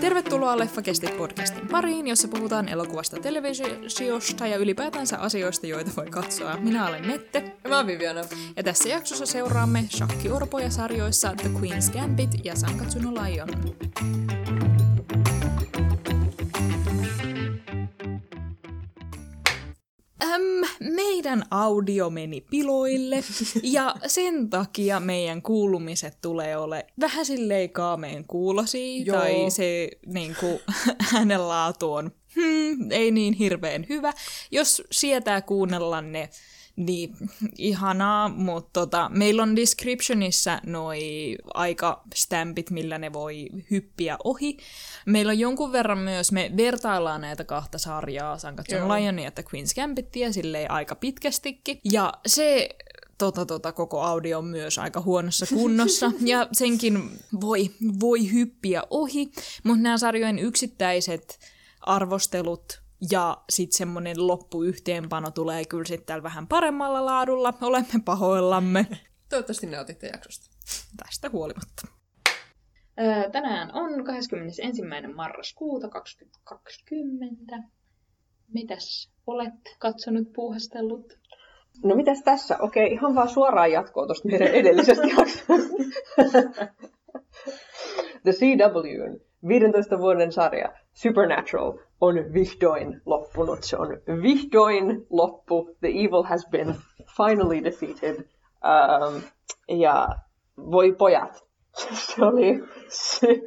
Tervetuloa Leffakesti podcastin pariin, jossa puhutaan elokuvasta, televisiosta ja ylipäätänsä asioista, joita voi katsoa. Minä olen Mette. Ja mä oon Viviana. Ja tässä jaksossa seuraamme Shakki Orpoja sarjoissa The Queen's Gambit ja Sankatsuno Lion. Meidän audio meni piloille ja sen takia meidän kuulumiset tulee ole vähän silleen kaameen kuulosia Joo. tai se niin kuin, äänenlaatu on hmm, ei niin hirveän hyvä. Jos sietää kuunnella ne, niin ihanaa, mutta tota, meillä on descriptionissa noi aikastampit, millä ne voi hyppiä ohi. Meillä on jonkun verran myös, me vertaillaan näitä kahta sarjaa, Sankatsun Joo. Lionia ja Queen's Gambittia, silleen aika pitkästikin. Ja se tota, tota, koko audio on myös aika huonossa kunnossa, ja senkin voi, voi hyppiä ohi, mutta nämä sarjojen yksittäiset arvostelut ja sitten semmoinen loppuyhteenpano tulee kyllä sitten täällä vähän paremmalla laadulla. Olemme pahoillamme Toivottavasti nautitte jaksosta. tästä huolimatta. Öö, tänään on 21. marraskuuta 2020. Mitäs olet katsonut, puuhastellut? No mitäs tässä? Okei, ihan vaan suoraan jatkoa tuosta meidän edellisestä jaksosta. The CWn 15 vuoden sarja Supernatural on vihdoin loppunut. Se on vihdoin loppu. The evil has been finally defeated. Um, ja voi pojat, se oli, se,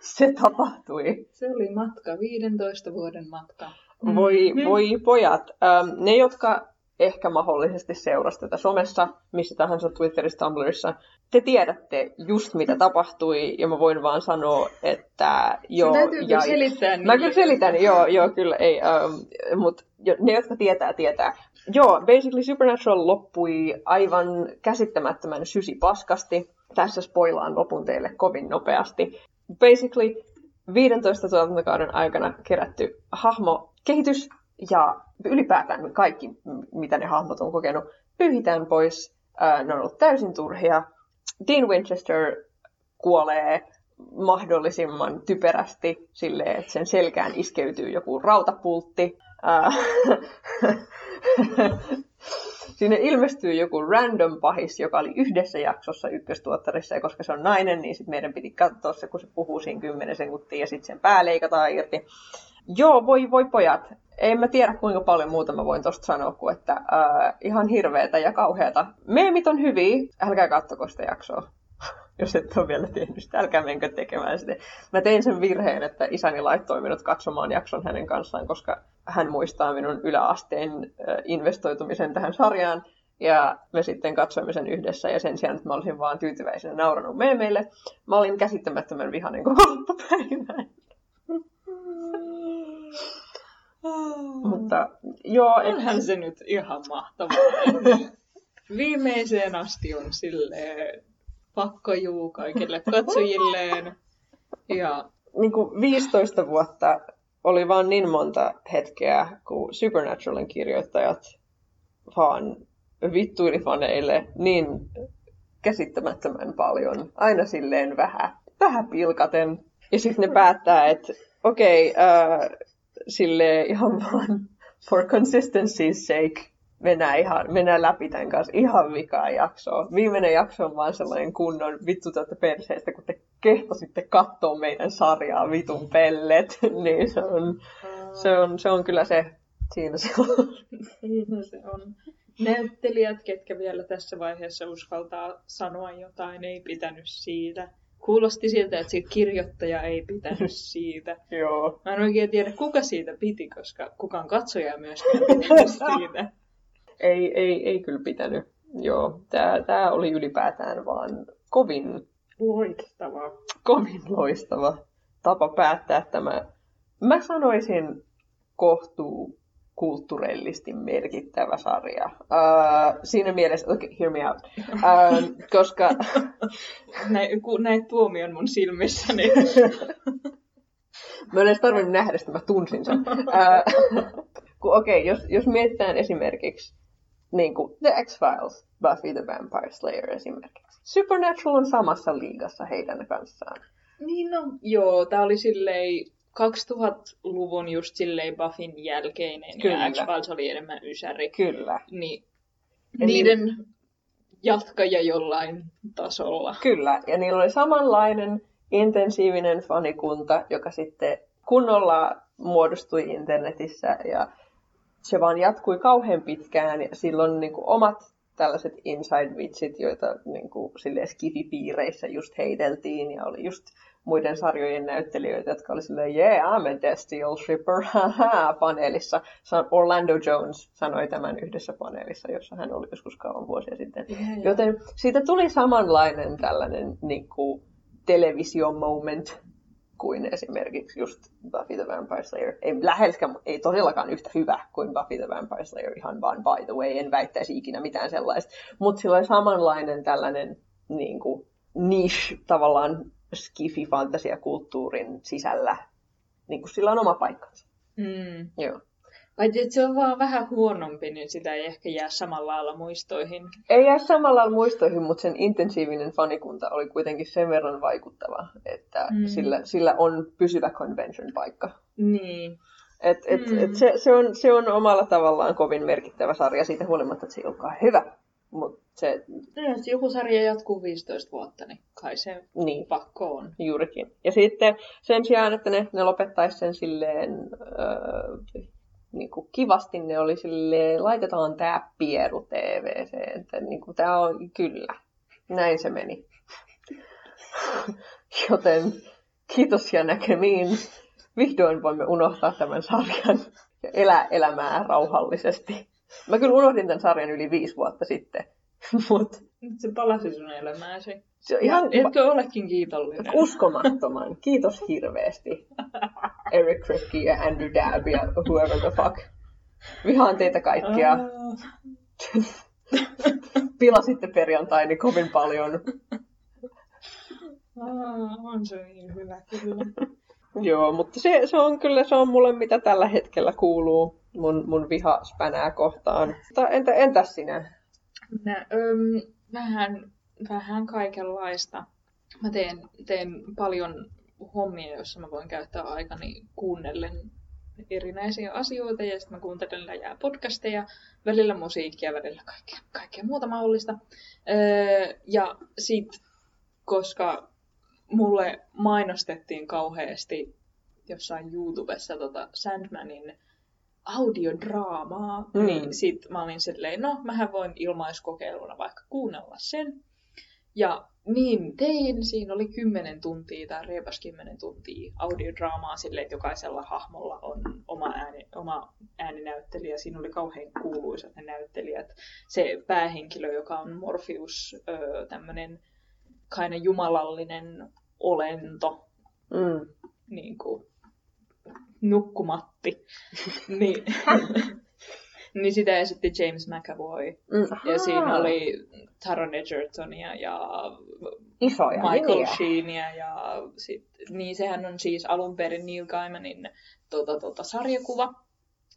se tapahtui. Se oli matka, 15 vuoden matka. Voi, voi pojat. Ähm, ne, jotka ehkä mahdollisesti seurasi tätä somessa, missä tahansa Twitterissä, Tumblrissa, te tiedätte just mitä tapahtui, ja mä voin vaan sanoa, että joo, täytyy kyllä jai. selittää Mä kyllä selitän, joo, joo, kyllä, ei, ähm, mutta ne, jotka tietää, tietää. Joo, basically Supernatural loppui aivan käsittämättömän sysipaskasti. Tässä spoilaan lopun teille kovin nopeasti. Basically 15 tuotantokauden aikana kerätty hahmokehitys ja ylipäätään kaikki, mitä ne hahmot on kokenut, pyyhitään pois. Ne on ollut täysin turhia. Dean Winchester kuolee mahdollisimman typerästi silleen, että sen selkään iskeytyy joku rautapultti. Sinne ilmestyy joku random pahis, joka oli yhdessä jaksossa ykköstuottarissa, ja koska se on nainen, niin sit meidän piti katsoa se, kun se puhuu siinä 10 sekuntia, ja sitten sen pää leikataan irti. Joo, voi voi pojat. En mä tiedä kuinka paljon muuta mä voin tosta sanoa, kuin että äh, ihan hirveetä ja kauheata. Meemit on hyviä, älkää kattoko sitä jaksoa. Jos et ole vielä tehnyt sitä, älkää menkö tekemään sitä. Mä tein sen virheen, että isäni laittoi minut katsomaan jakson hänen kanssaan, koska hän muistaa minun yläasteen äh, investoitumisen tähän sarjaan. Ja me sitten katsoimme sen yhdessä, ja sen sijaan, että mä olisin vaan tyytyväisenä nauranut meemeille, mä olin käsittämättömän vihainen koko loppupäivän. Mutta joo, et, Onhan se nyt ihan mahtavaa. Viimeiseen asti on silleen pakko juu kaikille katsojilleen. Ja niin kuin 15 vuotta oli vaan niin monta hetkeä, kun Supernaturalin kirjoittajat vaan vittuili faneille niin käsittämättömän paljon. Aina silleen vähän, vähän pilkaten. Ja sitten ne päättää, että okei, okay, äh, sille ihan vaan for consistency's sake mennään, ihan, mennään läpi tämän kanssa ihan vikaa jaksoa. Viimeinen jakso on vaan sellainen kunnon vittu tätä perseestä, kun te kehtasitte katsoa meidän sarjaa vitun pellet, niin se on, se on, se on kyllä se, siinä se on. Siinä se on. Näyttelijät, ketkä vielä tässä vaiheessa uskaltaa sanoa jotain, ei pitänyt siitä. Kuulosti siltä, että siitä kirjoittaja ei pitänyt siitä. Joo. Mä en oikein tiedä, kuka siitä piti, koska kukaan katsoja myöskään pitänyt siitä. Ei, ei, ei kyllä pitänyt. Joo, tää, tää oli ylipäätään vaan kovin, Loistavaa. kovin loistava tapa päättää tämä. Mä sanoisin kohtuu kulttuurellisesti merkittävä sarja. Uh, siinä mielessä, okay, hear me out. Uh, koska Näin, kun näit tuomion mun silmissäni. mä en edes tarvinnut nähdä sitä, mä tunsin sen. Uh, kun okei, okay, jos, jos mietitään esimerkiksi niin kuin The X-Files, Buffy the Vampire Slayer esimerkiksi. Supernatural on samassa liigassa heidän kanssaan. Niin no, joo, tää oli silleen 2000-luvun just silleen Buffin jälkeinen Kyllä. ja X-Files oli enemmän ysäri. Kyllä. Niin Ja niiden jatkaja jollain tasolla. Kyllä, ja niillä oli samanlainen intensiivinen fanikunta, joka sitten kunnolla muodostui internetissä ja se vaan jatkui kauhean pitkään ja silloin niin kuin omat tällaiset inside-vitsit, joita niin kuin, silleen skifipiireissä just heiteltiin ja oli just muiden sarjojen näyttelijöitä, jotka oli silleen, yeah, I'm a Destiel shipper, paneelissa. Sa- Orlando Jones sanoi tämän yhdessä paneelissa, jossa hän oli joskus kauan vuosia sitten. Joten siitä tuli samanlainen tällainen niin kuin, televisio-moment kuin esimerkiksi just Buffy the Vampire Slayer. Ei läheskään, ei todellakaan yhtä hyvä kuin Buffy the Vampire Slayer, ihan vaan by the way, en väittäisi ikinä mitään sellaista. Mutta sillä oli samanlainen tällainen niin kuin, niche tavallaan skifi-fantasiakulttuurin sisällä. Niin kuin sillä on oma paikkansa. Mm. Joo. Että se on vaan vähän huonompi, niin sitä ei ehkä jää samalla lailla muistoihin. Ei jää samalla lailla muistoihin, mutta sen intensiivinen fanikunta oli kuitenkin sen verran vaikuttava, että Mm. mm. sillä, sillä on pysyvä convention-paikka. Niin. Et, et, Mm. et se, se, on, se on omalla tavallaan kovin merkittävä sarja siitä huolimatta, että se ei olekaan hyvä. Mutta se, No, jos joku sarja jatkuu 15 vuotta, niin kai se niin, pakko on. juurikin. Ja sitten sen sijaan, että ne, ne lopettaisi sen silleen öö, niin kuin kivasti, ne oli silleen, laitetaan tää pieru TVC, että niin kuin, tää on kyllä. Näin se meni. Joten kiitos ja näkemiin. Vihdoin voimme unohtaa tämän sarjan ja elää elämää rauhallisesti. Mä kyllä unohdin tämän sarjan yli viisi vuotta sitten, Nyt se palasi sun elämääsi. se on Ihan, ihan etkö olekin kiitollinen? uskomattoman. Kiitos hirveästi. Eric Kripke ja Andrew Dabb ja whoever the fuck. Vihaan teitä kaikkia. Ah. Pilasitte perjantaini kovin paljon. Ah, on se niin hyvä kyllä. Joo, mutta se, se on kyllä se on mulle mitä tällä hetkellä kuuluu mun, mun viha spänää kohtaan. Entä, entäs sinä? Mä, öm, vähän, vähän kaikenlaista. Mä teen, teen paljon hommia, joissa mä voin käyttää aikani kuunnellen erinäisiä asioita ja sitten mä kuuntelen läjää podcasteja, välillä musiikkia, välillä kaikkea, kaikkea muuta mahdollista. Öö, ja sit, koska mulle mainostettiin kauheasti jossain YouTubessa tota Sandmanin audiodraamaa, Mm. niin sit mä olin silleen, no mähän voin ilmaiskokeiluna vaikka kuunnella sen. Ja niin tein, siinä oli 10 tuntia tai reipas 10 tuntia audiodraamaa silleen, että jokaisella hahmolla on oma, ääni, oma ääninäyttelijä. Siinä oli kauhean kuuluisat ne näyttelijät. Se päähenkilö, joka on Morpheus, öö, tämmönen kainen jumalallinen olento, Mm. niin kuin nukkumatti, niin, niin sitä esitti James McAvoy. Mm. Ja siinä oli Taron Egertonia ja isoja Michael nimiä. Sheenia ja sit, niin sehän on siis alun perin Neil Gaimanin tota, tota, sarjakuva.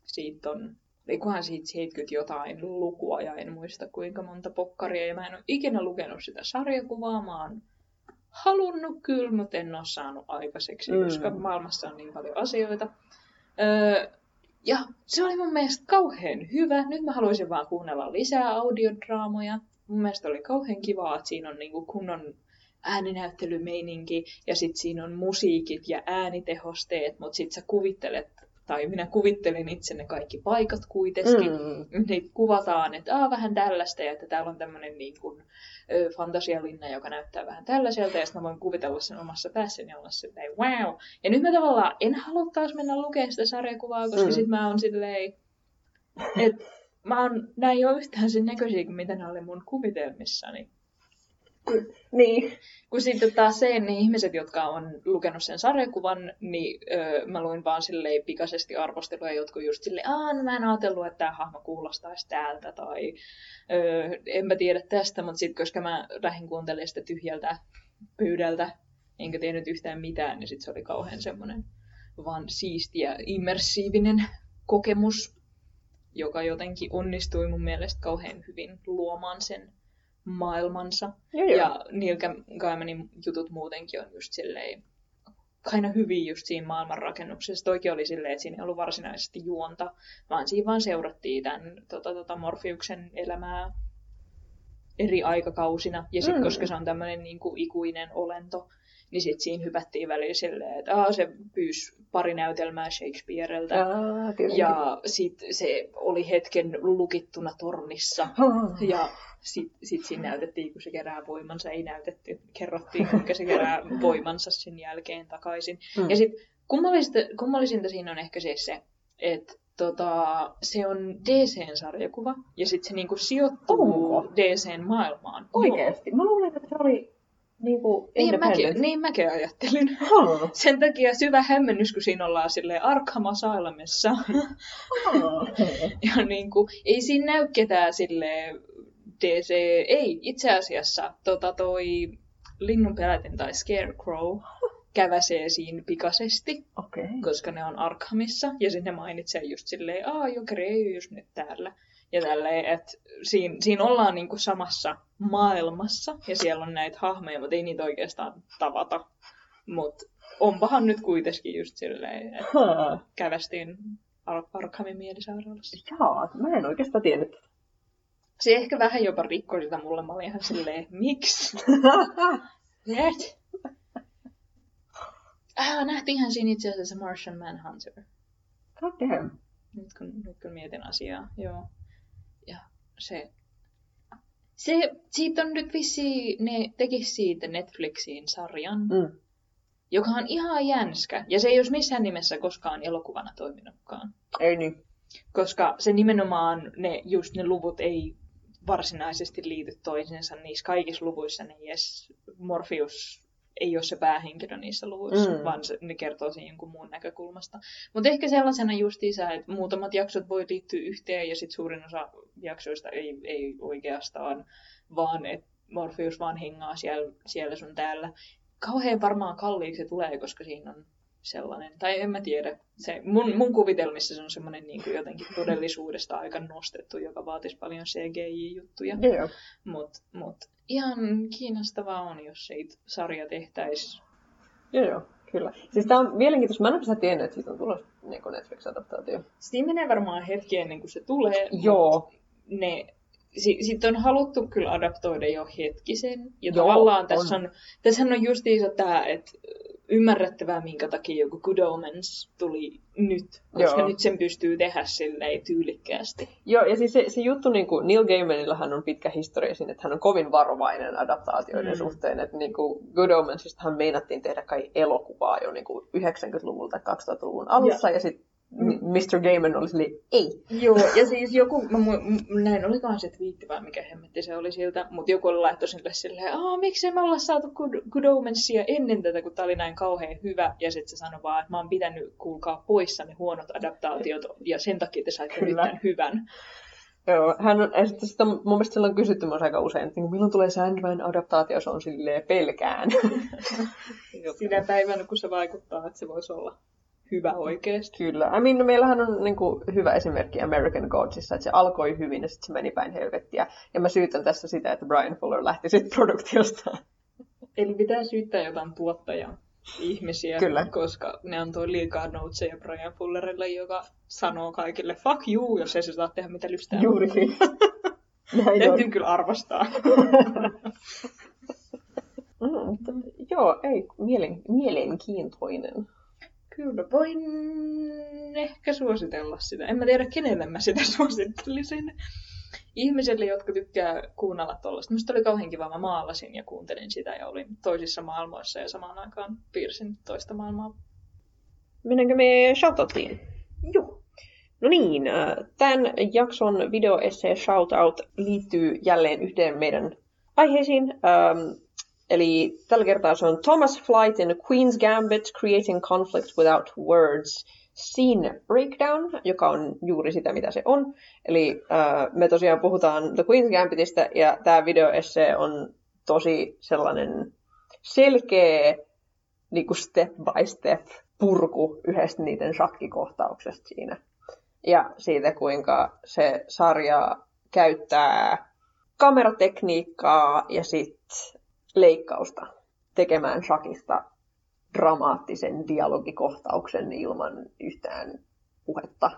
Siitä on, olikohan siitä 70 jotain lukua ja en muista kuinka monta pokkaria. Ja mä en ole ikinä lukenut sitä sarjakuvaa, mä oon halunnut kyllä, mutta en ole saanut aikaiseksi, Mm. koska maailmassa on niin paljon asioita. Öö, ja se oli mun mielestä kauhean hyvä. Nyt mä haluaisin vaan kuunnella lisää audiodraamoja. Mun mielestä oli kauhean kivaa, että siinä on niinku kunnon ääninäyttelymeininki ja sitten siinä on musiikit ja äänitehosteet, mutta sitten sä kuvittelet, tai minä kuvittelin itse ne kaikki paikat kuitenkin. Mm. Niin kuvataan, että Aa, vähän tällaista ja että täällä on tämmöinen niin kuin, ö, fantasialinna, joka näyttää vähän tällaiselta ja sitten mä voin kuvitella sen omassa päässäni ja olla silleen wow. Ja nyt mä tavallaan en halua taas mennä lukemaan sitä sarjakuvaa, koska Mm. sit mä oon silleen, että mä oon, nää ei ole yhtään sen näköisiä kuin mitä ne oli mun kuvitelmissani. Niin. Kun sitten taas se, ne ihmiset, jotka on lukenut sen sarjakuvan, niin öö, mä luin vaan silleen pikaisesti arvostelua jotkut just silleen, aah, no mä en ajatellut, että tämä hahmo kuulostaisi täältä, tai öö, en mä tiedä tästä, mutta sitten koska mä lähdin kuuntelemaan sitä tyhjältä pöydältä, enkä tiennyt yhtään mitään, niin sitten se oli kauhean semmoinen vaan siisti ja immersiivinen kokemus. joka jotenkin onnistui mun mielestä kauhean hyvin luomaan sen maailmansa. Joo, joo. Ja Neil Gaimanin jutut muutenkin on just silleen aina hyvin just siinä maailmanrakennuksessa. Toikin oli silleen, että siinä ei ollut varsinaisesti juonta, vaan siinä vaan seurattiin tämän tota, tota Morfiuksen elämää eri aikakausina. Ja sitten Mm. koska se on tämmöinen niin kuin ikuinen olento, niin sitten siinä hypättiin väliin silleen, että Aa, se pyysi pari näytelmää Shakespeareltä. Aa. Ja sitten se oli hetken lukittuna tornissa. Ja sitten sit siinä näytettiin, kun se kerää voimansa. Ei näytetty, kerrottiin, kuinka se kerää voimansa sen jälkeen takaisin. Mm. Ja sitten kummallisinta, kummallisinta siinä on ehkä siis se, että tota, se on DCn sarjakuva. Ja sitten se niinku sijoittuu Onko? DCn maailmaan. Oikeesti? Mä luulen, että se oli niinku Niin mäkin, niin mäkin ajattelin. Ah. Sen takia syvä hämmennys, kun siinä ollaan silleen Arkham Asylumissa. Ah. Ja niin kuin, ei siinä näy ketään silleen DC, ei itse asiassa tota toi linnunpelätin tai Scarecrow käväsee siinä pikaisesti. Okay. koska ne on Arkhamissa, ja sitten ne mainitsee just silleen, aa, Joker ei just nyt täällä. Ja tälleen, että siinä, siinä ollaan niinku samassa maailmassa, ja siellä on näitä hahmoja, mutta ei niitä oikeastaan tavata. Mutta onpahan nyt kuitenkin just silleen, että Huh. kävästiin Ar- Arkhamin mielisairaalassa. Jaa, mä en oikeastaan tiennyt. Se ehkä vähän jopa rikkoi sitä mulle. Mä olin ihan silleen, miksi? Net? Ah, nähtiinhän siinä itse asiassa Martian Manhunter. God damn. Nyt kun, nyt kun mietin asiaa, joo. Ja se... Se, siitä on nyt vissiin, ne tekis siitä Netflixiin sarjan, Mm. joka on ihan jänskä. Ja se ei olisi missään nimessä koskaan elokuvana toiminutkaan. Ei niin. koska se nimenomaan, ne, just ne luvut ei varsinaisesti liity toisiinsa niissä kaikissa luvuissa, ne ei edes, Morpheus ei ole se päähenkilö niissä luvuissa, mm. vaan se, ne kertoo sen jonkun muun näkökulmasta. Mutta ehkä sellaisena justiinsa, että muutamat jaksot voi liittyä yhteen ja sitten suurin osa jaksoista ei, ei oikeastaan, vaan että Morpheus vaan hengaa siellä, siellä sun täällä. Kauhean varmaan kalliiksi se tulee, koska siinä on sellainen, tai en mä tiedä. Se, mun, mun kuvitelmissa se on semmoinen niin kuin jotenkin todellisuudesta aika nostettu, joka vaatisi paljon CGI-juttuja. Joo. Mutta mut, ihan kiinnostavaa on, jos siitä sarja tehtäisiin. Joo, joo. Kyllä. Siis tää on mielenkiintoista. Mä en ole tiennyt, että siitä on tulossa niin Netflix-adaptaatio. Siinä menee varmaan hetki ennen kuin se tulee. Joo. Ne, si, sitten on haluttu kyllä adaptoida jo hetkisen. Ja Joo, tavallaan tässä on. on, tässähän on justiinsa tämä, että ymmärrettävää, minkä takia joku Good Omens tuli nyt, koska Joo. nyt sen pystyy tehdä silleen tyylikkäästi. Joo, ja siis se, se juttu, niin kuin Neil Gaimanillahan on pitkä historia siinä, että hän on kovin varovainen adaptaatioiden Mm. suhteen. Että niin kuin Good Omensistahan meinattiin tehdä kai elokuvaa jo niin kuin 90-luvulta 2000-luvun alussa, ja, ja sitten Mr. Gaiman oli silleen, ei. Joo, ja siis joku, mä mu- näin olikohan se twiitti vai mikä hemmetti se oli siltä, mutta joku oli laittoi sille silleen, aah, miksei me olla saatu Good, Good Omensia ennen tätä, kun tää oli näin kauhean hyvä, ja sitten se sanoi vaan, että mä oon pitänyt, kuulkaa, poissa ne huonot adaptaatiot, ja sen takia te saitte nyt Kyllä. tämän hyvän. Joo, hän on, sitten sitä, mun mielestä sillä on kysytty myös aika usein, että niin kuin, milloin tulee Sandman-adaptaatio, se on silleen pelkään. Sinä päivänä, kun se vaikuttaa, että se voisi olla hyvä oikeasti. Kyllä. I mean, no meillähän on niin kuin, hyvä esimerkki American Godsissa, että se alkoi hyvin ja sitten se meni päin helvettiä. Ja mä syytän tässä sitä, että Brian Fuller lähti sitten produktiosta. Eli pitää syyttää jotain tuottajaa ihmisiä, Kyllä. koska ne antoi liikaa noteseja Brian Fullerille, joka sanoo kaikille fuck you, jos ei se saa tehdä mitä lystää. Juuri niin. Täytyy kyllä arvostaa. Mm, mutta joo, ei, mielen, mielenkiintoinen. Kyllä, voin ehkä suositella sitä. En mä tiedä, kenelle mä sitä suosittelisin. Ihmisille, jotka tykkää kuunnella tuollaista. Minusta oli kauhean kiva, mä maalasin ja kuuntelin sitä ja olin toisissa maailmoissa ja samaan aikaan piirsin toista maailmaa. Mennäänkö me shoutoutiin? Joo. No niin, äh, tämän jakson videoessee shoutout liittyy jälleen yhteen meidän aiheisiin. Ähm, eli tällä kertaa se on Thomas Flight in Queen's Gambit, Creating Conflict Without Words, Scene Breakdown, joka on juuri sitä, mitä se on. Eli äh, me tosiaan puhutaan The Queen's Gambitista, ja tämä videoessee on tosi sellainen selkeä niin kuin step by step purku yhdestä niiden shakkikohtauksesta siinä. ja siitä, kuinka se sarja käyttää kameratekniikkaa ja sitten leikkausta tekemään Shakista dramaattisen dialogikohtauksen ilman yhtään puhetta.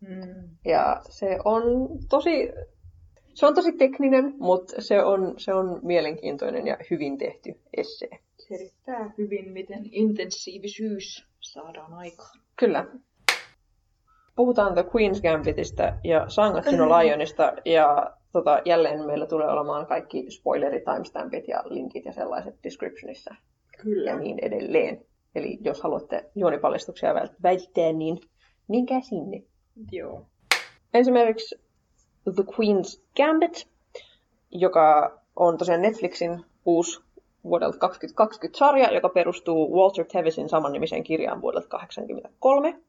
Mm. Ja se on tosi, se on tosi tekninen, mutta se on, se on mielenkiintoinen ja hyvin tehty essee. Selittää hyvin, miten intensiivisyys saadaan aikaan. Kyllä. Puhutaan The Queen's Gambitista ja Sangatsuno Lionista ja tota, jälleen meillä tulee olemaan kaikki spoileri, timestampit ja linkit ja sellaiset descriptionissa. Kyllä. Ja niin edelleen. Eli jos haluatte juonipaljastuksia välttää, niin menkää sinne. Joo. Esimerkiksi The Queen's Gambit, joka on tosiaan Netflixin uusi vuodelta 2020-sarja, joka perustuu Walter Tevisin samannimiseen kirjaan vuodelta 1983.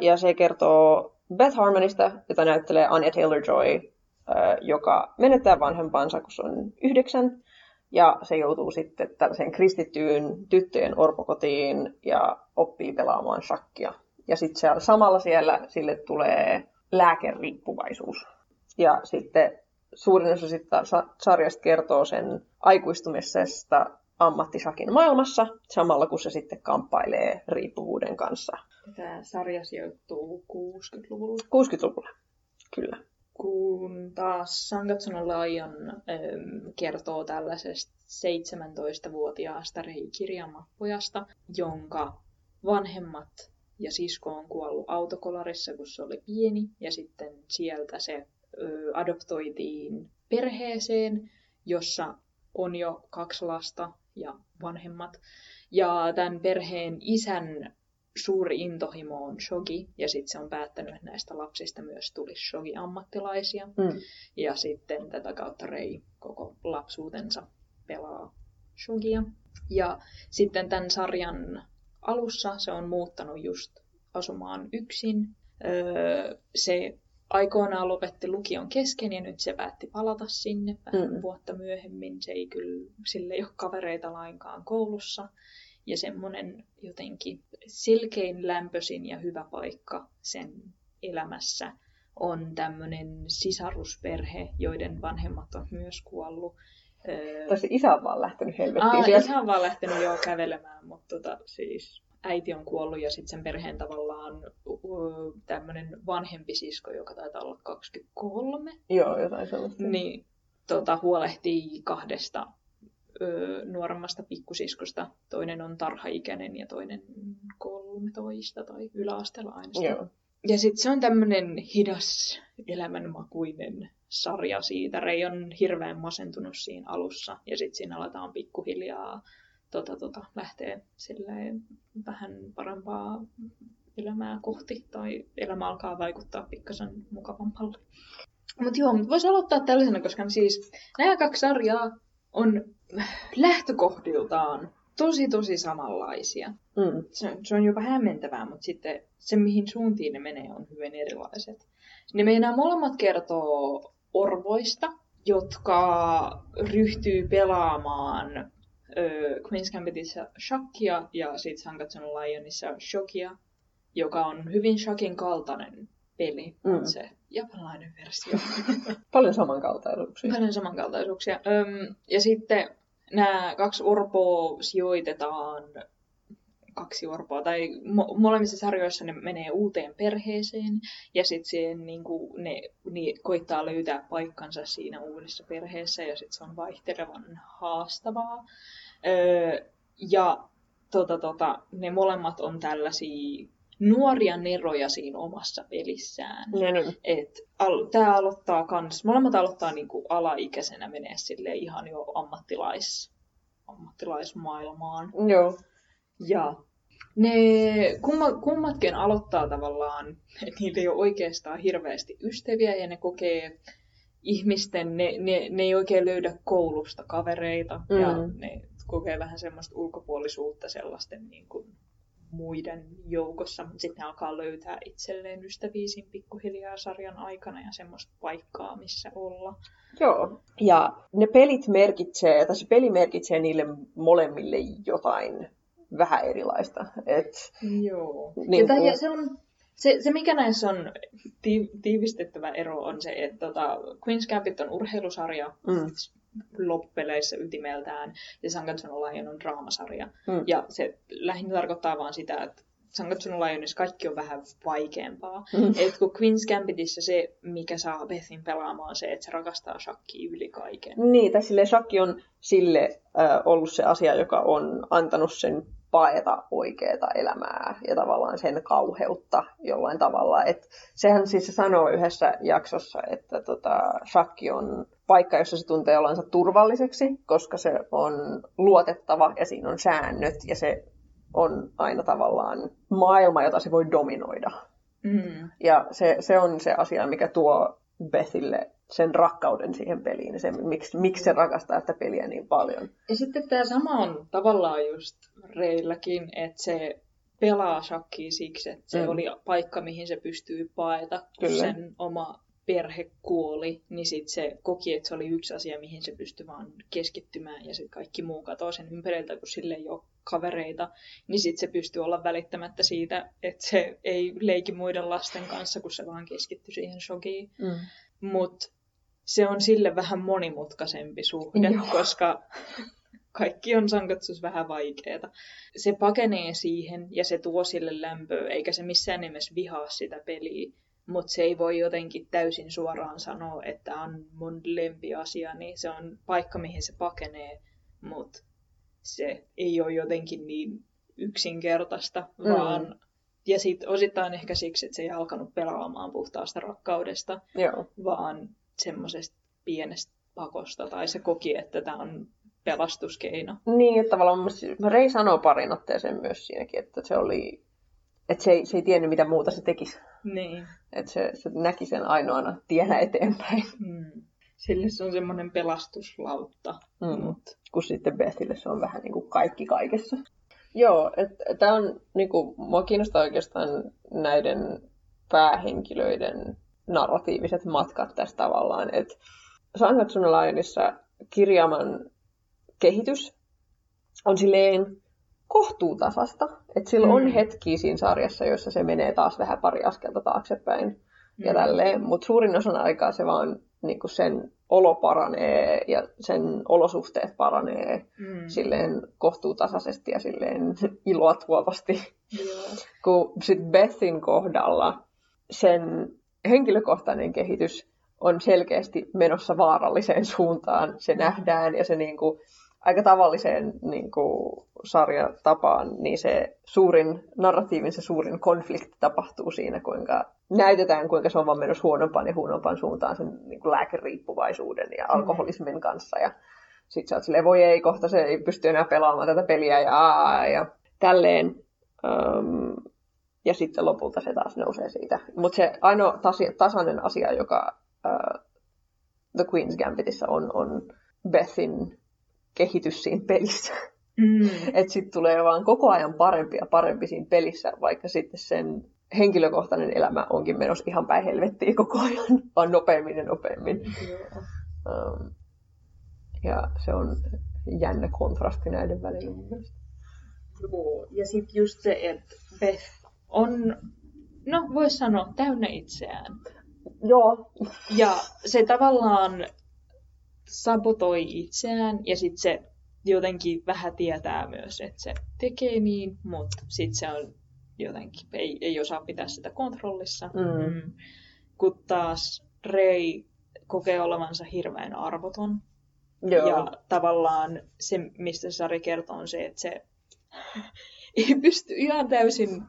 Ja se kertoo Beth Harmonista, jota näyttelee Anya Taylor-Joy, joka menettää vanhempansa, kun se on yhdeksän. Ja se joutuu sitten tällaiseen kristittyyn tyttöjen orpokotiin ja oppii pelaamaan shakkia. Ja sitten siellä, samalla siellä sille tulee lääkeriippuvaisuus. Ja sitten suurin osa sitten sarjasta kertoo sen aikuistumisesta ammattisakin maailmassa, samalla kun se sitten kamppailee riippuvuuden kanssa. Tämä sarja sijoittuu 60-luvulla. 60-luvulla, kyllä. Kun taas Sangatsuno Lion kertoo tällaisesta 17-vuotiaasta reikirjamapojasta, jonka vanhemmat ja sisko on kuollut autokolarissa, kun se oli pieni, ja sitten sieltä se ö, adoptoitiin perheeseen, jossa on jo kaksi lasta ja vanhemmat. Ja tämän perheen isän suuri intohimo on shogi, ja sitten se on päättänyt, että näistä lapsista myös tulisi shogi-ammattilaisia. Mm. Ja sitten tätä kautta Rei koko lapsuutensa pelaa shogia. Ja sitten tämän sarjan alussa se on muuttanut just asumaan yksin. Öö, se aikoinaan lopetti lukion kesken ja nyt se päätti palata sinne vähän mm. vuotta myöhemmin. Se ei kyllä, sille ei ole kavereita lainkaan koulussa. Ja semmoinen jotenkin selkein lämpöisin ja hyvä paikka sen elämässä on tämmöinen sisarusperhe, joiden vanhemmat on myös kuollut. Tosi isä on vaan lähtenyt helvettiin Aa, isä on vaan lähtenyt jo kävelemään, mutta tota, siis äiti on kuollut ja sitten sen perheen tavallaan tämmöinen vanhempi sisko, joka taitaa olla 23. Joo, jotain sellaista. Niin tota, huolehtii kahdesta ö, nuoremmasta pikkusiskosta. Toinen on tarhaikäinen ja toinen 13 tai yläasteella aina. Joo. Ja sitten se on tämmöinen hidas, elämänmakuinen sarja siitä. Rei on hirveän masentunut siinä alussa ja sitten siinä aletaan pikkuhiljaa tota, tota, lähtee silleen vähän parempaa elämää kohti tai elämä alkaa vaikuttaa pikkasen mukavammalle. Mutta joo, voisi aloittaa tällaisena, koska siis nämä kaksi sarjaa on lähtökohdiltaan tosi tosi samanlaisia. Mm. Se, se on jopa hämmentävää, mutta sitten se mihin suuntiin ne menee on hyvin erilaiset. Ne meidän molemmat kertoo orvoista, jotka ryhtyy pelaamaan ö, Queen's Gambitissa shakkia ja sitten Sangatsun Lionissa shokia, joka on hyvin shakin kaltainen peli, mm. se japanilainen versio. Paljon samankaltaisuuksia. Paljon samankaltaisuuksia. Öm, ja sitten nämä kaksi orpoa sijoitetaan kaksi orpoa, tai mo- molemmissa sarjoissa ne menee uuteen perheeseen, ja sitten niin ne, ne koittaa löytää paikkansa siinä uudessa perheessä, ja sitten se on vaihtelevan haastavaa. Öö, ja tota, tota, ne molemmat on tällaisia nuoria neroja siinä omassa pelissään. Niin. Et al, tää aloittaa kans, molemmat aloittaa niinku alaikäisenä menee sille ihan jo ammattilais, ammattilaismaailmaan. Joo. Ja ne kumma, kummatkin aloittaa tavallaan, että niillä ei ole oikeastaan hirveästi ystäviä ja ne kokee ihmisten, ne, ne, ne ei oikein löydä koulusta kavereita mm. ja ne kokee vähän semmoista ulkopuolisuutta sellaisten niin kuin muiden joukossa, mutta sitten alkaa löytää itselleen ystäviä siinä pikkuhiljaa sarjan aikana ja semmoista paikkaa, missä olla. Joo, ja ne pelit merkitsee, tai se peli merkitsee niille molemmille jotain vähän erilaista. Et, Joo. Niin ja, kun... ja se on Se, se mikä näissä on ti- tiivistettävä ero on se, että tota, Queen's Gambit on urheilusarja Mm. Loppupeleissä ytimeltään ja Sangatsuno Lion on draamasarja. Mm. Ja se lähinnä tarkoittaa vaan sitä, että Sangatsuno Lionissa kaikki on vähän vaikeampaa. Mm. Et kun Queen's Gambitissa se, mikä saa Bethin pelaamaan, on se, että se rakastaa shakkia yli kaiken. Niin, tai sille shakki on sille äh, ollut se asia, joka on antanut sen paeta oikeaa elämää ja tavallaan sen kauheutta jollain tavalla. Et sehän siis se sanoo yhdessä jaksossa, että tota, shakki on paikka, jossa se tuntee olonsa turvalliseksi, koska se on luotettava ja siinä on säännöt ja se on aina tavallaan maailma, jota se voi dominoida. Mm. Ja se, se on se asia, mikä tuo Bethille sen rakkauden siihen peliin, ja se, miksi, miksi se rakastaa sitä peliä niin paljon. Ja sitten tämä sama on tavallaan just Reilläkin, että se pelaa shakkia siksi, että se Mm. oli paikka, mihin se pystyy paeta, kun Kyllä. sen oma perhe kuoli, niin sitten se koki, että se oli yksi asia, mihin se pystyi vaan keskittymään, ja sitten kaikki muu katoo sen ympäriltä, kun sille ei ole kavereita, niin sitten se pystyy olla välittämättä siitä, että se ei leiki muiden lasten kanssa, kun se vaan keskittyi siihen shokiin. Mm. Mutta se on sille vähän monimutkaisempi suhde, Joo. koska kaikki on sankatsus vähän vaikeeta. Se pakenee siihen ja se tuo sille lämpöä, eikä se missään nimessä vihaa sitä peliä, mutta se ei voi jotenkin täysin suoraan sanoa, että on mun lempiasia, niin se on paikka, mihin se pakenee, mutta se ei ole jotenkin niin yksinkertaista, Mm. vaan ja sitten osittain ehkä siksi, että se ei alkanut pelaamaan puhtaasta rakkaudesta, Joo. vaan semmoisesta pienestä pakosta, tai se koki, että tämä on pelastuskeino. Niin, että tavallaan Rei sanoo parin otteeseen myös siinäkin, että se oli, että se ei, se ei tiennyt mitä muuta se tekisi. Niin. Että se, se näki sen ainoana tienä eteenpäin. Mm. Sille se on semmoinen pelastuslautta. Mm. Mut, Kun sitten Bethille se on vähän niin kuin kaikki kaikessa. Joo, että tämä on, niin kuin, mua kiinnostaa oikeastaan näiden päähenkilöiden narratiiviset matkat tässä tavallaan. Että Sangatsun Lionissa kirjaaman kehitys on silleen kohtuutasasta. Että sillä on Mm. hetkiä siinä sarjassa, joissa se menee taas vähän pari askelta taaksepäin ja Mm. tälleen. Mutta suurin osan aikaa se vaan niin kuin sen olo paranee ja sen olosuhteet paranee mm. silleen kohtuutasaisesti ja silleen iloa tuovasti. Joo. Kun sit Bethin kohdalla sen henkilökohtainen kehitys on selkeästi menossa vaaralliseen suuntaan. Se nähdään ja se niinku, aika tavalliseen niinku, sarjatapaan, niin se suurin, narratiivin se suurin konflikti tapahtuu siinä, kuinka näytetään, kuinka se on vaan menossa huonompaan ja huonompaan suuntaan sen niinku, lääkeriippuvaisuuden ja alkoholismin kanssa. Ja sitten sä oot silleen, voi ei, kohta se ei pysty enää pelaamaan tätä peliä ja, aa, ja tälleen. Um, ja sitten lopulta se taas nousee siitä. Mutta se ainoa tasi, tasainen asia, joka uh, The Queen's Gambitissa on, on Bethin kehitys siinä pelissä. Mm. Että sitten tulee vaan koko ajan parempi ja parempi siinä pelissä, vaikka sitten sen henkilökohtainen elämä onkin menossa ihan päin helvettiin koko ajan, vaan nopeammin ja nopeammin. Joo. Um, ja se on jännä kontrasti näiden välillä mun mielestä. Joo. Ja sitten just se, että Beth on, no voisi sanoa, täynnä itseään. Joo. Ja se tavallaan sabotoi itseään ja sitten se jotenkin vähän tietää myös, että se tekee niin, mutta sitten se on jotenkin, ei, ei osaa pitää sitä kontrollissa. Mm. Mm. Kun taas Rei kokee olevansa hirveän arvoton. Joo. Ja tavallaan se, mistä sarja kertoo, on se, että se ei pysty ihan täysin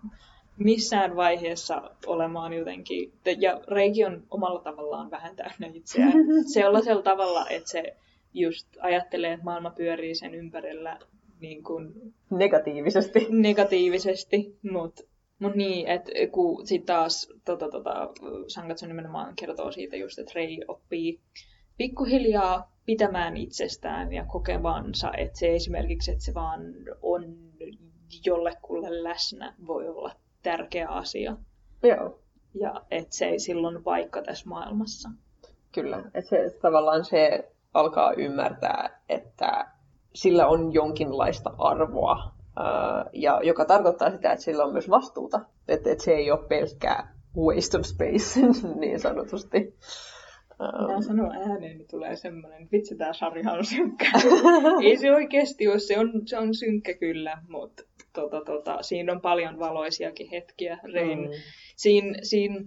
missään vaiheessa olemaan jotenkin, ja Reiki on omalla tavallaan vähän täynnä itseään. Sellaisella tavalla, että se just ajattelee, että maailma pyörii sen ympärillä niin kuin Negatiivisesti. negatiivisesti, mutta mut niin, että kun sit taas tota, tota, Sangatsu nimenomaan kertoo siitä just, että Rei oppii pikkuhiljaa pitämään itsestään ja kokevansa, että se esimerkiksi, että se vaan on jollekulle läsnä, voi olla tärkeä asia. Joo. Ja että se ei silloin paikka tässä maailmassa. Kyllä. Et se, tavallaan se alkaa ymmärtää, että sillä on jonkinlaista arvoa ja joka tarkoittaa sitä, että sillä on myös vastuuta. Että, että se ei ole pelkkää waste of space, niin sanotusti. Mä um, sanon ääneen, niin tulee semmoinen, vitsi tää sarja on synkkä. ei se oikeasti ole, se on, se on synkkä kyllä, mutta tota, tota, siinä on paljon valoisiakin hetkiä. Rein, mm. siinä, siinä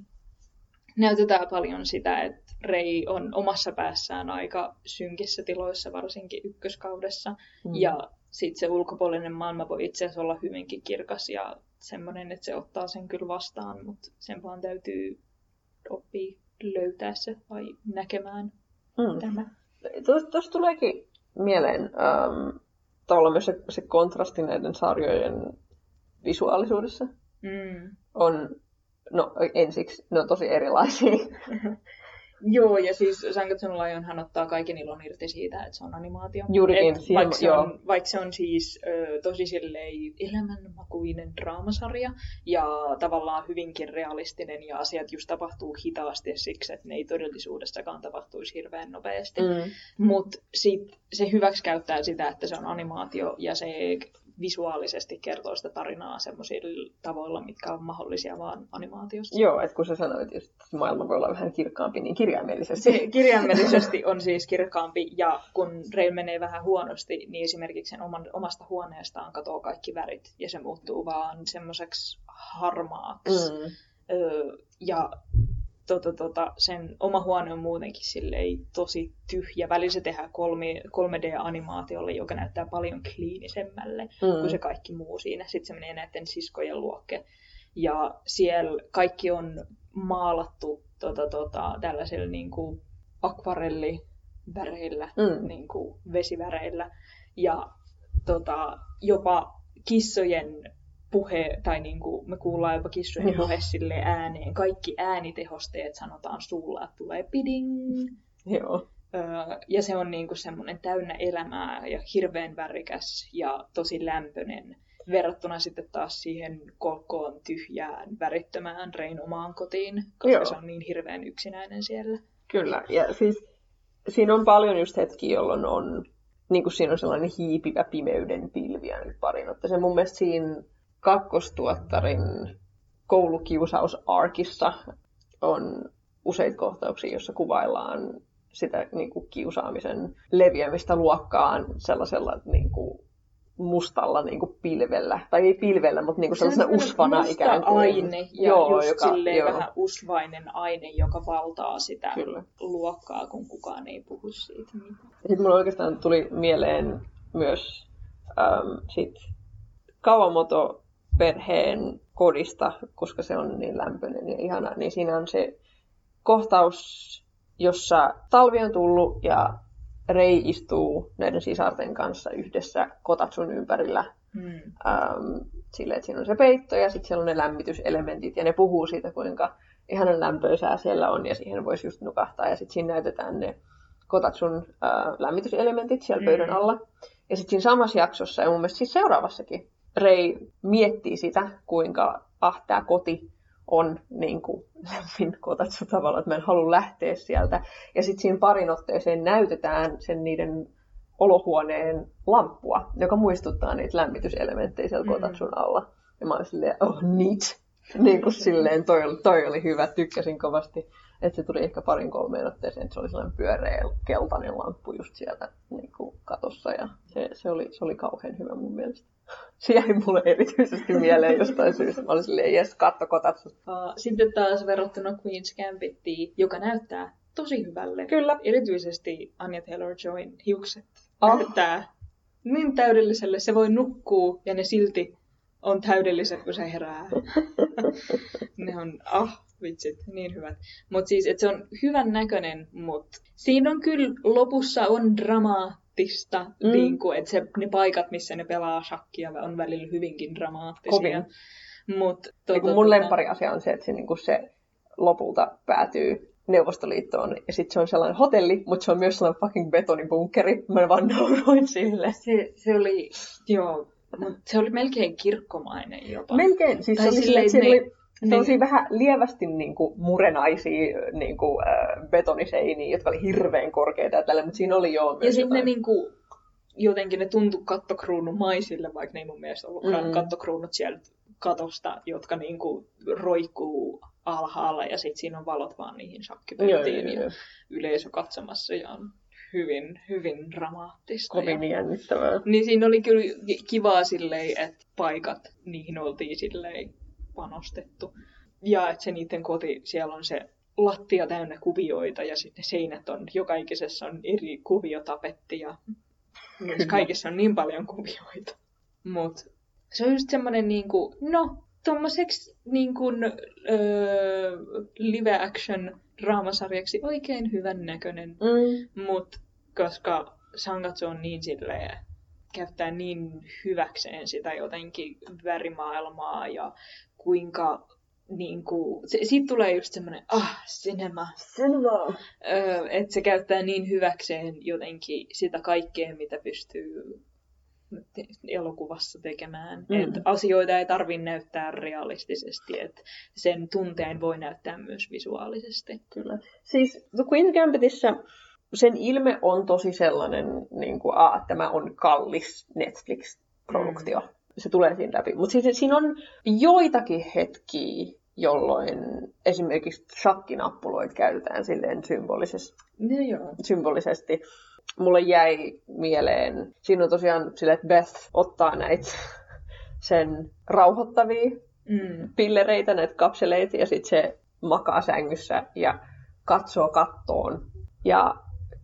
näytetään paljon sitä, että Rei on omassa päässään aika synkissä tiloissa, varsinkin ykköskaudessa. Mm. Ja sitten se ulkopuolinen maailma voi itse asiassa olla hyvinkin kirkas ja semmoinen, että se ottaa sen kyllä vastaan, mutta sen vaan täytyy oppia löytää se vai näkemään mm. tämä. Tuossa tuleekin mieleen ähm, tavallaan myös se, se kontrasti näiden sarjojen visuaalisuudessa. Mm. On, no ensiksi, ne on tosi erilaisia. Joo, ja siis Sangatsun Lion hän ottaa kaiken ilon irti siitä, että se on animaatio. Juurikin. siihen, vaikka, se on, vaikka se on siis ö, tosi silleen elämänmakuinen draamasarja ja tavallaan hyvinkin realistinen ja asiat just tapahtuu hitaasti siksi, että ne ei todellisuudessakaan tapahtuisi hirveän nopeasti. Mm. Mutta se hyväksi käyttää sitä, että se on animaatio ja se visuaalisesti kertoo sitä tarinaa semmoisilla tavoilla, mitkä on mahdollisia vaan animaatiossa. Joo, että kun sä sanoit, että maailma voi olla vähän kirkkaampi, niin kirjaimellisesti. Se kirjaimellisesti on siis kirkkaampi, ja kun Rail menee vähän huonosti, niin esimerkiksi sen oman, omasta huoneestaan katoaa kaikki värit, ja se muuttuu vaan semmoiseksi harmaaksi. Mm. Öö, ja tota, tota, sen oma huone on muutenkin silleen tosi tyhjä. Välillä se tehdään 3, 3D-animaatiolle, joka näyttää paljon kliinisemmälle mm. kuin se kaikki muu siinä. Sitten se menee näiden siskojen luokke. Ja siellä kaikki on maalattu tota, tota, tällaisilla niin kuin akvarelliväreillä, mm. niin kuin vesiväreillä. Ja tota, jopa kissojen puhe, tai niin kuin me kuullaan jopa kissojen puhe sille ääneen. Kaikki äänitehosteet sanotaan suulla, että tulee piding. Joo. ja se on niin kuin semmoinen täynnä elämää ja hirveän värikäs ja tosi lämpöinen verrattuna sitten taas siihen kolkkoon tyhjään, värittömään Rein omaan kotiin, koska Joo. se on niin hirveän yksinäinen siellä. Kyllä, ja siis siinä on paljon just hetki, jolloin on, niin kuin siinä on sellainen hiipivä pimeyden pilvi ainakin parin. Että se mun mielestä siinä kakkostuottarin koulukiusausarkissa on useita kohtauksia, joissa kuvaillaan sitä niin kuin, kiusaamisen leviämistä luokkaan sellaisella niin kuin, mustalla niin kuin, pilvellä. Tai ei pilvellä, mutta niin kuin sellaisena usvana musta ikään kuin. aine ja joo, just joka, silleen joo. vähän usvainen aine, joka valtaa sitä Kyllä. luokkaa, kun kukaan ei puhu siitä mitään. Sitten mulla oikeastaan tuli mieleen myös ähm, sit Kawamoto perheen kodista, koska se on niin lämpöinen ja ihana, niin siinä on se kohtaus, jossa talvi on tullut ja Rei istuu näiden sisarten kanssa yhdessä kotatsun ympärillä. Mm. Ähm, silleen, että siinä on se peitto ja sitten siellä on ne lämmityselementit ja ne puhuu siitä, kuinka ihanan lämpöisää siellä on ja siihen voisi just nukahtaa. Ja sitten siinä näytetään ne kotatsun äh, lämmityselementit siellä mm. pöydän alla. Ja sitten siinä samassa jaksossa ja mun mielestä siis seuraavassakin Rei miettii sitä, kuinka ah, tämä koti on niin kuin lämmin kotatsu tavalla, että mä en halua lähteä sieltä. Ja sitten siinä parin otteeseen näytetään sen niiden olohuoneen lamppua, joka muistuttaa niitä lämmityselementtejä siellä mm. kotatsun alla. Ja mä olin silleen, oh neat. Niin kuin silleen, toi, toi oli hyvä, tykkäsin kovasti että se tuli ehkä parin kolmeen otteeseen, että se oli sellainen pyöreä keltainen lamppu just sieltä niin kuin katossa ja se, se, oli, se oli kauhean hyvä mun mielestä. Se jäi mulle erityisesti mieleen jostain syystä. Mä olin silleen, jes, katto kotatsu. Uh, sitten taas verrattuna Queen's Gambittiin, joka näyttää tosi hyvälle. Kyllä. Erityisesti Anya Taylor-Joyn hiukset oh. näyttää niin täydelliselle. Se voi nukkua ja ne silti on täydelliset, kun se herää. ne on, ah, vitsit, niin hyvät. Mutta siis, että se on hyvän näköinen, mutta siinä on kyllä, lopussa on dramaattista, mm. niin kuin, että se, ne paikat, missä ne pelaa shakkia, on välillä hyvinkin dramaattisia. Kovin. Mut, tuota, niin mun tuota... lempari asia on se, että se, niin kuin se lopulta päätyy Neuvostoliittoon. Ja sitten se on sellainen hotelli, mutta se on myös sellainen fucking betonibunkeri. Mä vaan nauroin sille. Se, se oli, joo, mutta se oli melkein kirkkomainen jopa. Melkein, siis tai se oli, silleen, että ne... oli Sellaisia niin. vähän lievästi niin kuin, murenaisia niin kuin, äh, betoniseiniä, jotka oli hirveän korkeita ja tällä, mutta siinä oli jo Ja sitten ne niin kuin, jotenkin ne tuntui kattokruunumaisille, vaikka ne ei mun mielestä ollutkaan Mm. kattokruunut sieltä katosta, jotka niinku roikkuu alhaalla ja sitten siinä on valot vaan niihin Joo, shakkipöytiin joo, ja joo. yleisö katsomassa ja on hyvin, hyvin dramaattista. Kovin ja... jännittävää. Niin siinä oli kyllä kivaa silleen, että paikat, niihin oltiin silleen panostettu. Ja että se niiden koti, siellä on se lattia täynnä kuvioita ja sitten seinät on, joka ikisessä on eri kuviotapetti ja niissä kaikissa on niin paljon kuvioita. Mut se on just semmonen niinku, no, tommoseksi niinku, öö, live action draamasarjaksi oikein hyvän näköinen Mm. Mut koska Sangatsu on niin silleen, käyttää niin hyväkseen sitä jotenkin värimaailmaa ja kuinka niin kuin, se, siitä tulee just semmoinen, ah, cinema, Cinema. öö, että se käyttää niin hyväkseen jotenkin sitä kaikkea, mitä pystyy te- elokuvassa tekemään. Mm. Et asioita ei tarvi näyttää realistisesti, että sen tunteen voi näyttää myös visuaalisesti. Kyllä. Siis The Queen's Gambitissa sen ilme on tosi sellainen, niin kuin, a, että tämä on kallis Netflix-produktio. Mm. Se tulee siinä läpi. Mutta siis siinä on joitakin hetkiä, jolloin esimerkiksi shakkinappuloita käytetään silleen symbolisesti. No joo. symbolisesti. Mulle jäi mieleen, siinä on tosiaan sille, että Beth ottaa näitä sen rauhoittavia Mm. pillereitä, näitä kapseleita, ja sitten se makaa sängyssä ja katsoo kattoon ja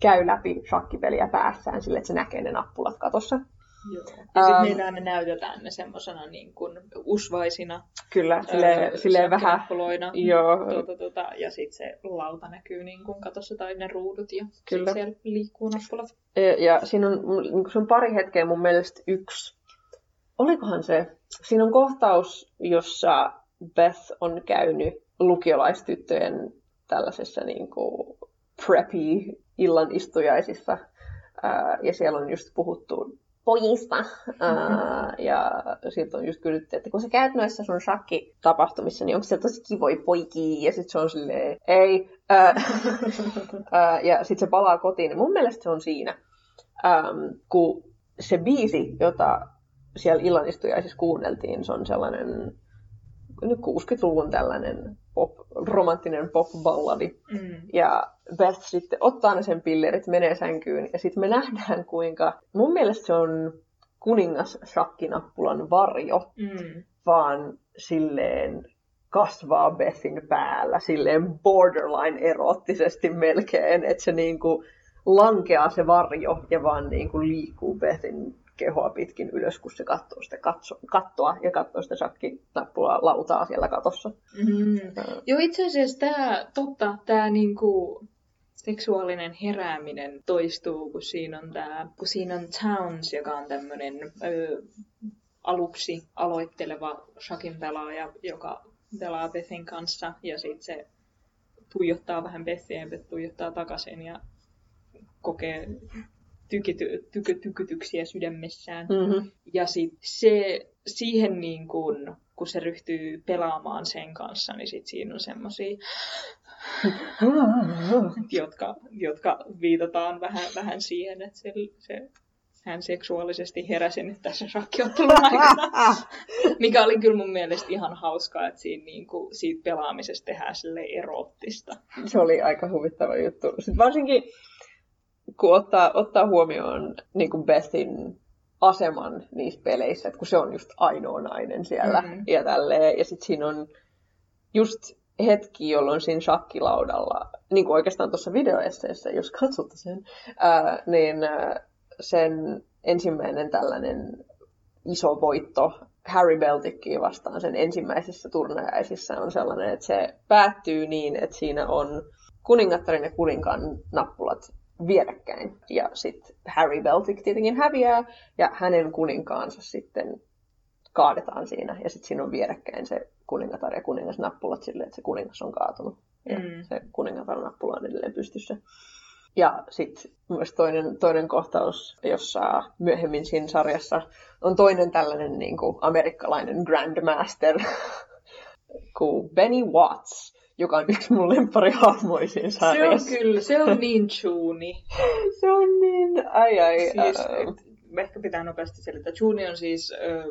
käy läpi shakkipeliä päässään sille, että se näkee ne nappulat katossa. Joo. Ja sitten Ähm. meillä ne näytetään ne semmoisena niin kuin usvaisina Kyllä, silleen, öö, silleen vähän, joo, Tuota, tuota, ja sitten se lauta näkyy niin kuin katossa tai ne ruudut ja Kyllä. siellä liikkuu nappulat. Ja, ja siinä on, niin kuin se on pari hetkeä mun mielestä yksi. Olikohan se? Siinä on kohtaus, jossa Beth on käynyt lukiolaistyttöjen tällaisessa niin kuin preppy illan istujaisissa. Ja siellä on just puhuttu pojista. Ää, ja sitten on just kysytty, että kun sä käyt noissa sun shakki-tapahtumissa, niin onko siellä tosi kivoja poikia? Ja sitten se on silleen, ei. Ää, ää, ja sitten se palaa kotiin. Ja mun mielestä se on siinä, äm, kun se biisi, jota siellä illanistujaisissa kuunneltiin, se on sellainen nyt 60-luvun tällainen pop, romanttinen pop-balladi. Mm. Ja Beth sitten ottaa ne sen pillerit, menee sänkyyn ja sitten me nähdään kuinka, mun mielestä se on kuningas shakkinappulan varjo, Mm. vaan silleen kasvaa Bethin päällä silleen borderline erottisesti melkein, että se niinku lankeaa se varjo ja vaan niinku liikkuu Bethin kehoa pitkin ylös, kun se katsoo sitä katso, kattoa ja katsoo sitä shakkinappulaa lautaa siellä katossa. Mm. Joo, itse asiassa tämä, totta, tämä niinku seksuaalinen herääminen toistuu, kun siinä on, tää, kun siinä on Towns, joka on tämmöinen aluksi aloitteleva shakin pelaaja, joka pelaa Bethin kanssa, ja sitten se tuijottaa vähän Bethia, ja Beth tuijottaa takaisin, ja kokee tykity, tyky, tykytyksiä sydämessään. Mm-hmm. Ja sit se, siihen niin kun, kun se ryhtyy pelaamaan sen kanssa, niin sit siinä on semmosia, jotka, jotka viitataan vähän, vähän siihen, että se, se, hän seksuaalisesti heräsi nyt tässä shakkiottelun aikana. Mikä oli kyllä mun mielestä ihan hauskaa, että siinä, niin kuin, siitä pelaamisesta tehdään sille eroottista. Se oli aika huvittava juttu. Sitten varsinkin, kun ottaa, ottaa huomioon niin kuin Bethin aseman niissä peleissä, että kun se on just ainoa nainen siellä Mhm. ja tälleen. Ja sitten siinä on just hetki, jolloin siinä shakkilaudalla, niin kuin oikeastaan tuossa videoesseessä, jos katsotte sen, ää, niin ää, sen ensimmäinen tällainen iso voitto Harry Beltickia vastaan sen ensimmäisessä turnajaisissa on sellainen, että se päättyy niin, että siinä on kuningattarin ja kuninkaan nappulat vierekkäin. Ja sitten Harry Beltic tietenkin häviää ja hänen kuninkaansa sitten kaadetaan siinä. Ja sitten siinä on vierekkäin se kuningatar ja kuningasnappulat silleen, että se kuningas on kaatunut. Ja Mm. se kuningatar nappula on edelleen pystyssä. Ja sitten myös toinen, toinen kohtaus, jossa myöhemmin siinä sarjassa on toinen tällainen niin kuin amerikkalainen grandmaster kuin Benny Watts, joka on yksi mun lempparihahmoja siinä Se on sarjassa. kyllä, se on niin chuuni. Se on niin, ai ai. Siis, ehkä pitää nopeasti selittää. Juni on siis ö,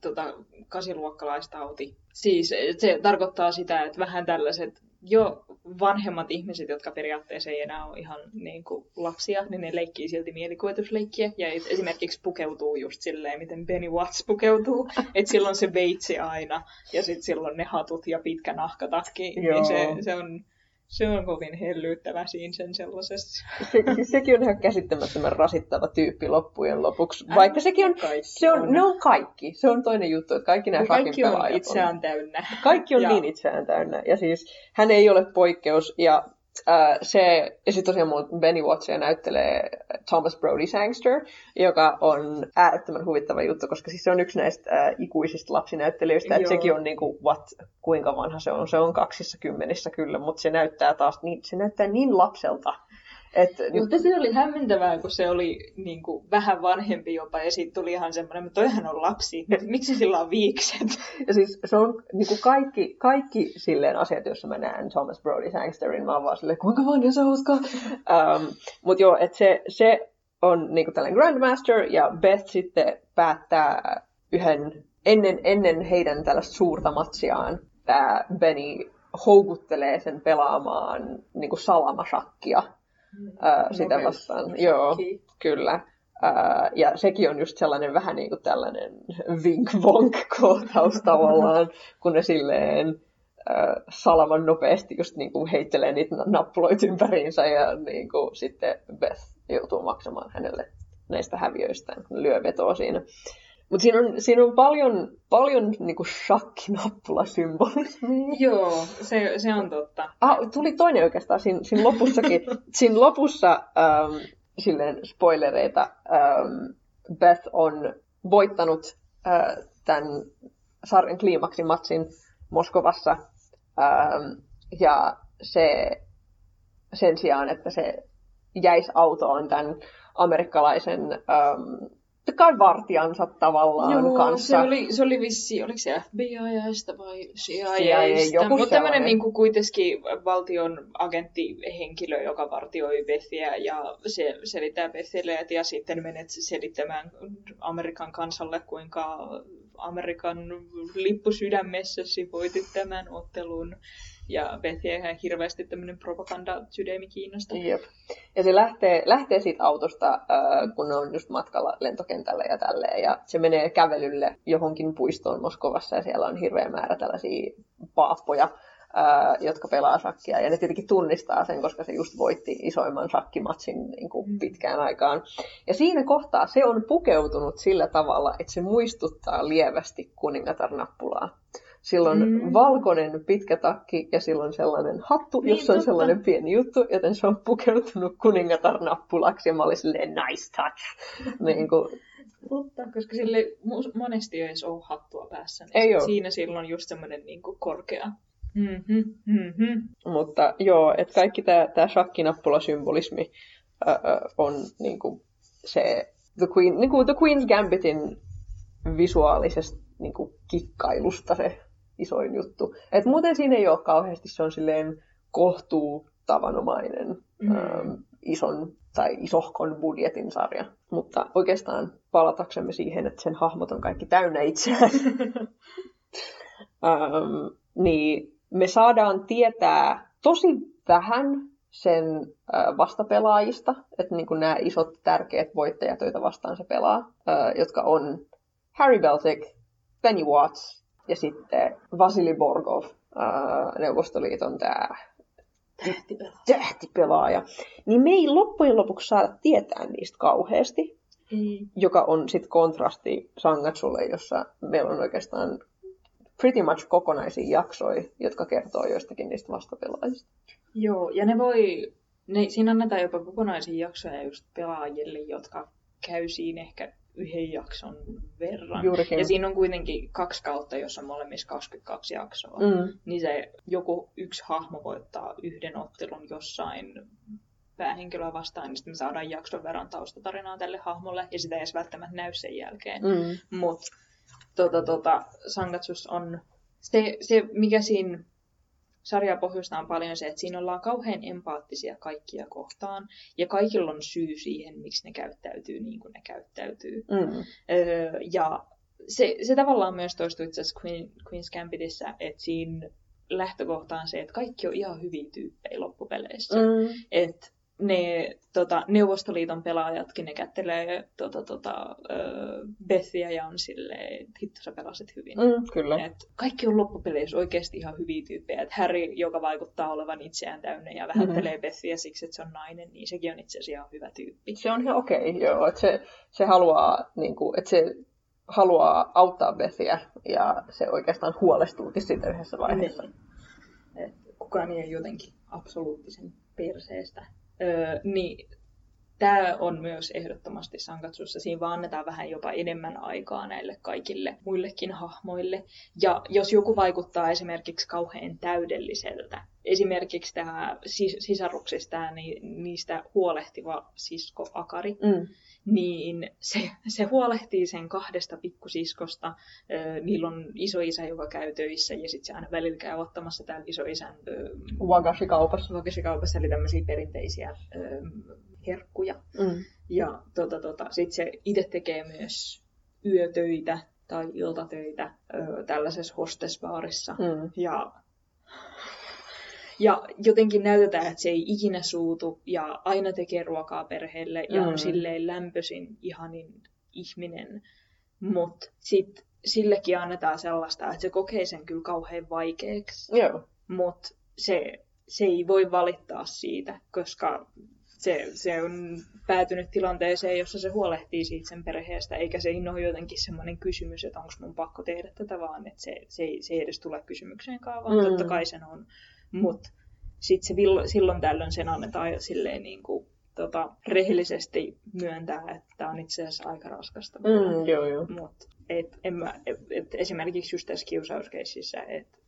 tota, kasiluokkalaistauti. Siis se tarkoittaa sitä, että vähän tällaiset jo vanhemmat ihmiset, jotka periaatteessa ei enää ole ihan niin kuin lapsia, niin ne leikkii silti mielikuvitusleikkiä. Ja esimerkiksi pukeutuu just silleen, miten Benny Watts pukeutuu. Että silloin se veitsi aina, ja sitten silloin ne hatut ja pitkä nahkatakki. Niin se, se on se on kovin hellyyttävä siinä sen sellaisessa. Se, sekin on ihan käsittämättömän rasittava tyyppi loppujen lopuksi. Vaikka sekin on, se on, ne on kaikki. Se on toinen juttu, että kaikki nämä Kaikki on itseään täynnä. Kaikki on ja. niin itseään täynnä. Ja siis hän ei ole poikkeus. Ja Uh, se, ja sitten tosiaan mun Benny Watsia näyttelee Thomas Brody Sangster, joka on äärettömän huvittava juttu, koska siis se on yksi näistä uh, ikuisista lapsinäyttelijöistä, että sekin on niinku, what, kuinka vanha se on, se on kaksissa kymmenissä kyllä, mutta se näyttää taas niin, se näyttää niin lapselta, et, Mutta se oli hämmentävää, kun se oli niin kuin, vähän vanhempi jopa, ja siitä tuli ihan semmoinen, että toihan on lapsi, miksi sillä on viikset? Ja siis se on niin kuin kaikki, kaikki silleen asiat, joissa mä näen Thomas Brody Sangsterin, mä oon vaan silleen, kuinka vanha se hauska. Um, Mutta joo, että se, se on niin kuin tällainen Grandmaster, ja Beth sitten päättää yhden, ennen, ennen heidän tällaista suurta matsiaan, tämä Benny houkuttelee sen pelaamaan niin kuin salamasakkia ää, sitä vastaan. Joo, kyllä. Ää, ja sekin on just sellainen vähän niin kuin tällainen vink-vonk-kohtaus tavallaan, kun ne silleen ää, salaman nopeasti just niin kuin heittelee niitä nappuloita ympäriinsä ja niin kuin sitten Beth joutuu maksamaan hänelle näistä häviöistä, lyö vetoa siinä. Mutta siinä on, siinä on paljon, paljon niinku shakkinappulasymbolismia. Joo, se, se on totta. Ah, tuli toinen oikeastaan siinä, siinä lopussakin. siinä lopussa, ähm, silleen spoilereita, ähm, Beth on voittanut äh, tämän sarjan kliimaksin matsin Moskovassa. Ähm, ja se sen sijaan, että se jäisi autoon tämän amerikkalaisen ähm, kai vartijansa tavallaan Joo, kanssa. Se oli, se oli vissi, oliko se FBIstä vai CIAstä, mutta tämmöinen niin kuin kuitenkin valtion agenttihenkilö, joka vartioi Bethiä ja se selittää Bethille ja sitten menet selittämään Amerikan kansalle, kuinka Amerikan lippu sydämessäsi voitit tämän ottelun. Ja Bethia ihan hirveästi tämmöinen propaganda-sydämi kiinnostaa. Jep. Ja se lähtee, lähtee siitä autosta, äh, kun on just matkalla lentokentälle ja tälleen. Ja se menee kävelylle johonkin puistoon Moskovassa ja siellä on hirveä määrä tällaisia paappoja, äh, jotka pelaa shakkia. Ja ne tietenkin tunnistaa sen, koska se just voitti isoimman shakkimatsin niin kuin mm. pitkään aikaan. Ja siinä kohtaa se on pukeutunut sillä tavalla, että se muistuttaa lievästi Silloin mm. valkoinen pitkä takki ja silloin sellainen hattu, niin, jossa on totta. sellainen pieni juttu, joten se on pukeutunut kuningatar-nappulaksi ja mä olin silleen nice touch. niin kuin... Totta, koska sille monesti ei ole hattua päässä. Niin ei Siinä silloin just semmoinen niin kuin korkea Mm-hmm, mm-hmm. Mutta joo, että kaikki tämä tää shakkinappula-symbolismi äh, on niinku se The, Queen, niinku The Queen's Gambitin visuaalisesta niinku kikkailusta se isoin juttu. Et muuten siinä ei ole kauheasti, se on silleen kohtuu tavanomainen mm. ähm, ison tai isohkon budjetin sarja. Mutta oikeastaan palataksemme siihen, että sen hahmot on kaikki täynnä itseään, ähm, niin me saadaan tietää tosi vähän sen äh, vastapelaajista, että niin kuin nämä isot tärkeät voittajat, joita vastaan se pelaa, äh, jotka on Harry Beltic, Penny Watts ja sitten Vasili Borgov, ää, Neuvostoliiton tämä tähtipelaaja. tähtipelaaja. Niin me ei loppujen lopuksi saada tietää niistä kauheasti, mm. joka on sitten kontrasti Sangatsulle, jossa meillä on oikeastaan pretty much kokonaisia jaksoja, jotka kertoo joistakin niistä vastapelaajista. Joo, ja ne voi, ne, siinä annetaan jopa kokonaisia jaksoja just pelaajille, jotka käy siinä ehkä yhden jakson verran. Juurikin. Ja siinä on kuitenkin kaksi kautta, jossa on molemmissa 22 jaksoa. Mm. Niin se joku yksi hahmo voittaa yhden ottelun jossain päähenkilöä vastaan, niin sitten me saadaan jakson verran taustatarinaa tälle hahmolle, ja sitä ei edes välttämättä näy sen jälkeen. Mm. Mutta tota, tota, Sangatsus on se, se, mikä siinä sarjaa pohjustaa paljon se, että siinä ollaan kauhean empaattisia kaikkia kohtaan, ja kaikilla on syy siihen, miksi ne käyttäytyy niin kuin ne käyttäytyy. Mm. Öö, ja se, se tavallaan myös toistuu itse asiassa Queen, Queen's Gambitissa, että siinä lähtökohta on se, että kaikki on ihan hyviä tyyppejä loppupeleissä. Mm. Että ne tota, Neuvostoliiton pelaajatkin, ne kättelee tota, tota, Bethia ja on silleen, hitto sä pelasit hyvin. Mm, kyllä. Et kaikki on loppupeleissä oikeasti ihan hyviä tyyppejä. Et Harry, joka vaikuttaa olevan itseään täynnä ja vähättelee mm-hmm. Bethia siksi, että se on nainen, niin sekin on itse asiassa ihan hyvä tyyppi. Se on ihan okei, okay, joo. Että se, se haluaa, niin kuin, että se haluaa auttaa Bethia ja se oikeastaan huolestuukin siitä yhdessä vaiheessa. Niin. Et kukaan ei jotenkin absoluuttisen perseestä. Niin tämä on myös ehdottomasti Sankatsussa. Siinä vaan annetaan vähän jopa enemmän aikaa näille kaikille muillekin hahmoille. Ja jos joku vaikuttaa esimerkiksi kauhean täydelliseltä, esimerkiksi tämä sis- sisaruksista, niin niistä huolehtiva sisko Akari, Mm. Niin se, se huolehtii sen kahdesta pikkusiskosta. Niillä on isoisä, joka käy töissä, ja sitten se aina välillä käy ottamassa tämän isoisän Wagashi-kaupassa. Wagashi-kaupassa, eli tämmöisiä perinteisiä herkkuja. Mm. Ja tota, tota, sitten se itse tekee myös yötöitä tai iltatöitä ö, tällaisessa hostesbaarissa. Mm. Ja, ja jotenkin näytetään, että se ei ikinä suutu ja aina tekee ruokaa perheelle ja Mm. on silleen lämpöisin, ihanin ihminen. Mutta sitten sillekin annetaan sellaista, että se kokee sen kyllä kauhean vaikeaksi, Joo. mutta se, se ei voi valittaa siitä, koska se, se on päätynyt tilanteeseen, jossa se huolehtii siitä sen perheestä, eikä se ole jotenkin semmoinen kysymys, että onko mun pakko tehdä tätä, vaan että se, se, ei, se ei edes tule kysymykseenkaan, vaan Mm. totta kai sen on. Mutta sitten se villo, silloin tällöin sen annetaan jo silleen niin kuin, tota, rehellisesti myöntää, että tämä on itse asiassa aika raskasta. Mm, joo, joo. Mut, et, en mä, et, et esimerkiksi just tässä kiusauskeississä, että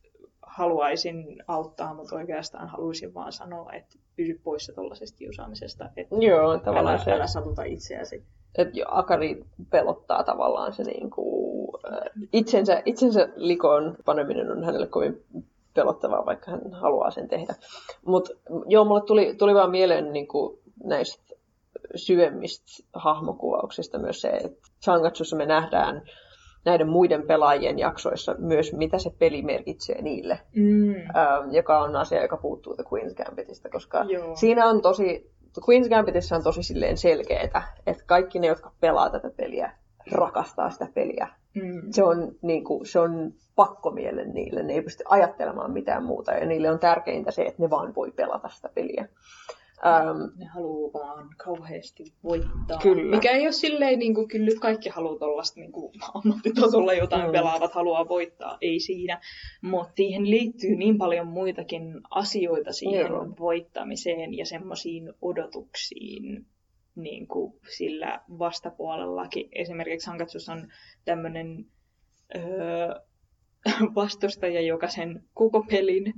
haluaisin auttaa, mutta oikeastaan haluaisin vaan sanoa, että pysy poissa tuollaisesta kiusaamisesta. Että Joo, älä, tavallaan se, älä satuta itseäsi. että jo Akari pelottaa tavallaan se niin kuin, itsensä, itsensä likoon paneminen on hänelle kovin pelottavaa, vaikka hän haluaa sen tehdä. Mutta joo, mulle tuli, tuli vaan mieleen niin kuin näistä syvemmistä hahmokuvauksista myös se, että Sangatsussa me nähdään näiden muiden pelaajien jaksoissa myös, mitä se peli merkitsee niille, Mm. ähm, joka on asia, joka puuttuu The Queen's Gambitista, koska Joo. siinä on tosi, The Queen's Gambitissa on tosi silleen selkeetä, että kaikki ne, jotka pelaa tätä peliä, rakastaa sitä peliä. Mm. Se on, niin kuin, se on pakkomielle niille, ne ei pysty ajattelemaan mitään muuta, ja niille on tärkeintä se, että ne vaan voi pelata sitä peliä. Ähm, Ne haluaa vaan kauheasti voittaa. Kyllä. Mikä ei ole silleen, niin kuin, kyllä nyt kaikki haluaa tuollaista niin ammattitasolla jotain mm. pelaavat haluaa voittaa, ei siinä. Mutta siihen liittyy niin paljon muitakin asioita siihen Joo. voittamiseen ja semmoisiin odotuksiin niin kuin sillä vastapuolellakin. Esimerkiksi Hankatsus on tämmöinen öö, vastustaja, joka sen koko pelin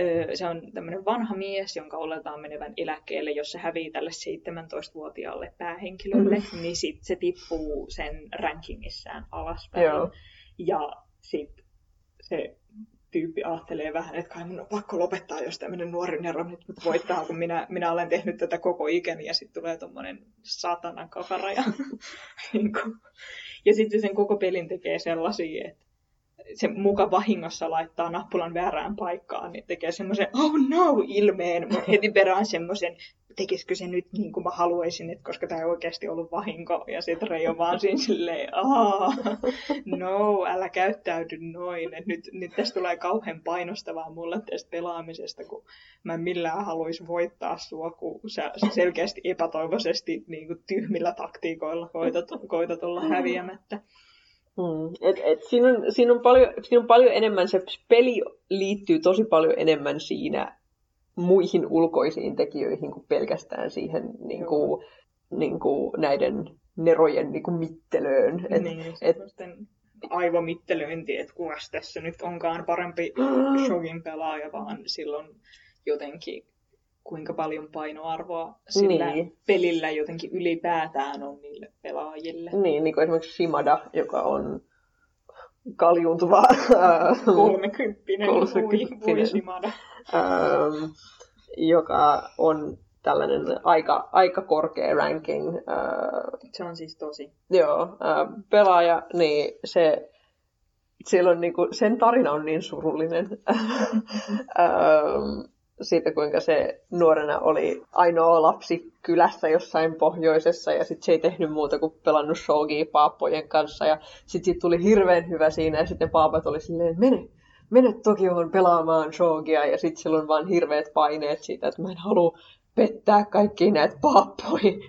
Öö, se on tämmöinen vanha mies, jonka oletaan menevän eläkkeelle, jos se hävii tälle 17-vuotiaalle päähenkilölle, mm. niin sit se tippuu sen rankingissään alaspäin. Joo. Ja sitten se tyyppi ajattelee vähän, että kai mun on pakko lopettaa, jos tämmöinen nuori nero nyt mut voittaa, kun minä, minä olen tehnyt tätä koko ikäni, ja sitten tulee tommonen satanan kakara. Ja, niin kuin. ja sitten sen koko pelin tekee sellaisia, että se muka vahingossa laittaa nappulan väärään paikkaan, niin tekee semmoisen oh no ilmeen, mutta heti perään semmoisen, tekisikö se nyt niin kuin mä haluaisin, että koska tämä ei oikeasti ollut vahinko. Ja sitten Rei on vaan siinä silleen, Aa, no, älä käyttäydy noin. Et nyt, nyt tästä tulee kauhean painostavaa mulle tästä pelaamisesta, kun mä en millään haluaisi voittaa sua, kun sä selkeästi epätoivoisesti niin kuin tyhmillä taktiikoilla koitat, koitat olla häviämättä. Mm. Et, et siinä, on, siinä, on paljon, siinä on paljon enemmän, se peli liittyy tosi paljon enemmän siinä muihin ulkoisiin tekijöihin kuin pelkästään siihen niin kuin, niin kuin näiden nerojen niin kuin mittelöön. Et, niin, et, aivomittelöinti, että kukas tässä nyt onkaan parempi shogin pelaaja, vaan silloin jotenkin kuinka paljon painoarvoa sillä Niin. pelillä jotenkin ylipäätään on niille pelaajille. niin, niin kuin esimerkiksi Shimada, joka on kaljuuntuva kolmekymppinen, kolmekymppinen. voi, Shimada. Ähm, joka on tällainen aika, aika korkea ranking äh, Se on siis tosi. joo, äh, pelaaja, niin se, siellä on niinku, sen tarina on niin surullinen. ähm, siitä, kuinka se nuorena oli ainoa lapsi kylässä jossain pohjoisessa ja sitten se ei tehnyt muuta kuin pelannut shogia paappojen kanssa ja sitten siitä tuli hirveän hyvä siinä ja sitten paapat oli silleen, mene, mene Tokioon pelaamaan shogia ja sitten sillä on vaan hirveät paineet siitä, että mä en halua pettää kaikki näitä paappoja.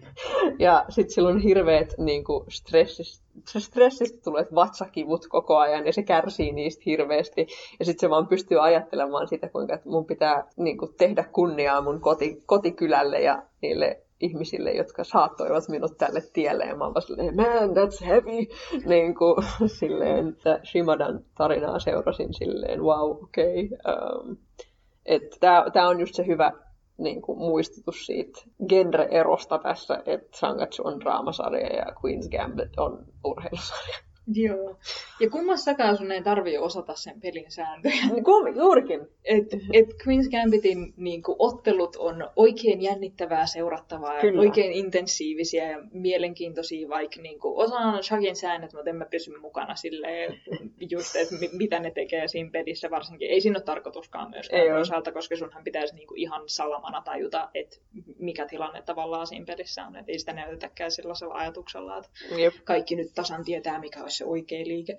Ja sitten sillä on hirveät niin kuin, stressis, stressistä tulevat vatsakivut koko ajan ja se kärsii niistä hirveästi. Ja sitten se vaan pystyy ajattelemaan sitä, kuinka mun pitää niin kuin, tehdä kunniaa mun koti, kotikylälle ja niille ihmisille, jotka saattoivat minut tälle tielle. Ja mä vaan silleen, man, that's heavy. Niin kuin, silleen, että Shimadan tarinaa seurasin silleen, wow, okei. Okay. Um, Tämä on just se hyvä niin kuin, muistutus siitä genre-erosta tässä, että Sangatsu on draamasarja ja Queen's Gambit on urheilusarja. Joo. Ja kummassakaan sun ei tarvii osata sen pelin sääntöjä. Niin kuin, juurikin. Et, et Queen's Gambitin niin kuin, ottelut on oikein jännittävää seurattavaa ja Kyllä. oikein intensiivisiä ja mielenkiintoisia, vaikka niin kuin, osaan Shagin säännöt, mutta en mä pysy mukana silleen, just, että mi- mitä ne tekee siinä pelissä varsinkin. Ei siinä ole tarkoituskaan myöskään Ei toisaalta, koska sunhan pitäisi niin kuin, ihan salamana tajuta, että mikä tilanne tavallaan siinä pelissä on. Et ei sitä näytetäkään sellaisella ajatuksella, että Jep. kaikki nyt tasan tietää, mikä olisi se oikea liike.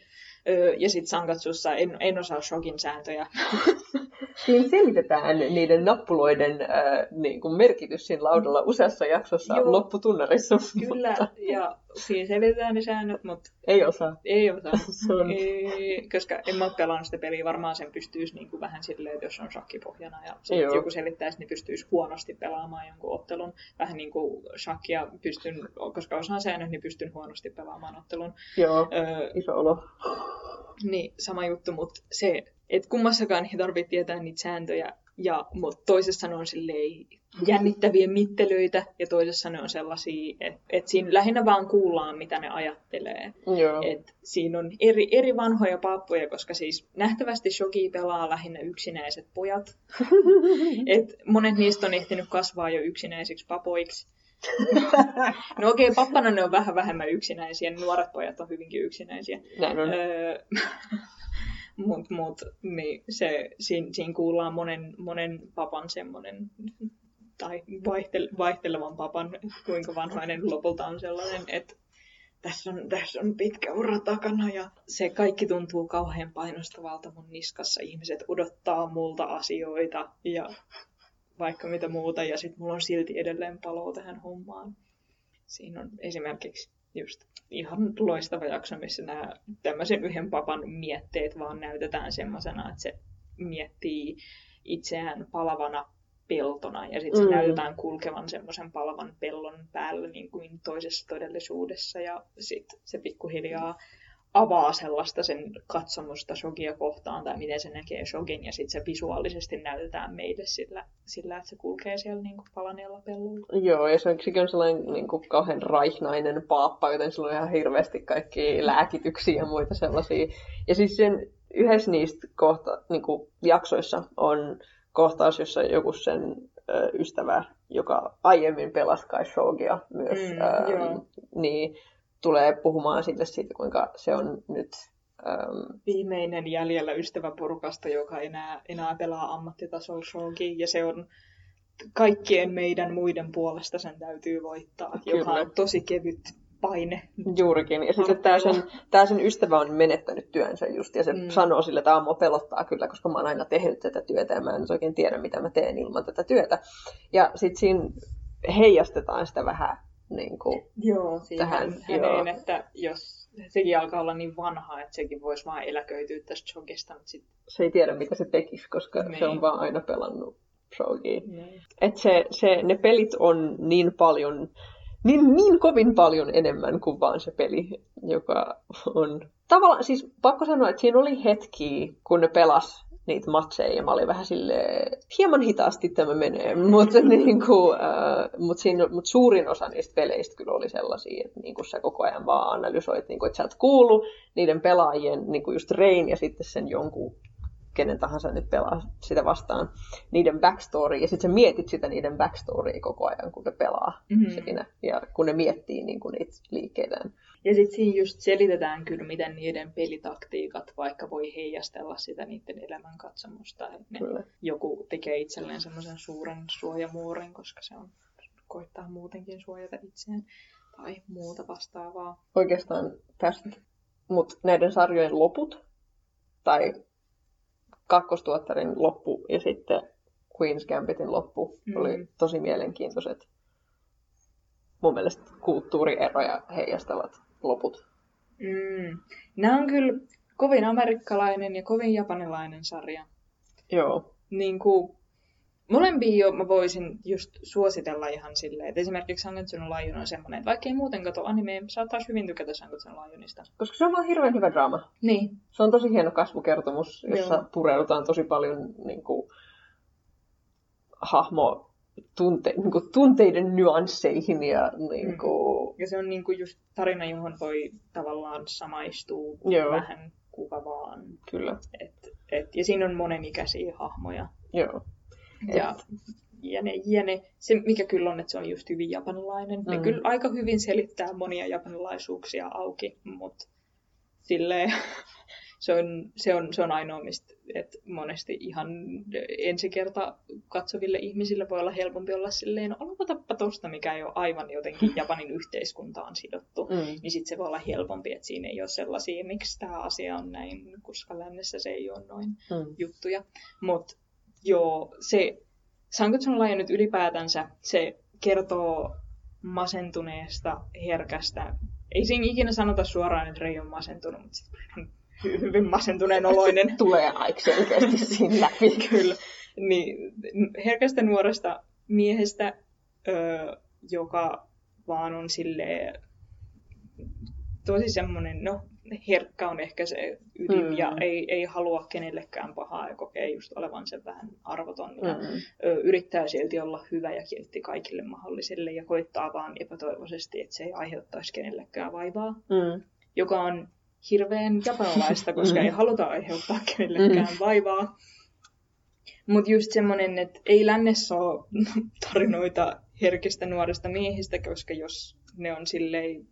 Öö, ja sitten Sankatsussa en, en osaa shogin sääntöjä. Siinä selitetään niiden nappuloiden äh, niin kuin merkitys siinä laudalla useassa jaksossa Joo. lopputunnarissa. Kyllä, Mutta ja siinä selitetään ne säännöt, mutta ei osaa. ei osaa. Se on- Ei, koska en mä ole pelannut sitä peliä, varmaan sen pystyisi niin kuin vähän silleen, että jos on shakkipohjana ja Joo. joku selittäisi, niin pystyisi huonosti pelaamaan jonkun ottelun. Vähän niin kuin shakkia pystyn, koska osaan säännöt, niin pystyn huonosti pelaamaan ottelun. Joo, Öö, iso olo. Niin, sama juttu, mutta se, että kummassakaan ei tarvitse tietää niitä sääntöjä, ja, mutta toisessa ne on silleen jännittäviä mittelöitä, ja toisessa ne on sellaisia, että et siinä lähinnä vaan kuullaan, mitä ne ajattelee. Joo. Et siinä on eri, eri vanhoja paappoja, koska siis nähtävästi Shogi pelaa lähinnä yksinäiset pojat. Et monet niistä on ehtinyt kasvaa jo yksinäisiksi papoiksi. No okei, okay, pappana ne on vähän vähemmän yksinäisiä, nuoret pojat on hyvinkin yksinäisiä. Näin on. Öö, mut, mut, niin se, siinä, siinä kuullaan monen, monen papan semmoinen, tai vaihtel, vaihtelevan papan, kuinka vanhainen lopulta on sellainen, että tässä on, tässä on pitkä ura takana ja se kaikki tuntuu kauhean painostavalta mun niskassa. Ihmiset odottaa multa asioita ja vaikka mitä muuta ja sitten mulla on silti edelleen palo tähän hommaan. Siinä on esimerkiksi just ihan loistava jakso, missä nämä tämmöisen yhden papan mietteet vaan näytetään semmoisena, että se miettii itseään palavana peltona ja sitten se Mm. näytetään kulkevan semmoisen palavan pellon päällä niin kuin toisessa todellisuudessa ja sitten se pikkuhiljaa avaa sellaista sen katsomusta Shogia kohtaan tai miten se näkee Shogin ja sitten se visuaalisesti näytetään meille sillä, sillä että se kulkee siellä niin kuin palaneella pellolla. Joo, ja se on, sekin on sellainen niin kuin, kauhean raihnainen paappa, joten sillä on ihan hirveästi kaikki lääkityksiä ja muita sellaisia. Ja siis sen yhdessä niistä kohta, niin kuin, jaksoissa on kohtaus, jossa joku sen ö, ystävä, joka aiemmin pelasi Kai Shogia myös, Mm, ö, joo. niin tulee puhumaan sille siitä, kuinka se on nyt äm, Viimeinen jäljellä ystäväporukasta, joka enää, enää pelaa ammattitasolla shogi, ja se on kaikkien meidän muiden puolesta sen täytyy voittaa, joka Kyllä. on tosi kevyt paine. Juurikin. Ja sitten tämä sen, tää sen ystävä on menettänyt työnsä just, ja se Mm. sanoo sille, että aamu pelottaa kyllä, koska mä oon aina tehnyt tätä työtä, ja mä en oikein tiedä, mitä mä teen ilman tätä työtä. Ja sitten siinä heijastetaan sitä vähän niin kuin, Joo, siihen Tähän, häneen, joo. että jos sekin alkaa olla niin vanha, että sekin voisi vaan eläköityä tästä shogista, mutta sitten se ei tiedä, mitä se tekisi, koska Niin. se on vaan aina pelannut shogia. niin. Et se, se, ne pelit on niin paljon, niin, niin kovin paljon enemmän kuin vaan se peli, joka on... Tavallaan, siis pakko sanoa, että siinä oli hetki, kun ne pelas niitä matseja ja mä olin vähän silleen, hieman hitaasti tämä menee, mutta niin kuin, äh, mut siinä, mut suurin osa niistä peleistä kyllä oli sellaisia, että niin kuin sä koko ajan vaan analysoit, niin kuin, että sä et kuulu niiden pelaajien, niin kuin just Rain ja sitten sen jonkun kenen tahansa nyt pelaa sitä vastaan, niiden backstory, ja sitten sä mietit sitä niiden backstorya koko ajan, kun ne pelaa mm-hmm. siinä, ja kun ne miettii niin kuin niitä liikkeitään. Ja sitten siinä just selitetään kyllä, miten niiden pelitaktiikat vaikka voi heijastella sitä niiden elämänkatsomusta. Että ne kyllä. joku tekee itselleen semmoisen suuren suojamuurin, koska se on koittaa muutenkin suojata itseään tai muuta vastaavaa. Oikeastaan tästä, mutta näiden sarjojen loput, tai kakkostuottarin loppu ja sitten Queen's Gambitin loppu mm. oli tosi mielenkiintoiset. Mun mielestä kulttuurieroja heijastavat loput. Mm. Nämä on kyllä kovin amerikkalainen ja kovin japanilainen sarja. Joo. Niin kuin, molempia jo mä voisin just suositella ihan silleen, että esimerkiksi Sangetsun Lion on semmoinen, että vaikka ei muuten kato animea, saattaa hyvin tykätä Sangetsun Lionista. Koska se on vaan hirveän hyvä draama. Niin. Se on tosi hieno kasvukertomus, jossa Joo. pureudutaan tosi paljon niin kuin, hahmo tunte, niin kuin, tunteiden nyansseihin. Ja, niin kuin... mm. ja se on niin kuin just tarina, johon voi tavallaan samaistua Joo. vähän kuka vaan. Kyllä. Et, et, ja siinä on monenikäisiä hahmoja. Joo. Ja, ja, ne, ja ne, se mikä kyllä on, että se on just hyvin japanilainen. Mm. Ne kyllä aika hyvin selittää monia japanilaisuuksia auki, mutta silleen se on, se on, se on ainoa, mistä että monesti ihan ensi kerta katsoville ihmisille voi olla helpompi olla silleen, no aloitapa tosta, mikä ei ole aivan jotenkin Japanin yhteiskuntaan sidottu, mm. niin sitten se voi olla helpompi, että siinä ei ole sellaisia, miksi tämä asia on näin, koska lännessä se ei ole noin mm. juttuja. Mutta joo, se Sankutsun nyt ylipäätänsä, se kertoo masentuneesta, herkästä. Ei siinä ikinä sanota suoraan, että Rei on masentunut, mutta hyvin masentuneen oloinen. Tulee aika selkeästi siinä läpi. Kyllä. Niin, herkästä nuoresta miehestä, joka vaan on sille tosi semmoinen, no herkkä on ehkä se ydin mm. ja ei, ei halua kenellekään pahaa ja kokee just olevansa vähän arvoton ja mm. ö, yrittää silti olla hyvä ja kiltti kaikille mahdollisille ja koittaa vaan epätoivoisesti, että se ei aiheuttaisi kenellekään vaivaa, mm. joka on hirveän japanilaista, koska ei haluta aiheuttaa kenellekään mm. vaivaa. Mutta just semmoinen, että ei lännessä ole tarinoita herkistä nuorista miehistä, koska jos ne on silleen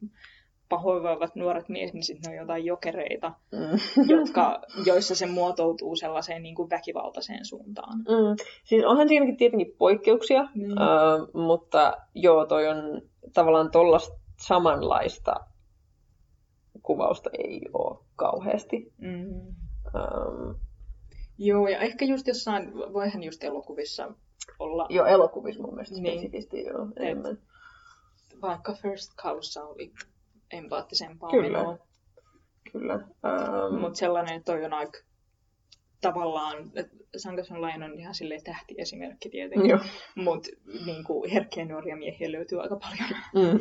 pahoivaavat nuoret miehet, niin sitten ne on jotain jokereita, mm. jotka, joissa se muotoutuu sellaiseen niin kuin väkivaltaiseen suuntaan. Mm. Siis onhan siinäkin tietenkin poikkeuksia, mm. uh, mutta joo, toi on tavallaan tuollaista samanlaista kuvausta ei ole kauheasti. Mm. Um, joo, ja ehkä just jossain, voihan just elokuvissa olla... Joo, elokuvissa mun mielestä niin. spesifisti joo, enemmän. Vaikka First Cowssa oli empaattisempaa Kyllä. menoa. Kyllä. Um... Mutta sellainen, että toi on aika tavallaan, että Sankason Lion on ihan silleen tähtiesimerkki tietenkin, mutta niin herkkiä nuoria miehiä löytyy aika paljon. Mm.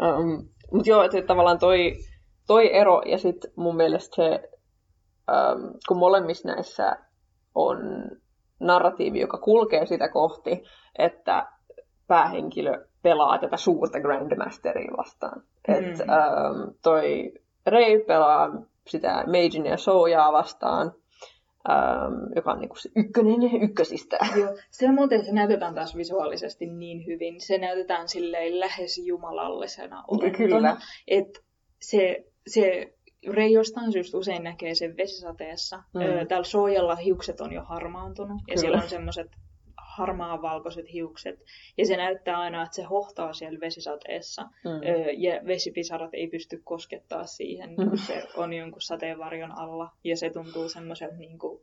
Um, mutta joo, että tavallaan toi, toi ero ja sitten mun mielestä se, um, kun molemmissa näissä on narratiivi, joka kulkee sitä kohti, että päähenkilö pelaa tätä suurta Grandmasteria vastaan. Mm. Et, um, toi Ray pelaa sitä Meijin ja Soujaa vastaan, um, joka on niinku se ykkönen ykkösistä. Joo, se muuten se näytetään taas visuaalisesti niin hyvin. Se näytetään silleen lähes jumalallisena olentona. Kyllä. Että se, se Rei jostain syystä usein näkee sen vesisateessa. Mm. Täällä Soojalla hiukset on jo harmaantunut ja Kyllä. siellä on semmoiset harmaan valkoiset hiukset. Ja se näyttää aina, että se hohtaa siellä vesisateessa. Mm. ja vesipisarat ei pysty koskettaa siihen, mm. kun se on jonkun sateenvarjon alla. Ja se tuntuu semmoiselta niin kuin,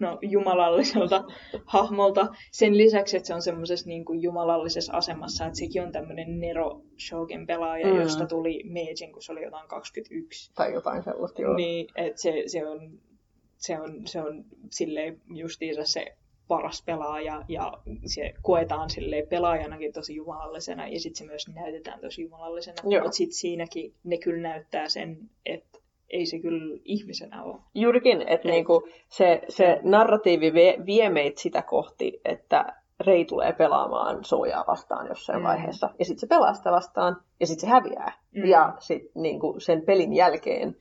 no, jumalalliselta hahmolta. Sen lisäksi, että se on semmoisessa niin kuin jumalallisessa asemassa, että sekin on tämmöinen Nero Shogun pelaaja, mm. josta tuli Meijin, kun se oli jotain 21. Tai jotain sellaista, joo. Niin, että se, se on se on, se on silleen justiinsa se paras pelaaja ja se koetaan sille pelaajanakin tosi jumalallisena ja sitten se myös näytetään tosi jumalallisena. Mutta sitten siinäkin ne kyllä näyttää sen, että ei se kyllä ihmisenä ole. Juurikin, että niinku se, se narratiivi vie, vie meitä sitä kohti, että Rei tulee pelaamaan soojaa vastaan jossain mm. vaiheessa. Ja sitten se pelaa sitä vastaan, ja sitten se häviää. Mm. Ja sitten niinku sen pelin jälkeen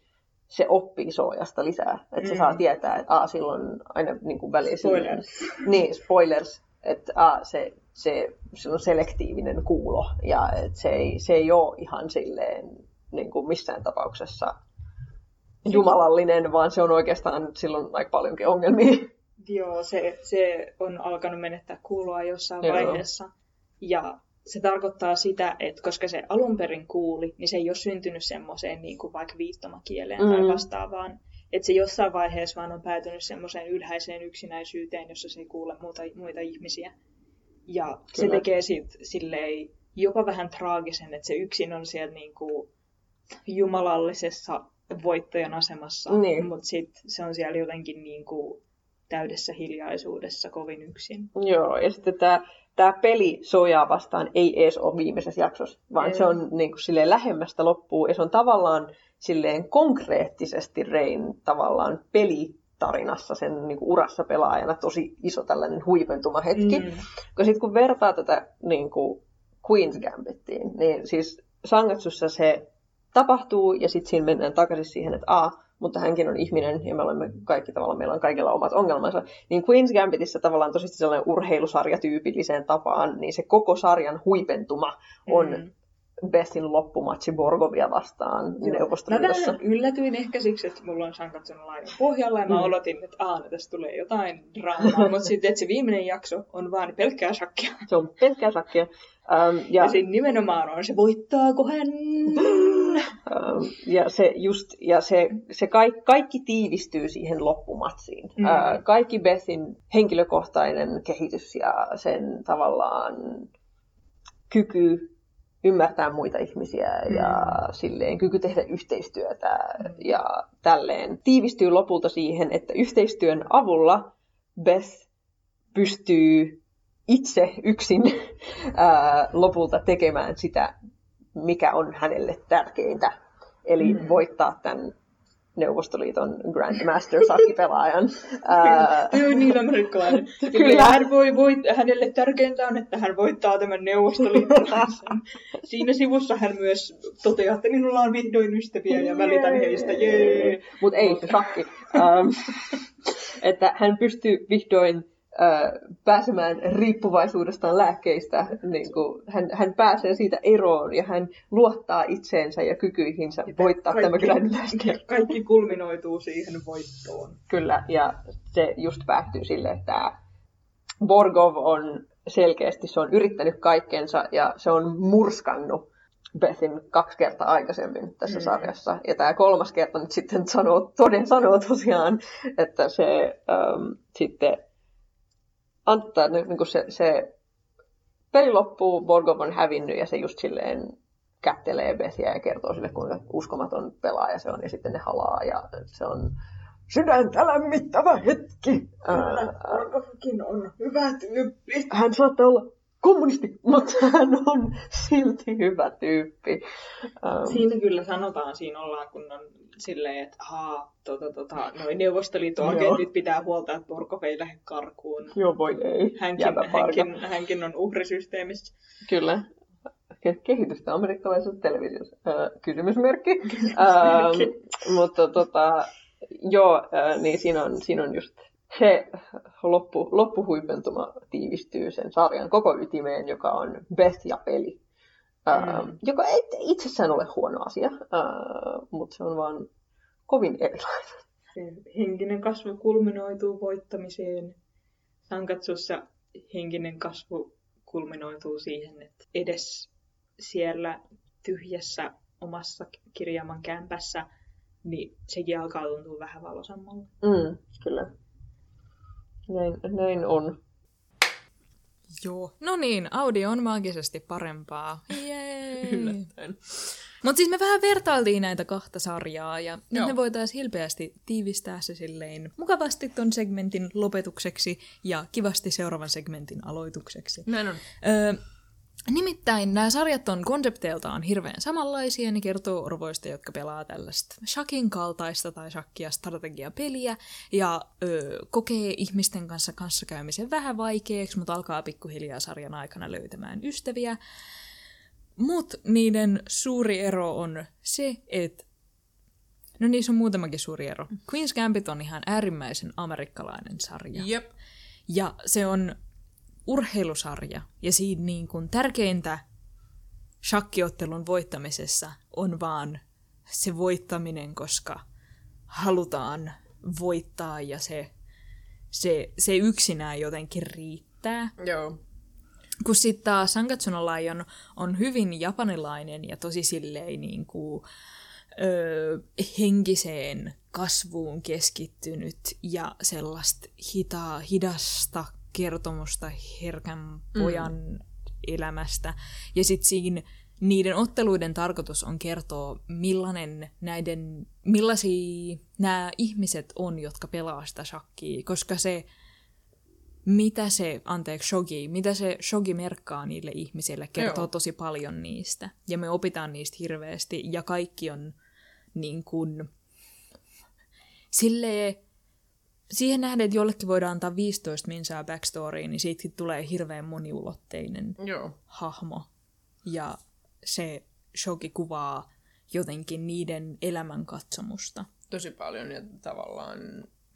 se oppii soojasta lisää. Että mm. se saa tietää, että aa, silloin aina niinku väliin... Spoilers. Niin, spoilers. Että aa, se, se, se on selektiivinen kuulo. Ja et se, ei, se ei ole ihan silleen niin kuin missään tapauksessa jumalallinen, vaan se on oikeastaan silloin aika paljonkin ongelmia. Joo, se, se on alkanut menettää kuuloa jossain Joo. vaiheessa. Ja se tarkoittaa sitä, että koska se alun perin kuuli, niin se ei ole syntynyt semmoiseen niin kuin vaikka viittomakieleen mm. tai vastaavaan. Että se jossain vaiheessa vaan on päätynyt semmoiseen ylhäiseen yksinäisyyteen, jossa se ei kuule muuta, muita ihmisiä. Ja Kyllä. se tekee siitä silleen jopa vähän traagisen, että se yksin on siellä niin kuin jumalallisessa voittajan asemassa, niin. mutta sitten se on siellä jotenkin niin kuin täydessä hiljaisuudessa kovin yksin. Joo, ja sitten tämä tämä peli sojaa vastaan ei edes ole viimeisessä jaksossa, vaan ei. se on niin kuin, silleen lähemmästä loppuu, ja se on tavallaan silleen konkreettisesti Rein tavallaan pelitarinassa sen niin kuin urassa pelaajana tosi iso tällainen huipentuma hetki. Mm. Koska sitten kun vertaa tätä niin kuin Queen's Gambittiin, niin siis Sangatsussa se tapahtuu ja sitten siinä mennään takaisin siihen, että a, mutta hänkin on ihminen ja me olemme kaikki tavallaan, meillä on kaikilla omat ongelmansa. Niin Queen's Gambitissa tavallaan tosi sellainen urheilusarja tyypilliseen tapaan, niin se koko sarjan huipentuma on mm. Bethin loppumatsi Borgovia vastaan Neuvostoliitossa. Mä yllätyin ehkä siksi, että mulla on Sankatsun lainan pohjalla ja mä mm. odotin, että aah, tästä tulee jotain draamaa, mutta sitten että se viimeinen jakso on vaan pelkkää shakkia. Se on pelkkää shakkia. Um, ja... ja siinä nimenomaan on se, voittaako hän? Um, ja se, just, ja se, se kaikki, kaikki tiivistyy siihen loppumatsiin. Mm. Uh, kaikki Bethin henkilökohtainen kehitys ja sen tavallaan kyky ymmärtää muita ihmisiä mm. ja silleen kyky tehdä yhteistyötä mm. ja tälleen tiivistyy lopulta siihen, että yhteistyön avulla Beth pystyy itse yksin ää, lopulta tekemään sitä, mikä on hänelle tärkeintä. Eli mm. voittaa tämän Neuvostoliiton Grandmaster sakipelaajan. Kyllä, niin amerikkalainen. Kyllä. Hän voi, voi, hänelle tärkeintä on, että hän voittaa tämän Neuvostoliittolaisen. Siinä sivussa hän myös toteaa, että minulla on vihdoin ystäviä ja välitän heistä. Jee. Mutta ei sakki. Um, että hän pystyy vihdoin pääsemään riippuvaisuudestaan lääkkeistä. Niin kuin, hän, hän pääsee siitä eroon ja hän luottaa itseensä ja kykyihinsä ja voittaa kaikki, tämä Grandmaster. Kaikki kulminoituu siihen voittoon. Kyllä, ja se just päättyy sille, että Borgov on selkeästi, se on yrittänyt kaikkensa ja se on murskannut Bethin kaksi kertaa aikaisemmin tässä mm. sarjassa. Ja tämä kolmas kerta nyt sitten sanoo, toden sanoo tosiaan, että se ähm, sitten antaa, niin kuin se, se peli loppuu, Borgov on hävinnyt ja se just silleen kättelee Bethia ja kertoo sille, kuinka uskomaton pelaaja se on ja sitten ne halaa ja se on sydäntä lämmittävä hetki. Borgovkin on hyvä tyyppi. Hän saattaa olla kommunisti, mutta hän on silti hyvä tyyppi. Um, siinä kyllä sanotaan, siinä ollaan kun on silleen, että haa, tota, tota, noin Neuvostoliiton agentit pitää huolta, että Borkov ei lähde karkuun. Joo, voi ei. Hänkin, hänkin, hänkin on uhrisysteemissä. Kyllä. Kehitystä amerikkalaisessa televisiossa. Äh, kysymysmerkki. ähm, mutta tota, joo, äh, niin siinä on, siinä on just se loppu, loppuhuipentuma tiivistyy sen sarjan koko ytimeen, joka on Beth ja peli. Mm. Uh, joka ei itsessään ole huono asia, uh, mutta se on vaan kovin erilainen. Henkinen kasvu kulminoituu voittamiseen. Sankatsussa henkinen kasvu kulminoituu siihen, että edes siellä tyhjässä omassa kirjaaman kämpässä, niin sekin alkaa tuntua vähän valosammalta. Mm, kyllä. Näin, näin on. Joo. No niin, audio on maagisesti parempaa. Jee! Mutta siis me vähän vertailtiin näitä kahta sarjaa ja nyt me voitaisiin hilpeästi tiivistää se silleen mukavasti ton segmentin lopetukseksi ja kivasti seuraavan segmentin aloitukseksi. Näin on. Öö, Nimittäin nämä sarjat on konsepteiltaan hirveän samanlaisia. Ne kertoo orvoista, jotka pelaa tällaista shakin kaltaista tai shakkia strategiapeliä ja ö, kokee ihmisten kanssa kanssakäymisen vähän vaikeaksi, mutta alkaa pikkuhiljaa sarjan aikana löytämään ystäviä. Mutta niiden suuri ero on se, että No niissä on muutamakin suuri ero. Queen's Gambit on ihan äärimmäisen amerikkalainen sarja. Jep. Ja se on urheilusarja. Ja siinä niin kuin tärkeintä shakkiottelun voittamisessa on vaan se voittaminen, koska halutaan voittaa ja se, se, se yksinään jotenkin riittää. Joo. Kun sitten taas Lion on hyvin japanilainen ja tosi silleen niin kuin, ö, henkiseen kasvuun keskittynyt ja sellaista hitaa, hidasta kertomusta herkän pojan mm. elämästä. Ja sitten siinä niiden otteluiden tarkoitus on kertoa, millainen näiden, millaisia nämä ihmiset on, jotka pelaa sitä shakkia, koska se mitä se, anteeksi, shogi, mitä se shogi merkkaa niille ihmisille, kertoo Joo. tosi paljon niistä. Ja me opitaan niistä hirveästi, ja kaikki on niin kuin, silleen, siihen nähden, että jollekin voidaan antaa 15 minsaa backstoryin, niin siitä tulee hirveän moniulotteinen Joo. hahmo. Ja se shogi kuvaa jotenkin niiden elämänkatsomusta. Tosi paljon ja tavallaan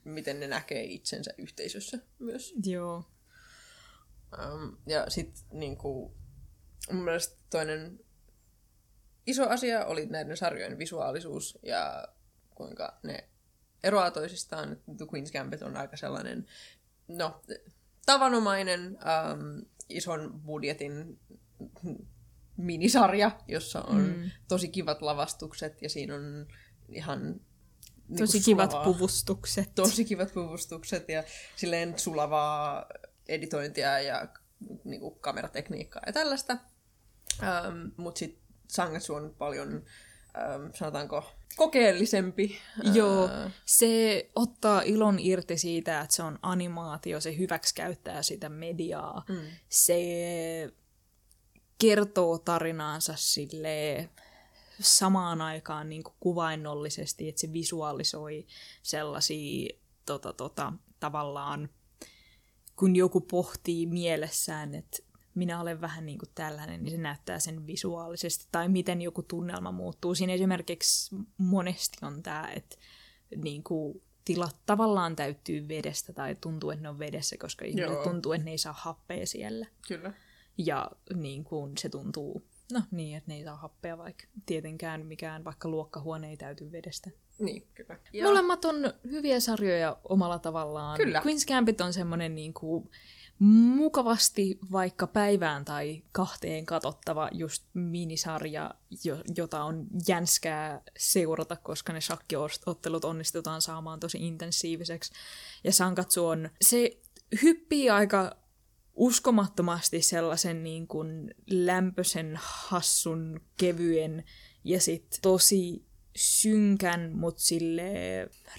miten ne näkee itsensä yhteisössä myös. Joo. Um, ja sitten niinku, mun mielestä toinen iso asia oli näiden sarjojen visuaalisuus ja kuinka ne eroaa toisistaan. The Queen's Gambit on aika sellainen, no, tavanomainen um, ison budjetin minisarja, jossa on mm. tosi kivat lavastukset ja siinä on ihan Tosi niinku kivat sulavaa- puvustukset. tosi kivat puvustukset ja silleen sulavaa editointia ja niin kuin kameratekniikkaa ja tällaista. Ähm, Mutta sitten Sangatsu on paljon, ähm, sanotaanko, kokeellisempi. Joo, Äh, se ottaa ilon irti siitä, että se on animaatio, se hyväksikäyttää sitä mediaa. Mm. Se kertoo tarinaansa sille samaan aikaan niin kuin kuvainnollisesti, että se visualisoi sellaisia tota, tota, tavallaan, kun joku pohtii mielessään, että minä olen vähän niin kuin tällainen, niin se näyttää sen visuaalisesti. Tai miten joku tunnelma muuttuu. Siinä esimerkiksi monesti on tämä, että niin kuin tilat tavallaan täyttyy vedestä tai tuntuu, että ne on vedessä, koska ihmiset tuntuu, että ne ei saa happea siellä. Kyllä. Ja niin kuin se tuntuu, no niin, että ne ei saa happea, vaikka tietenkään mikään vaikka luokkahuone ei täyty vedestä. Niin, kyllä. Ja... Molemmat on hyviä sarjoja omalla tavallaan. Kyllä. Queen's Gambit on semmoinen niin kuin mukavasti vaikka päivään tai kahteen katsottava just minisarja, jo- jota on jänskää seurata, koska ne shakkiottelut onnistutaan saamaan tosi intensiiviseksi. Ja Sankatsu on, se hyppii aika uskomattomasti sellaisen niin kuin lämpöisen, hassun, kevyen ja sitten tosi synkän, mutta sille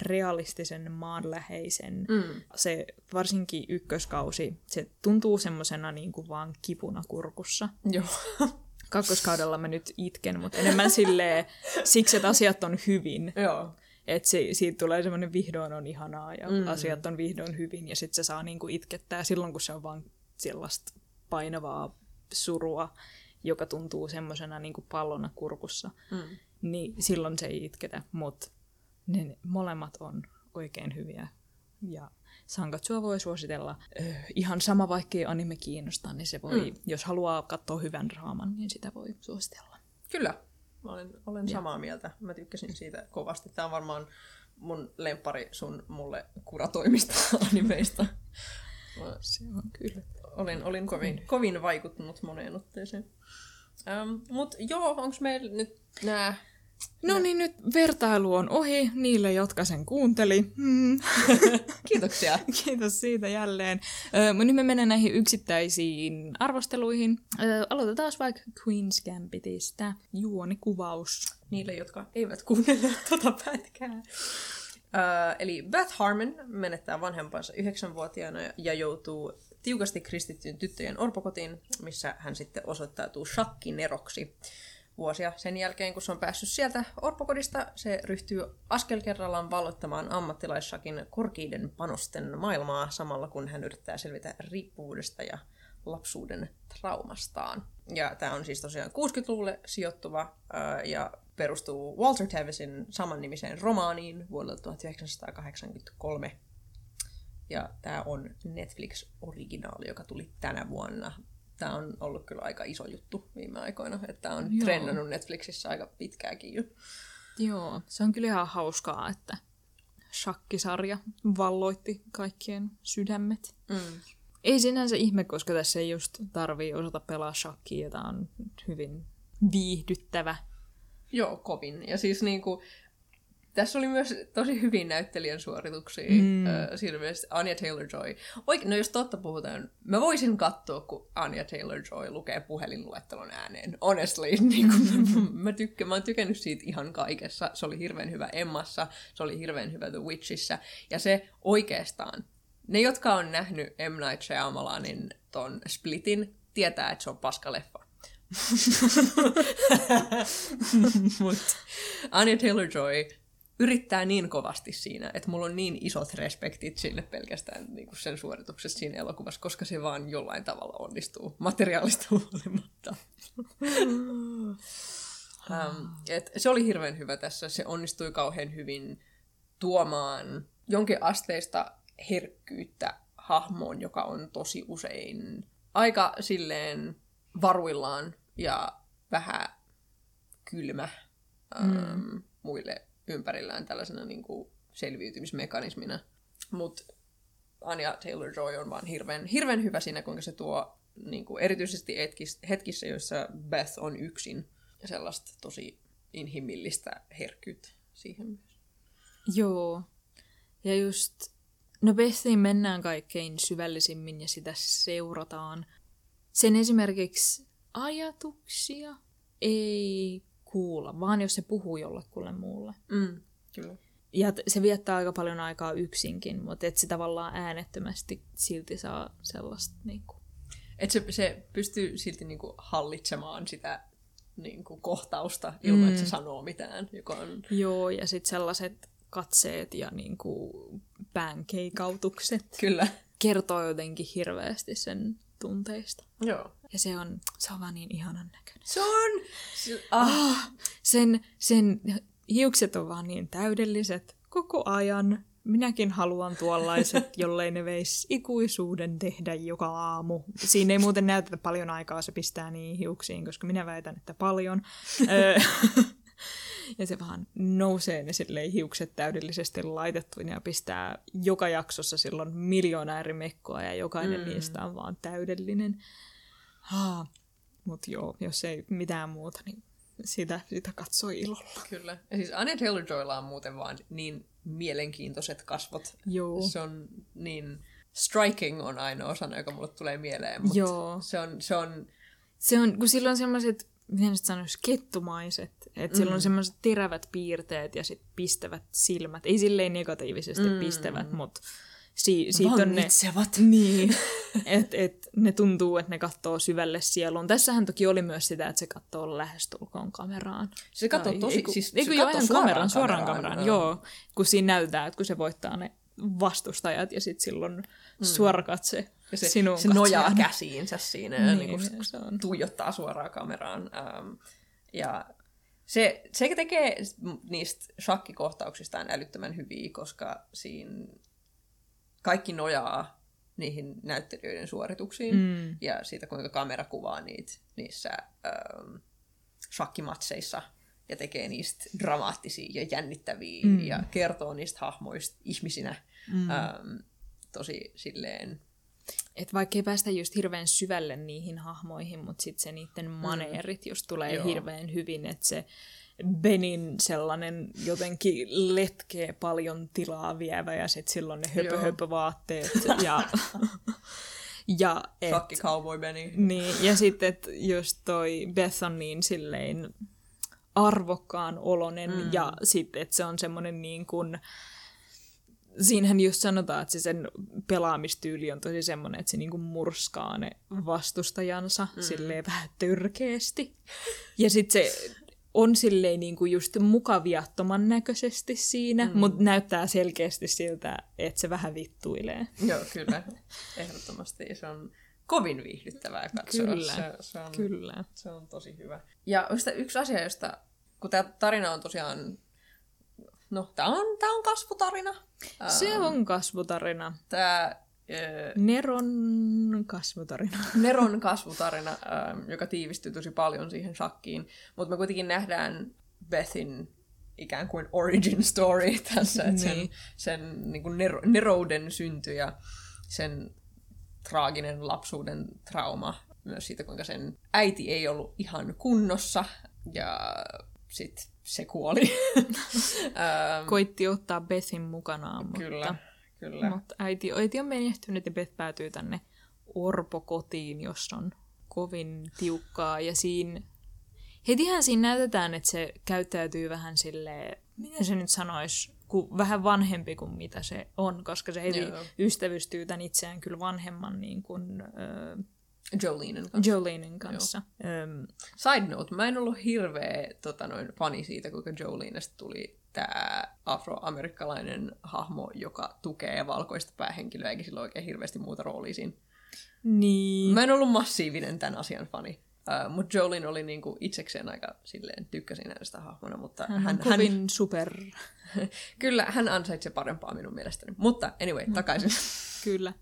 realistisen, maanläheisen. Mm. Se varsinkin ykköskausi, se tuntuu semmosena niin kuin vaan kipuna kurkussa. Joo. Kakkoskaudella mä nyt itken, mutta enemmän silleen siksi, että asiat on hyvin. Joo. Että se, siitä tulee semmoinen vihdoin on ihanaa ja mm. asiat on vihdoin hyvin ja sitten se saa niinku itkettää silloin, kun se on vaan sellaista painavaa surua, joka tuntuu semmoisena niinku pallona kurkussa. Mm. Niin silloin se ei itketä, mutta ne molemmat on oikein hyviä. Ja Sankatsua voi suositella ö, ihan sama, vaikkei anime kiinnostaa, niin se voi, mm. jos haluaa katsoa hyvän draaman, niin sitä voi suositella. Kyllä. Mä olen, olen samaa mieltä. Mä tykkäsin siitä kovasti. Tämä on varmaan mun lempari sun mulle kuratoimista animeista. Mä Se on kyllä. olin, olin kovin, kovin vaikuttunut moneen otteeseen. Ähm, Mutta joo, onko meillä nyt nämä... No niin, nyt vertailu on ohi niille, jotka sen kuunteli. Hmm. Kiitoksia. Kiitos siitä jälleen. Ö, nyt me mennään näihin yksittäisiin arvosteluihin. Ö, aloitetaan vaikka Queen's Gambitista. Juonikuvaus. Niille, jotka eivät kuunnelle tuota pätkää. Äh, eli Beth Harmon menettää vanhempansa yhdeksänvuotiaana ja joutuu tiukasti kristittyyn tyttöjen orpokotiin, missä hän sitten osoittautuu shakkineroksi. Vuosia sen jälkeen, kun se on päässyt sieltä orpokodista, se ryhtyy askel kerrallaan valloittamaan ammattilaissakin korkeiden panosten maailmaa, samalla kun hän yrittää selvitä riippuvuudesta ja lapsuuden traumastaan. Ja tämä on siis tosiaan 60-luvulle sijoittuva ja perustuu Walter Tevisin samannimiseen romaaniin vuodelta 1983. Ja tämä on Netflix-originaali, joka tuli tänä vuonna. Tämä on ollut kyllä aika iso juttu viime aikoina, että tämä on Joo. trendannut Netflixissä aika pitkääkin jo. Joo, se on kyllä ihan hauskaa, että shakkisarja valloitti kaikkien sydämet. Mm. Ei sinänsä ihme, koska tässä ei just tarvii osata pelaa shakkia, jota on hyvin viihdyttävä. Joo, kovin. Ja siis niinku, tässä oli myös tosi hyvin näyttelijän suorituksia. Mm. Mm. Äh, siinä mielessä Anya Taylor-Joy. Oik, no jos totta puhutaan, mä voisin katsoa, kun Anya Taylor-Joy lukee puhelinluettelon ääneen. Honestly, niin mä, mä, tykkä, mä oon tykännyt siitä ihan kaikessa. Se oli hirveän hyvä Emmassa, se oli hirveän hyvä The Witchissä. Ja se oikeastaan, ne jotka on nähnyt M. Night Shyamalanin ton Splitin, tietää, että se on paskaleffa. Mut Anya Taylor-Joy yrittää niin kovasti siinä, että mulla on niin isot respektit sille pelkästään niin kuin sen suorituksessa siinä elokuvassa, koska se vaan jollain tavalla onnistuu materiaalista huolimatta. um, et se oli hirveän hyvä tässä. Se onnistui kauhean hyvin tuomaan jonkin asteista herkkyyttä hahmoon, joka on tosi usein aika silleen varuillaan ja vähän kylmä mm. muille ympärillään tällaisena niin kuin selviytymismekanismina. Mutta Anya Taylor-Joy on vaan hirveän, hirveän hyvä siinä, kuinka se tuo niin kuin erityisesti etkis, hetkissä, joissa Beth on yksin, sellaista tosi inhimillistä herkkyyttä siihen myös. Joo. Ja just, no Bethiin mennään kaikkein syvällisimmin ja sitä seurataan. Sen esimerkiksi ajatuksia ei kuulla, vaan jos se puhuu jollekulle muulle. Mm, kyllä. Ja se viettää aika paljon aikaa yksinkin, mutta et se tavallaan äänettömästi silti saa sellaista niinku... Et se, se pystyy silti niinku hallitsemaan sitä niinku kohtausta ilman, mm. että se sanoo mitään, joka on... Joo, ja sitten sellaiset katseet ja niinku päänkeikautukset Kyllä. kertoo jotenkin hirveästi sen tunteista. Joo. Ja se on, se on vaan niin ihanan näköinen. Se on... Se, ah, Sen, sen hiukset on vaan niin täydelliset koko ajan. Minäkin haluan tuollaiset, jollei ne veis ikuisuuden tehdä joka aamu. Siinä ei muuten näytetä paljon aikaa, se pistää niin hiuksiin, koska minä väitän, että paljon. Ja se vaan nousee ne silleen hiukset täydellisesti laitettuina ja pistää joka jaksossa silloin miljoona eri mekkoa ja jokainen mm. niistä on vaan täydellinen. Mutta joo, jos ei mitään muuta, niin sitä, sitä katsoi ilolla. kyllä. Ja siis Anya Taylor-Joylla on muuten vaan niin mielenkiintoiset kasvot. Joo. Se on niin... Striking on ainoa sana, joka mulle tulee mieleen, mutta Joo. se on, se on Se on, kun sillä on semmoiset, miten nyt sanoisi, kettumaiset. Että mm. sillä on semmoiset terävät piirteet ja sit pistävät silmät. Ei silleen negatiivisesti mm. pistävät, mutta si- siitä on ne... Niin, että et, ne tuntuu, että ne katsoo syvälle sieluun. Tässähän toki oli myös sitä, että se katsoo lähestulkoon kameraan. Se katsoo Tai- tosi- ei kun- siis ei se joo, ihan suoraan kameraan, suoraan kameraan, kameraan, joo. Kun siinä näytetään, että kun se voittaa ne vastustajat ja sitten silloin mm. suora katse Ja se, sinun se nojaa käsiinsä siinä ja Niin, niin, niin se on. tuijottaa suoraan kameraan. Ähm, ja se, se tekee niistä shakkikohtauksistaan älyttömän hyviä, koska siinä kaikki nojaa niihin näyttelijöiden suorituksiin Mm. ja siitä, kuinka kamera kuvaa niitä niissä ähm, shakkimatseissa ja tekee niistä dramaattisia ja jännittäviä mm. ja kertoo niistä hahmoista ihmisinä mm. ähm, tosi silleen Et vaikka ei päästä just hirveän syvälle niihin hahmoihin, mutta sitten se niiden maneerit just tulee Joo. hirveän hyvin, että se Benin sellainen jotenkin letkee paljon tilaa vievä ja sitten silloin ne höpö, höpö vaatteet ja, ja et, shakki cowboy Benny. niin, ja sitten että just toi Beth on niin silleen arvokkaan olonen mm. ja sitten että se on semmoinen niin kuin siinähän just sanotaan, että se sen pelaamistyyli on tosi semmoinen, että se niinku murskaa ne vastustajansa mm. silleen vähän törkeästi. Ja sitten se on silleen niinku just mukaviattoman näköisesti siinä, mm. mutta näyttää selkeästi siltä, että se vähän vittuilee. Joo, kyllä. Ehdottomasti. Se on kovin viihdyttävää katsoa. Kyllä, se, se, on, kyllä. se on tosi hyvä. Ja yksi asia, josta, kun tämä tarina on tosiaan No, tämä on, tää on kasvutarina. Se on kasvutarina. Tämä Neron kasvutarina. Neron kasvutarina, joka tiivistyy tosi paljon siihen shakkiin. Mutta me kuitenkin nähdään Bethin ikään kuin origin story tässä. Että sen, niin. sen niin kuin Nero, Nerouden synty ja sen traaginen lapsuuden trauma. Myös siitä, kuinka sen äiti ei ollut ihan kunnossa. Ja sitten se kuoli. Koitti ottaa Bethin mukanaan, mutta, kyllä, kyllä. mutta äiti, äiti on menehtynyt ja Beth päätyy tänne orpokotiin, jossa on kovin tiukkaa. Ja siinä, hetihän siinä näytetään, että se käyttäytyy vähän silleen, miten se nyt sanoisi, kuin vähän vanhempi kuin mitä se on, koska se heti Joo. ystävystyy tämän itseään kyllä vanhemman niin kuin, öö, Jolenen kanssa. Jolenen kanssa. Um, Side note, mä en ollut hirveä tota, noin, fani siitä, kuinka Jolenesta tuli tämä afroamerikkalainen hahmo, joka tukee valkoista päähenkilöä, eikä sillä oikein hirveästi muuta roolia siinä. Niin. Mä en ollut massiivinen tämän asian fani. Uh, mutta Jolene oli niinku itsekseen aika silleen, tykkäsin hänestä hahmona, mutta hän, hän, kovin hän, super. kyllä, hän ansaitsee parempaa minun mielestäni. Mutta anyway, takaisin. kyllä.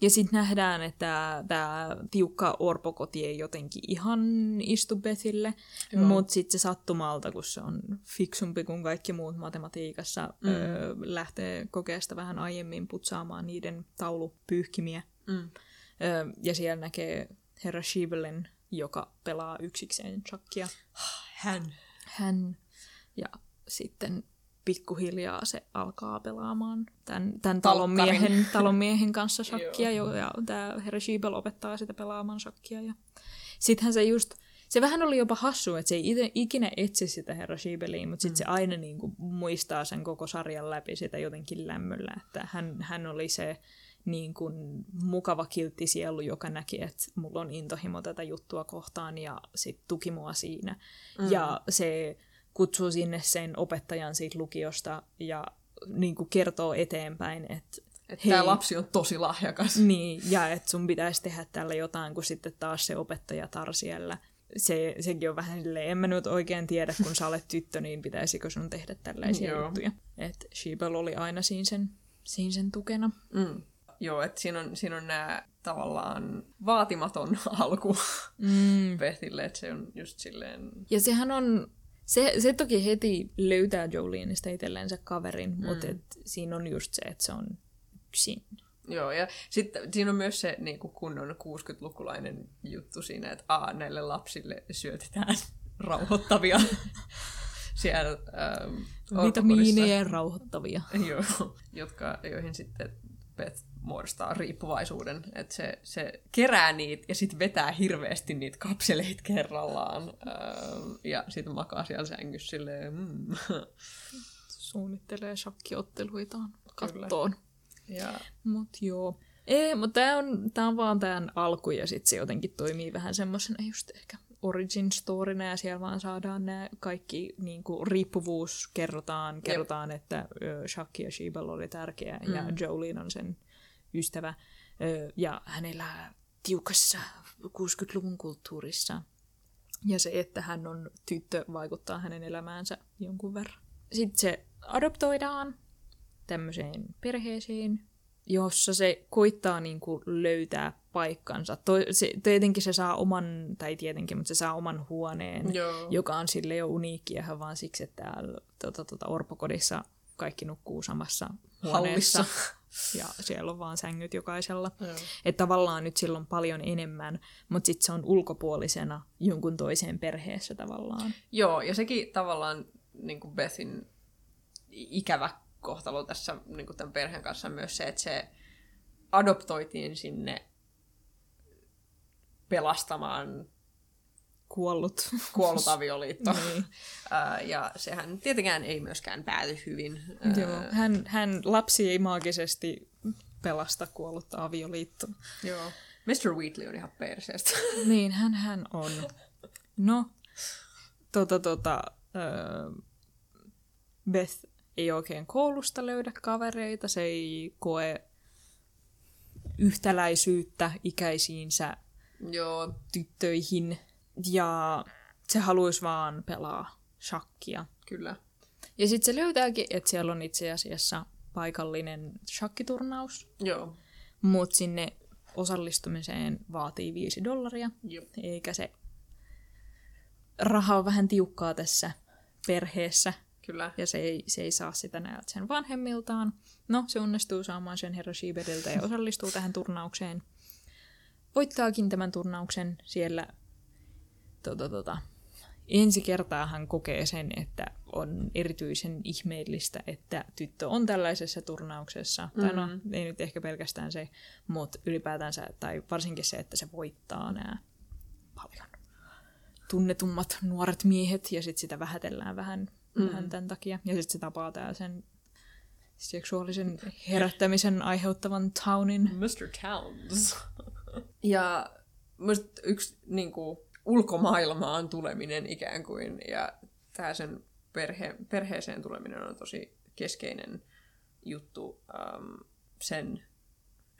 Ja sitten nähdään, että tämä tiukka orpokoti ei jotenkin ihan istu Bethille, mutta sitten se sattumalta, kun se on fiksumpi kuin kaikki muut matematiikassa, mm. öö, lähtee kokeesta vähän aiemmin putsaamaan niiden taulupyyhkimiä. Mm. Öö, ja siellä näkee herra Shibelin, joka pelaa yksikseen shakkia. Hän. Hän. Ja sitten pikkuhiljaa se alkaa pelaamaan tämän, tämän talonmiehen, talonmiehen kanssa shakkia, jo, ja tämä herra Schiebel opettaa sitä pelaamaan shakkia. Ja sittenhän se just, se vähän oli jopa hassu, että se ei ite, ikinä etsi sitä herra Schiebeliin, mutta sitten mm. se aina niin kuin, muistaa sen koko sarjan läpi sitä jotenkin lämmöllä, että hän, hän oli se niin kuin, mukava kiltti sielu, joka näki, että mulla on intohimo tätä juttua kohtaan ja sitten tuki mua siinä. Mm. Ja se kutsuu sinne sen opettajan siitä lukiosta ja niin kuin kertoo eteenpäin, että että tämä lapsi on tosi lahjakas. Niin, ja että sun pitäisi tehdä tällä jotain, kun sitten taas se opettaja tar siellä. Se, sekin on vähän silleen, en mä nyt oikein tiedä, kun sä olet tyttö, niin pitäisikö sun tehdä tällaisia Joo. juttuja. Että Sheeple oli aina siinä sen, siinä sen tukena. Mm. Joo, että siinä on, siinä on nämä tavallaan vaatimaton alku mm. Bethille, että se on just silleen... Ja sehän on se, se toki heti löytää Joleneista itsellensä kaverin, mm. mutta et siinä on just se, että se on yksin. Joo, ja sitten siinä on myös se niin kuin kunnon 60-lukulainen juttu siinä, että a, näille lapsille syötetään rauhoittavia siellä ähm, Vitamiineja rauhoittavia. Joo, jotka, joihin sitten Beth muodostaa riippuvaisuuden, että se, se kerää niitä ja sitten vetää hirveästi niitä kapseleita kerrallaan öö, ja sitten makaa siellä sängyssä silleen, mm. Suunnittelee shakkiotteluitaan kattoon. Ja... Mut joo. Ei, mutta tämä on, tää on vaan tämän alku ja sitten se jotenkin toimii vähän semmoisena just ehkä origin storyna ja siellä vaan saadaan nämä kaikki niin kuin, riippuvuus kerrotaan, kerrotaan, Jep. että Shakki ja Shebel oli tärkeä mm. ja Jolene on sen ystävä ja hän elää tiukassa 60-luvun kulttuurissa. Ja se, että hän on tyttö, vaikuttaa hänen elämäänsä jonkun verran. Sitten se adoptoidaan tämmöiseen perheeseen, jossa se koittaa niin kuin löytää paikkansa. Toi, se, tietenkin se saa oman, tai tietenkin, mutta se saa oman huoneen, Joo. joka on sille jo uniikki ihan vaan siksi, että täällä tuota, tuota, orpokodissa kaikki nukkuu samassa huoneessa. Hallissa. Ja siellä on vaan sängyt jokaisella. Että tavallaan nyt silloin paljon enemmän, mutta sitten se on ulkopuolisena jonkun toiseen perheessä tavallaan. Joo, ja sekin tavallaan niin kuin Bethin ikävä kohtalo tässä niin kuin tämän perheen kanssa myös se, että se adoptoitiin sinne pelastamaan kuollut. kuollut avioliitto. Niin. Ja sehän tietenkään ei myöskään pääty hyvin. Joo. Hän, hän, lapsi ei maagisesti pelasta kuollutta avioliittoa. Joo. Mr. Wheatley on ihan perseestä. Niin, hän hän on. No, tota, tota, Beth ei oikein koulusta löydä kavereita, se ei koe yhtäläisyyttä ikäisiinsä Joo. tyttöihin ja se haluaisi vaan pelaa shakkia. Kyllä. Ja sitten se löytääkin, että siellä on itse asiassa paikallinen shakkiturnaus, Joo. mutta sinne osallistumiseen vaatii 5 dollaria, Jop. eikä se raha on vähän tiukkaa tässä perheessä, Kyllä. ja se ei, se ei saa sitä näiltä sen vanhemmiltaan. No, se onnistuu saamaan sen herra Schieberiltä ja osallistuu tähän turnaukseen. Voittaakin tämän turnauksen siellä. Tota, tota. Ensi kertaa hän kokee sen, että on erityisen ihmeellistä, että tyttö on tällaisessa turnauksessa. Mm-hmm. Tai no, ei nyt ehkä pelkästään se, mutta ylipäätänsä, tai varsinkin se, että se voittaa nämä paljon tunnetummat nuoret miehet, ja sitten sitä vähätellään vähän, mm. vähän tämän takia. Ja sitten se tapaa tää sen seksuaalisen herättämisen aiheuttavan Townin. Mr. Towns. ja musta yksi niin kuin, ulkomaailmaan tuleminen ikään kuin, ja tämä sen perhe, perheeseen tuleminen on tosi keskeinen juttu um, sen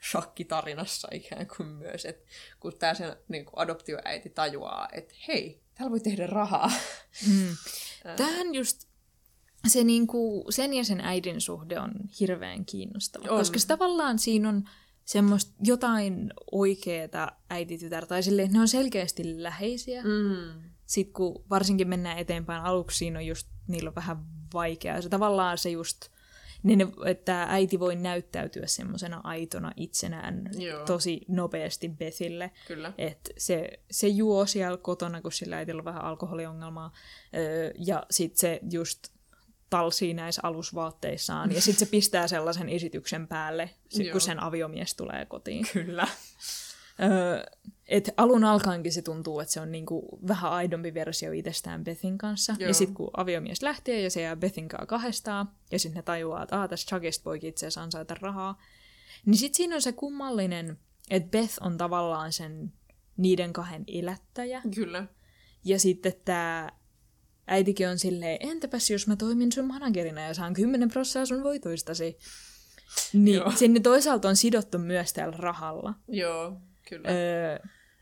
shakkitarinassa ikään kuin myös, että kun tämä sen niin kuin adoptioäiti tajuaa, että hei, täällä voi tehdä rahaa. Mm. Tähän just se niinku, sen ja sen äidin suhde on hirveän kiinnostava, On. koska se tavallaan siinä on semmoista jotain oikeeta äititytär, tai silleen, että ne on selkeästi läheisiä. Mm. Sitten kun varsinkin mennään eteenpäin, aluksi siinä on just, niillä on vähän vaikeaa. Se tavallaan se just, niin ne, että äiti voi näyttäytyä semmoisena aitona itsenään Joo. tosi nopeasti Bethille. Kyllä. Et se, se juo siellä kotona, kun sillä äitillä on vähän alkoholiongelmaa. Öö, ja sitten se just talsii näissä alusvaatteissaan. Ja sitten se pistää sellaisen esityksen päälle, sit, kun sen aviomies tulee kotiin. Kyllä. Öö, et alun alkaenkin se tuntuu, että se on niinku vähän aidompi versio itsestään Bethin kanssa. Joo. Ja sitten kun aviomies lähtee ja se jää Bethin kanssa kahdestaan, ja sitten ne tajuaa, että tässä Chuckista voikin itse asiassa ansaita rahaa, niin sitten siinä on se kummallinen, että Beth on tavallaan sen niiden kahden elättäjä. Kyllä. Ja sitten tämä äitikin on silleen, entäpäs jos mä toimin sun managerina ja saan 10 prosenttia sun voitoistasi. Niin Joo. sinne toisaalta on sidottu myös tällä rahalla. Joo, kyllä. Öö,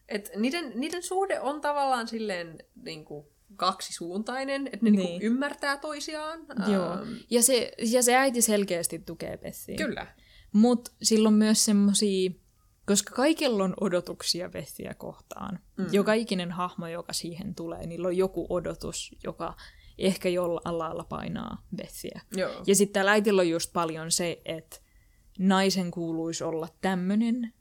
Et niiden, niiden suhde on tavallaan silleen niin kuin kaksisuuntainen, että ne niin. Niin. Ymmärtää toisiaan. Joo. Ähm, Ja se, ja se äiti selkeästi tukee Bethiä. Kyllä. Mutta silloin myös semmosia, koska kaikilla on odotuksia Bethiä kohtaan. Mm. Joka ikinen hahmo, joka siihen tulee, niillä on joku odotus, joka ehkä jollain lailla painaa Bethiä. Joo. Ja sitten täällä äitillä on just paljon se, että naisen kuuluisi olla tämmönen,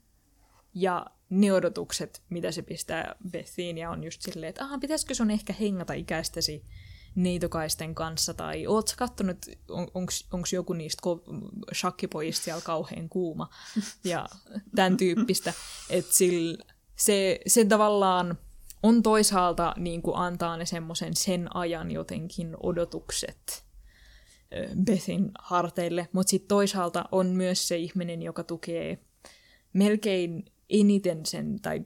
ja ne odotukset, mitä se pistää Bethiin, ja on just silleen, että aha, pitäisikö sun ehkä hengata ikäistäsi neitokaisten kanssa, tai oot sä kattonut, on, onko joku niistä ko- shakkipojista siellä kauhean kuuma, ja tämän tyyppistä, että se, se tavallaan on toisaalta niin kuin antaa ne semmoisen sen ajan jotenkin odotukset Bethin harteille, mutta sitten toisaalta on myös se ihminen, joka tukee melkein eniten sen, tai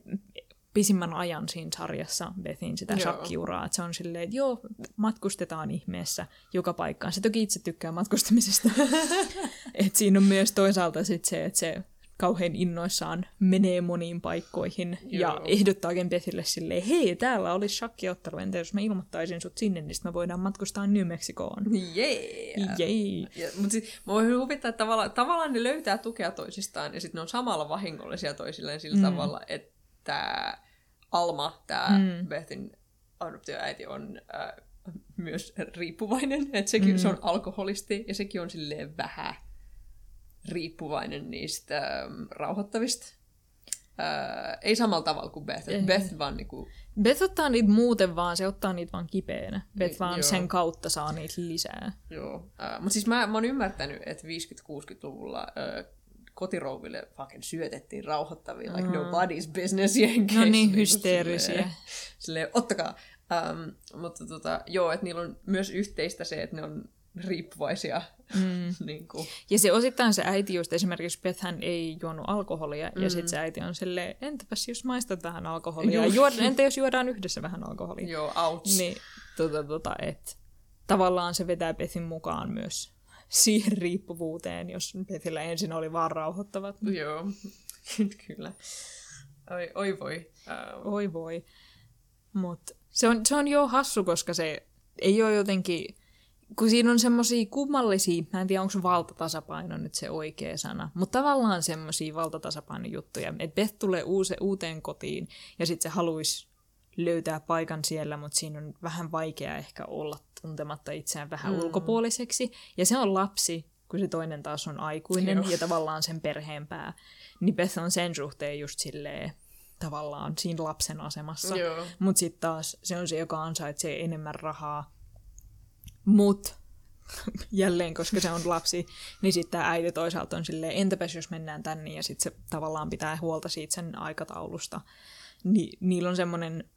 pisimmän ajan siinä sarjassa Bethin sitä shakkiuraa. Et se on silleen, että joo, matkustetaan ihmeessä joka paikkaan. Se toki itse tykkää matkustamisesta. Et siinä on myös toisaalta sit se, että se kauhean innoissaan menee moniin paikkoihin Joo. ja ehdottaakin Bethille silleen, hei, täällä olisi shakkiottelu, entä jos mä ilmoittaisin sut sinne, niin sit me voidaan matkustaa New Mexicoon. Jee! Ja, mutta mä voin huvittaa, että tavallaan, tavallaan ne löytää tukea toisistaan ja sitten ne on samalla vahingollisia toisilleen sillä mm. tavalla, että Alma, tämä mm. Bethin adoptioäiti, on äh, myös riippuvainen. Että sekin mm. se on alkoholisti ja sekin on silleen vähän riippuvainen niistä ähm, rauhoittavista. Äh, ei samalla tavalla kuin Beth. Ei. Beth vaan niinku, Beth ottaa niitä muuten vaan, se ottaa niitä vaan kipeänä. Beth vaan joo. sen kautta saa niitä lisää. joo. Äh, mutta siis mä, mä oon ymmärtänyt, että 50-60-luvulla äh, kotirouville fucking syötettiin rauhoittavia, like nobody's business jenkeissä. No niin, niinku hysteerisiä. silleen. silleen, ottakaa. Um, mutta tota, joo, että niillä on myös yhteistä se, että ne on riippuvaisia. Mm. niin kuin. Ja se osittain se äiti just esimerkiksi Bethän ei juonut alkoholia mm. ja sitten se äiti on silleen, entäpäs jos maistat vähän alkoholia, juod, entä jos juodaan yhdessä vähän alkoholia? Joo, ouch. Niin, tota, tota, et, tavallaan se vetää Bethin mukaan myös siihen riippuvuuteen, jos Bethillä ensin oli vaan rauhoittavat. Joo, kyllä. Oi, oi voi. Uh... Oi voi. Mutta se on, se on jo hassu, koska se ei ole jotenkin kun siinä on semmoisia kummallisia, mä en tiedä onko valtatasapaino nyt se oikea sana, mutta tavallaan semmoisia valtatasapainojuttuja, että Beth tulee uuse, uuteen kotiin ja sitten se haluaisi löytää paikan siellä, mutta siinä on vähän vaikea ehkä olla tuntematta itseään vähän mm. ulkopuoliseksi. Ja se on lapsi, kun se toinen taas on aikuinen Joo. ja tavallaan sen perheenpää. Niin Beth on sen suhteen just silleen, tavallaan siinä lapsen asemassa. Mutta sitten taas se on se, joka ansaitsee enemmän rahaa mut jälleen, koska se on lapsi, niin sitten tämä äiti toisaalta on silleen, entäpäs jos mennään tänne, ja sitten se tavallaan pitää huolta siitä sen aikataulusta. Ni, niillä on semmoinen,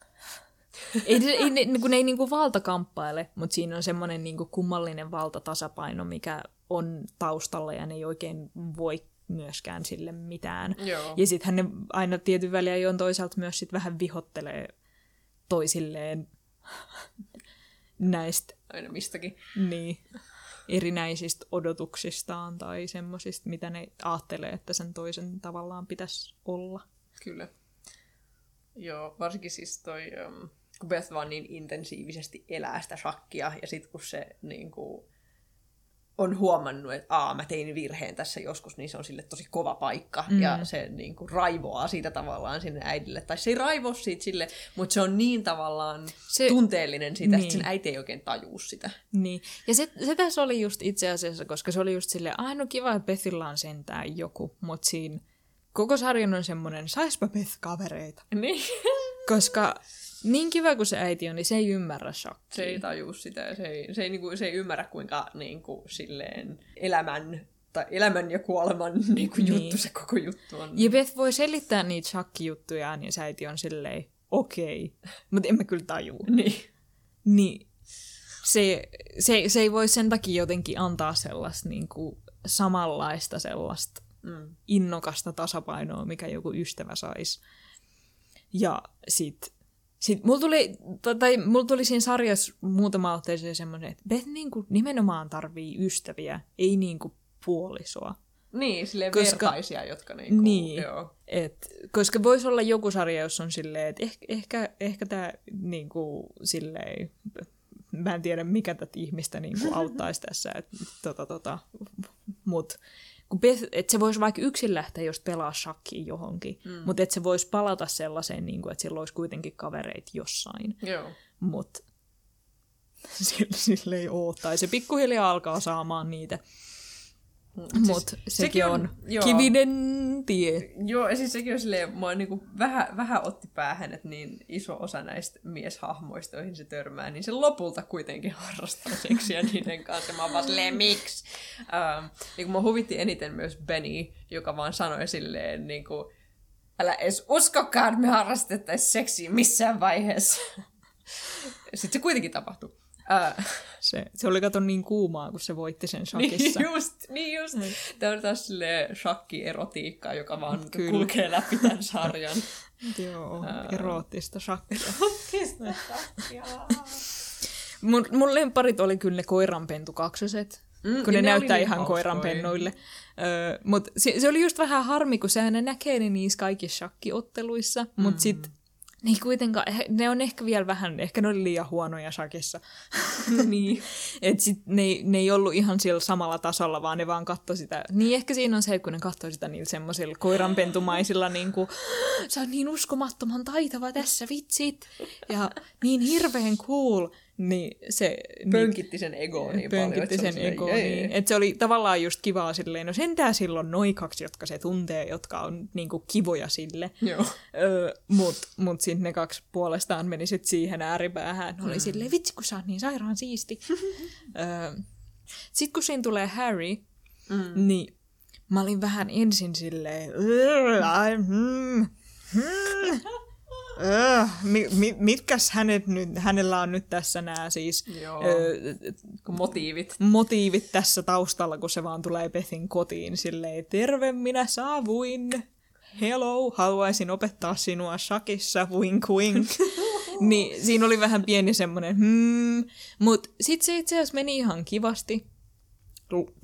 ei, ei, ne, kun ne ei niinku valtakamppaile, mutta siinä on semmoinen niinku kummallinen valtatasapaino, mikä on taustalla, ja ne ei oikein voi myöskään sille mitään. Joo. Ja sittenhän ne aina tietyn väliä on toisaalta myös sit vähän vihottelee toisilleen näistä... Aina mistäkin. Niin. Erinäisistä odotuksistaan tai semmoisista, mitä ne ajattelee, että sen toisen tavallaan pitäisi olla. Kyllä. Joo, varsinkin siis toi, um, kun Beth vaan niin intensiivisesti elää sitä shakkia, ja sitten kun se niin kuin, on huomannut, että aa, mä tein virheen tässä joskus, niin se on sille tosi kova paikka. Mm. Ja se niin kuin, raivoaa siitä tavallaan sinne äidille. Tai se ei raivo siitä sille, mutta se on niin tavallaan se, tunteellinen siitä, niin. että sen äiti ei oikein tajuu sitä. Niin. Ja se, se tässä oli just itse asiassa, koska se oli just silleen, aah no kiva, että Bethillä on sentään joku, mutta siinä koko sarjan on semmoinen, saispa Beth kavereita. Niin. koska niin kiva kuin se äiti on, niin se ei ymmärrä shakkia. Se ei tajua sitä. Se ei, se ei, niin kuin, se ei ymmärrä, kuinka niin kuin, silleen, elämän tai elämän ja kuoleman niin kuin, niin. juttu se koko juttu on. Ja Beth voi selittää niitä shakki-juttuja, niin se äiti on silleen, okei, okay. mutta emme kyllä tajua. Niin. Niin se, se, se ei voi sen takia jotenkin antaa sellaista niin kuin, samanlaista sellaista mm. innokasta tasapainoa, mikä joku ystävä saisi. Ja sitten sitten mulla tuli, tai mulla tuli siinä sarjassa muutama otteeseen semmoinen, että Beth niinku nimenomaan tarvii ystäviä, ei niinku puolisoa. Niin, silleen koska, vertaisia, jotka niinku, niin, joo. Et, koska voisi olla joku sarja, jossa on silleen, että ehkä, ehkä, ehkä tämä niinku silleen, mä en tiedä mikä tätä ihmistä niinku auttaisi tässä, et, tota, tota, mut kun Beth, että se voisi vaikka yksin lähteä just pelaa shakkia johonkin, mm. mutta että se voisi palata sellaiseen, niin kuin, että sillä olisi kuitenkin kavereita jossain. Joo. Mutta sille, sille ei ole. Tai se pikkuhiljaa alkaa saamaan niitä. Siis Mutta sekin, sekin on, on joo. kivinen tie. Joo, ja siis sekin on silleen, mua niinku vähän, vähän otti päähän, että niin iso osa näistä mieshahmoista, joihin se törmää, niin se lopulta kuitenkin harrastaa seksiä niiden kanssa. Mä oon vaan silleen, miksi? Ähm, niin mua huvitti eniten myös Benny, joka vaan sanoi silleen, niin kuin, älä edes uskokaan, että me harrastettaisiin seksiä missään vaiheessa. Sitten se kuitenkin tapahtui. Se, se oli kato niin kuumaa, kun se voitti sen shakissa. Niin just, niin just. Mm. Tämä on taas shakki-erotiikkaa, joka vaan Kyllä. kulkee läpi tämän sarjan. Joo, uh, eroottista shakkia. Eroottista shakkia. mun, mun lemparit oli kyllä ne koiranpentu kaksoset, mm, kun ne, ne näyttää ihan niin koiranpennuille. Öö, mut se, se, oli just vähän harmi, kun se aina näkee ne niissä kaikissa shakkiotteluissa, mm. mutta sitten niin kuitenkaan, ne on ehkä vielä vähän, ehkä ne oli liian huonoja shakissa. niin. Et sit ne, ne ei ollut ihan sillä samalla tasolla, vaan ne vaan katto sitä. Niin ehkä siinä on se, että kun ne katsoi sitä niillä semmoisilla koiranpentumaisilla, niin kuin, sä oot niin uskomattoman taitava tässä, vitsit. Ja niin hirveän cool. Niin se... Pönkitti sen egoa niin pönkitti paljon. sen egoa niin. Että se oli tavallaan just kivaa silleen, no sentään silloin noin kaksi, jotka se tuntee, jotka on niinku kivoja sille. Joo. Öö, mut, mut sitten ne kaksi puolestaan meni sit siihen ääripäähän. Oli mm. silleen, vitsi kun sä oot niin sairaan siisti. öö, sitten kun siinä tulee Harry, mm. niin mä olin vähän ensin silleen, mm, mm. Öh, mi, mi, mitkäs hänet nyt, hänellä on nyt tässä nämä siis Joo. ö, Motiivit. motiivit tässä taustalla, kun se vaan tulee Bethin kotiin silleen, terve minä saavuin, hello, haluaisin opettaa sinua shakissa, wink wink. niin siinä oli vähän pieni semmoinen, hmm, mut sit se itse asiassa meni ihan kivasti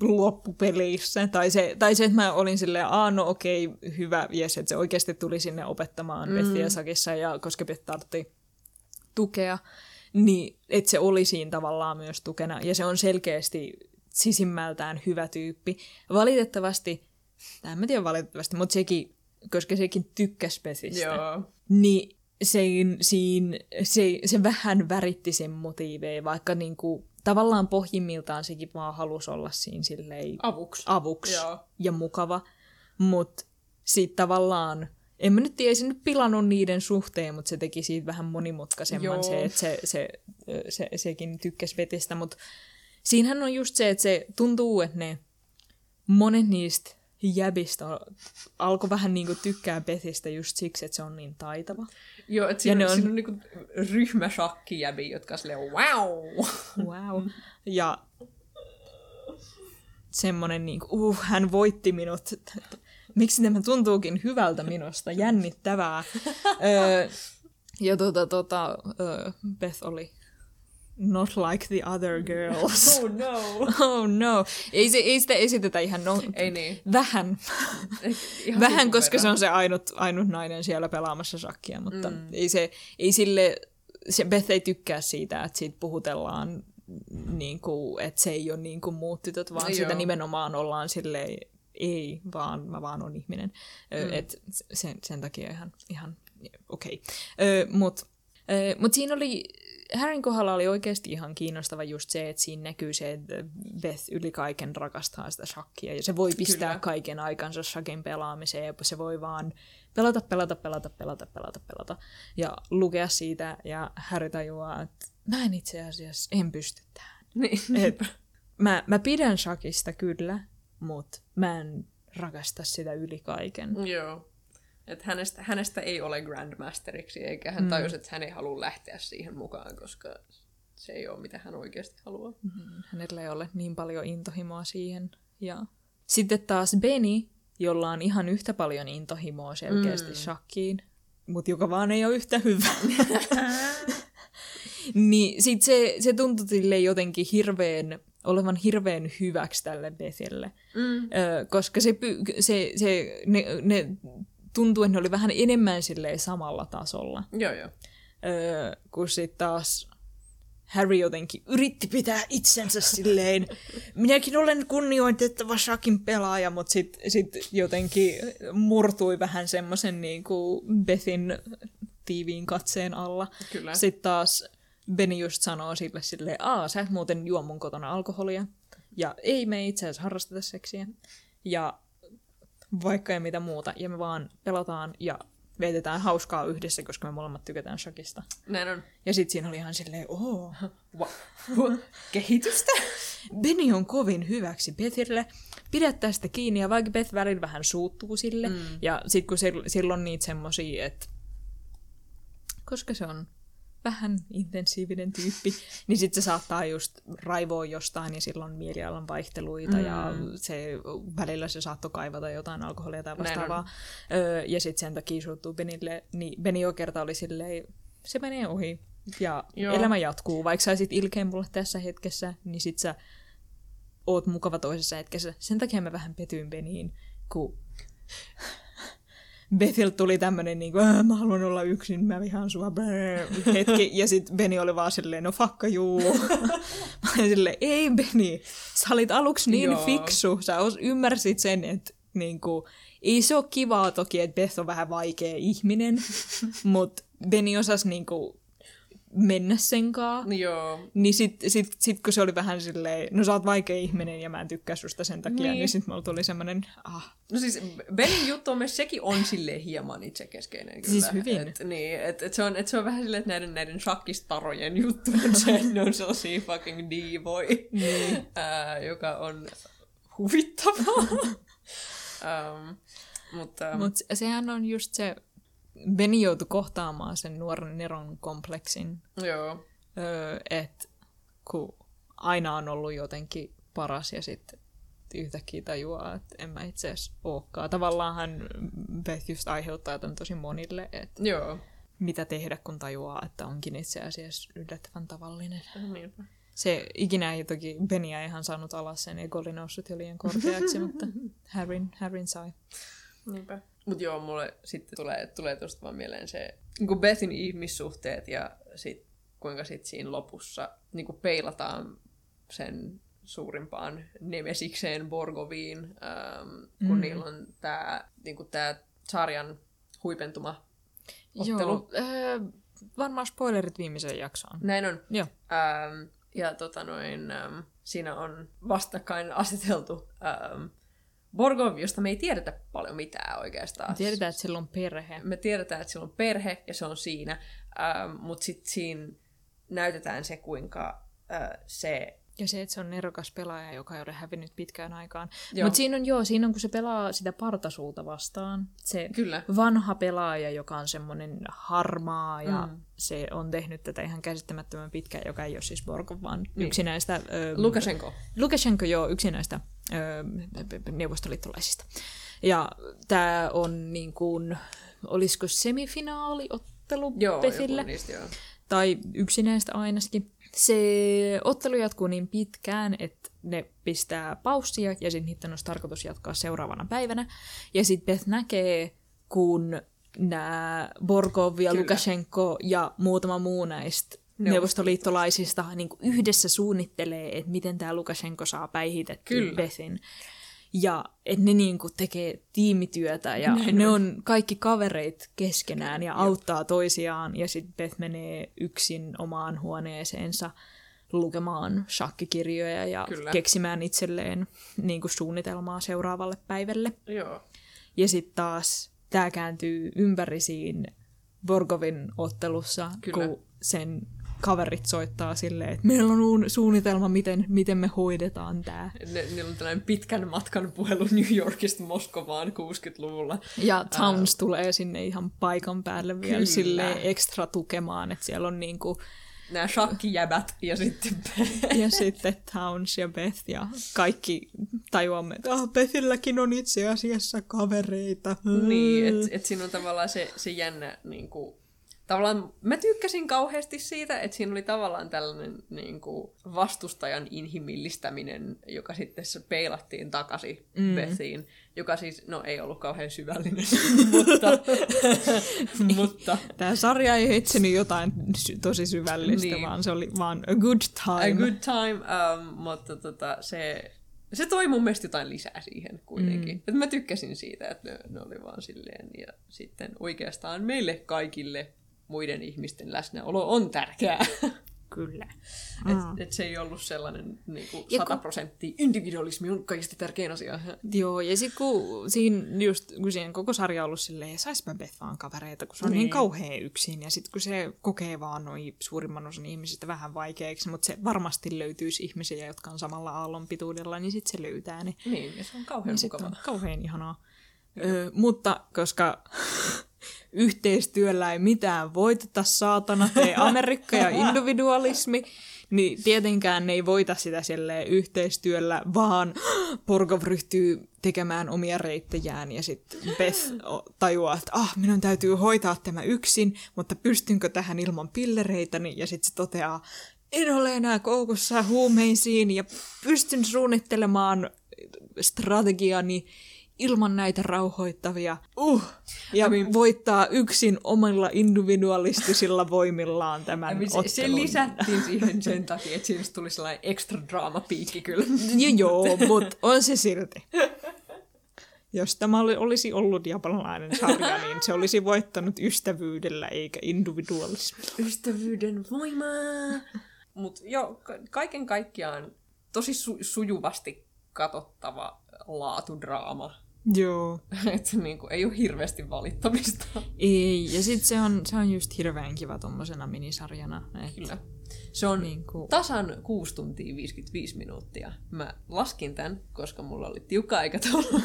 loppupeleissä. Tai se, tai se, että mä olin silleen, aa no okei, hyvä, jes, että se oikeasti tuli sinne opettamaan mm. Bethia sakissa, ja koska Beth tartti tukea, niin että se oli siinä tavallaan myös tukena. Ja se on selkeästi sisimmältään hyvä tyyppi. Valitettavasti, en mä tiedä valitettavasti, mutta sekin, koska sekin tykkäsi Bethistä, Joo. niin se, siinä, se, se vähän väritti sen motiiveja, vaikka niinku, tavallaan pohjimmiltaan sekin vaan halusi olla siinä silleen Avuksi. avuksi Joo. ja mukava, mutta sitten tavallaan, en mä nyt tiedä, se nyt pilannut niiden suhteen, mutta se teki siitä vähän monimutkaisemman Joo. se, että se, se, se, sekin tykkäsi vetistä, mutta siinähän on just se, että se tuntuu, että ne monet niistä jäbistä alkoi vähän niinku tykkää Bethistä just siksi, että se on niin taitava. Joo, että siinä, ne on... siinä on niinku ryhmäshakkijäbi, jotka on silleen wow. Wow. Ja semmonen niinku, uh, hän voitti minut. Miksi tämä tuntuukin hyvältä minusta? Jännittävää. öö, ja tota, tota, öö, Beth oli not like the other girls. Oh no. Oh no. Ei, se, ei sitä esitetä ihan no, Ei niin. vähän. Ihan Vähän, koska se verran. on se ainut, ainut nainen siellä pelaamassa shakkia, mutta mm. ei, se, ei sille, se Beth ei tykkää siitä, että siitä puhutellaan, niin kuin, että se ei ole niin kuin muut tytöt, vaan No sitä nimenomaan ollaan silleen, ei, vaan mä vaan on ihminen. Mm. Et sen, sen takia ihan, ihan okei. Okay. Mutta mut siinä oli, Harryn kohdalla oli oikeasti ihan kiinnostava just se, että siinä näkyy se, että Beth yli kaiken rakastaa sitä shakkia ja se voi pistää Kyllä. kaiken aikansa shakin pelaamiseen ja se voi vaan pelata, pelata, pelata, pelata, pelata, pelata ja lukea siitä ja Harry tajuaa, että mä en itse asiassa en pysty tähän. Niin. Et, mä, mä pidän shakista kyllä, mutta mä en rakasta sitä yli kaiken. Joo. Että hänestä, hänestä ei ole Grandmasteriksi, eikä hän mm. että hän ei halua lähteä siihen mukaan, koska se ei ole mitä hän oikeasti haluaa. Mm. Hänellä ei ole niin paljon intohimoa siihen. Ja sitten taas Benny, jolla on ihan yhtä paljon intohimoa selkeästi mm. shakkiin, mutta joka vaan ei ole yhtä hyvä. niin sit se, se tuntui silleen jotenkin hirveän, olevan hirveän hyväksi tälle Bethille. Mm. Ö, koska se, se, se, ne, ne tuntuu, että ne oli vähän enemmän silleen samalla tasolla. Joo, joo. Öö, kun sitten taas Harry jotenkin yritti pitää itsensä silleen, minäkin olen kunnioitettava shakin pelaaja, mutta sitten sit jotenkin murtui vähän semmoisen niinku Bethin tiiviin katseen alla. Kyllä. Sitten taas Benny just sanoo sille silleen, aa, sä et muuten juo mun kotona alkoholia. Ja ei me itse asiassa harrasteta seksiä. Ja vaikka ei mitä muuta. Ja me vaan pelataan ja vietetään hauskaa yhdessä, koska me molemmat tykätään shakista. Näin on. Ja sit siinä oli ihan silleen, oo, Wa- hu- Kehitystä? Benny on kovin hyväksi Bethille. Pidä tästä kiinni, ja vaikka Beth välillä vähän suuttuu sille, mm. ja sit kun sil- silloin on niitä semmosia, että koska se on vähän intensiivinen tyyppi, niin sitten se saattaa just raivoa jostain ja silloin mielialan vaihteluita mm. ja se, välillä se saattoi kaivata jotain alkoholia tai vastaavaa. Öö, ja sitten sen takia suuttuu Benille, niin Beni jo kerta oli silleen, se menee ohi ja Joo. Elämä jatkuu. Vaikka sä olisit ilkeä mulle tässä hetkessä, niin sit sä oot mukava toisessa hetkessä. Sen takia mä vähän petyin Beniin, kun Bethil tuli tämmönen niinku, "Äh, mä haluan olla yksin, mä vihaan sua, hetki. Ja sit Beni oli vaan silleen, no fakka juu. mä olin silleen, ei Beni, sä olit aluksi niin Joo. fiksu, sä os, ymmärsit sen, että niinku, ei se ole kivaa toki, että Beth on vähän vaikea ihminen, mutta Beni osasi niinku mennä senkaan. Joo. Niin sit, sit, sit, kun se oli vähän silleen, no sä oot vaikea ihminen ja mä en tykkää susta sen takia, Niin. niin, niin sit mulla tuli semmonen, ah, No siis Benin juttu on myös, sekin on silleen hieman itsekeskeinen kyllä. Siis hyvin. Et, niin, et, et se, on, et se on vähän silleen, että näiden, näiden shakkistarojen juttu on se, ne on sellaisia fucking diivoi, Niin. ää, joka on huvittavaa. um, mutta Mutta sehän on just se Benny joutui kohtaamaan sen nuoren Neron kompleksin, Joo. öö, että kun aina on ollut jotenkin paras ja sitten yhtäkkiä tajuaa, että en mä itse asiassa olekaan. Tavallaan hän Beth just aiheuttaa tämän tosi monille, että Joo. mitä tehdä, kun tajuaa, että onkin itse asiassa yllättävän tavallinen. Niinpä. Se ikinä ei toki, Benny ei ihan saanut alas sen, ego oli noussut jo liian korkeaksi, mutta Harryn, Harryn sai. Niinpä. Mut joo, mulle sitten tulee, tulee tuosta vaan mieleen se niin Bethin ihmissuhteet ja sit, kuinka sit siinä lopussa niin peilataan sen suurimpaan nemesikseen Borgoviin, ähm, kun mm. niillä on tämä niin tää sarjan huipentuma ottelu. Joo, öö, varmaan spoilerit viimeiseen jaksoon. Näin on. Joo. Ähm, ja tota noin, ähm, siinä on vastakkain aseteltu ähm, Borgov, josta me ei tiedetä paljon mitään oikeastaan. Tiedetään, että sillä on perhe. Me tiedetään, että sillä on perhe ja se on siinä, ähm, mutta sitten siinä näytetään se, kuinka äh, se... Ja se, että se on nerokas pelaaja, joka ei ole hävinnyt pitkään aikaan. Joo. Mutta siinä on joo, siinä on kun se pelaa sitä partasuuta vastaan. Se Kyllä. vanha pelaaja, joka on semmoinen harmaa ja Mm. se on tehnyt tätä ihan käsittämättömän pitkään, joka ei ole siis Borgov, vaan Niin. yksi näistä... Ö, Lukashenko. Lukashenko, joo, yksi näistä ö, neuvostoliittolaisista. Ja tämä on niin kuin, olisiko semifinaaliottelu Joo, Bethille? joku niistä joo. tai yksi näistä ainakin. Se ottelu jatkuu niin pitkään, että ne pistää paussia ja sitten niiden olisi tarkoitus jatkaa seuraavana päivänä. Ja sitten Beth näkee, kun nämä Borgov ja Kyllä. Lukashenko ja muutama muu näistä neuvostoliittolaisista niin yhdessä suunnittelee, että miten tämä Lukashenko saa päihitettyä. Bethin. Ja että ne niinku tekee tiimityötä ja Näin ne on kaikki kavereit keskenään ja auttaa toisiaan. Ja sitten Beth menee yksin omaan huoneeseensa lukemaan shakkikirjoja ja Kyllä. keksimään itselleen niinku suunnitelmaa seuraavalle päivälle. Joo. Ja sitten taas tämä kääntyy ympäri siinä Borgovin ottelussa, Kyllä. kun sen kaverit soittaa silleen, että meillä on uun suunnitelma, miten, miten me hoidetaan tämä. Ne, niillä on tällainen pitkän matkan puhelu New Yorkista Moskovaan 60-luvulla. Ja Towns tulee sinne ihan paikan päälle vielä Kyllä. silleen ekstra tukemaan, että siellä on niinku, Nämä shakkijäbät ja sitten ja sitten Towns ja Beth ja kaikki tajuamme, että ah, Bethilläkin on itse asiassa kavereita. Niin, että et siinä on tavallaan se, se jännä, niin kuin, tavallaan mä tykkäsin kauheasti siitä, että siinä oli tavallaan tällainen niin kuin, vastustajan inhimillistäminen, joka sitten se peilattiin takaisin mm. Bethiin, joka siis, no ei ollut kauhean syvällinen, mutta, mutta Tämä sarja ei etsinyt jotain sy- tosi syvällistä, Niin. niin. vaan se oli vaan a good time. a good time, um, mutta tota, se, se toi mun mielestä jotain lisää siihen kuitenkin. Mm. Et mä tykkäsin siitä, että ne, ne oli vaan silleen, ja sitten oikeastaan meille kaikille muiden ihmisten läsnäolo on tärkeää. Kyllä. Et, et se ei ollut sellainen niin kuin Ja 100 kun- prosenttia individualismi on kaikista tärkein asia. Joo, ja sitten kun siinä, just, kun siinä koko sarja on ollut silleen, saispa Beth vaan kavereita, kun se on niin, Niin. niin kauhean yksin, ja sitten kun se kokee vaan noin suurimman osan ihmisistä vähän vaikeaksi, mutta se varmasti löytyisi ihmisiä, jotka on samalla aallon pituudella, niin sitten se löytää ne. Niin, ja se on kauhean Niin mukavaa. on kauhean ihanaa. Ö, mutta koska yhteistyöllä ei mitään voiteta, saatana, tee Amerikka ja individualismi, niin tietenkään ne ei voita sitä yhteistyöllä, vaan Borgov ryhtyy tekemään omia reittejään ja sitten Beth tajuaa, että ah, minun täytyy hoitaa tämä yksin, mutta pystynkö tähän ilman pillereitäni? Ja sitten se toteaa, en ole enää koukussa huumeisiin ja pystyn suunnittelemaan strategiani ilman näitä rauhoittavia. Uh! Ja mean- voittaa yksin omilla individualistisilla voimillaan tämän Ja se, se ottelun. lisättiin siihen sen takia, että siinä tuli sellainen extra drama piikki kyllä. Ja joo, mutta on se silti. Jos tämä oli- olisi ollut japanilainen sarja, niin se olisi voittanut ystävyydellä eikä individualismilla. Ystävyyden voimaa! Mut joo, ka- kaiken kaikkiaan tosi su- sujuvasti katottava laatudraama. Joo. Että niinku, ei ole hirveästi valittamista. Ei, ja sitten se on, se on just hirveän kiva tommosena minisarjana. Et Kyllä. Se on Niinku- tasan 6 tuntia 55 minuuttia. Mä laskin tämän, koska mulla oli tiukka aikataulu.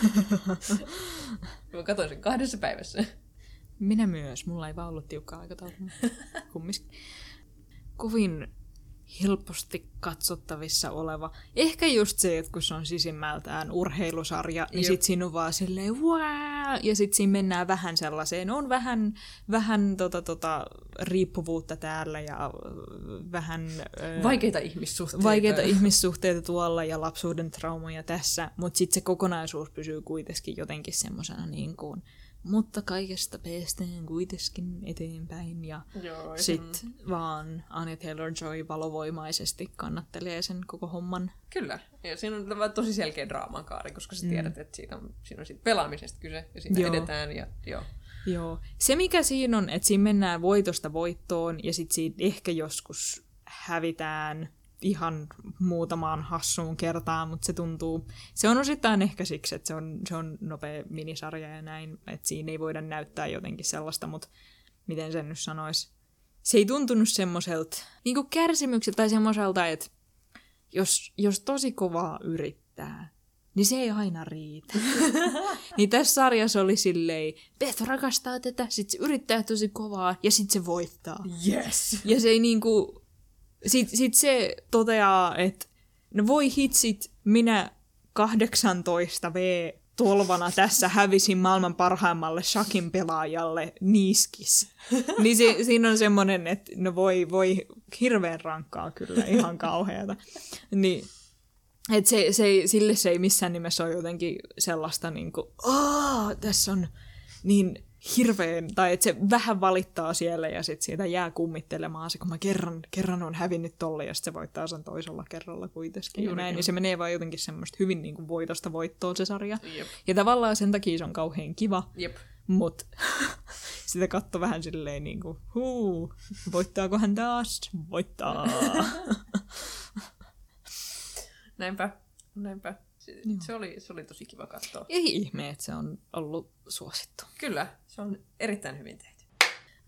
Mä katsoin sen kahdessa päivässä. Minä myös. Mulla ei vaan ollut tiukkaa aikataulu. mutta Kumminkin. Kovin helposti katsottavissa oleva. Ehkä just se, että kun se on sisimmältään urheilusarja, niin Jep. sit siinä on vaan silleen wow! ja sit siinä mennään vähän sellaiseen, on vähän, vähän tota, tota, riippuvuutta täällä ja äh, vähän... ö, Vaikeita ihmissuhteita. vaikeita ihmissuhteita tuolla ja lapsuuden traumoja tässä, mutta sitten se kokonaisuus pysyy kuitenkin jotenkin semmoisena niin kuin, mutta kaikesta päästään kuitenkin eteenpäin ja Joo, sitten vaan Anya Taylor-Joy valovoimaisesti kannattelee sen koko homman. Kyllä. Ja siinä on tämä tosi selkeä draaman kaari, koska sä tiedät, että siitä on, siinä on siitä pelaamisesta kyse ja siitä Joo. edetään. Ja, joo. Joo. Se mikä siinä on, että siinä mennään voitosta voittoon ja sitten siinä ehkä joskus hävitään ihan muutamaan hassuun kertaan, mutta se tuntuu, se on osittain ehkä siksi, että se on, se on nopea minisarja ja näin, että siinä ei voida näyttää jotenkin sellaista, mutta miten sen nyt sanoisi, se ei tuntunut semmoiselta niin kärsimykseltä tai semmoiselta, että jos, jos tosi kovaa yrittää, niin se ei aina riitä. niin tässä sarjassa oli silleen, Beth rakastaa tätä, sit se yrittää tosi kovaa ja sit se voittaa. Yes! Ja se ei niinku, sit, sit se toteaa, että no voi hitsit, minä 18 V tolvana tässä hävisin maailman parhaimmalle shakin pelaajalle niiskis. niin se, siinä on semmoinen, että no voi, voi hirveän rankkaa kyllä, ihan kauheata. Niin, et se, se sille se ei missään nimessä ole jotenkin sellaista niin kuin, tässä on niin hirveän, tai että se vähän valittaa siellä ja sitten siitä jää kummittelemaan se, kun mä kerran, kerran on hävinnyt tolle ja sitten se voittaa sen toisella kerralla kuitenkin. Ja Juuri näin, niin. niin se menee vaan jotenkin semmoista hyvin niin kuin voitosta voittoon se sarja. Jep. Ja tavallaan sen takia se on kauhean kiva, Jep. mutta sitä katto vähän silleen niin kuin, huu, voittaako hän taas? Voittaa. Näinpä. Näinpä. Se, se, oli, se oli tosi kiva katsoa. Ei ihme, että se on ollut suosittu. Kyllä, se on erittäin hyvin tehty.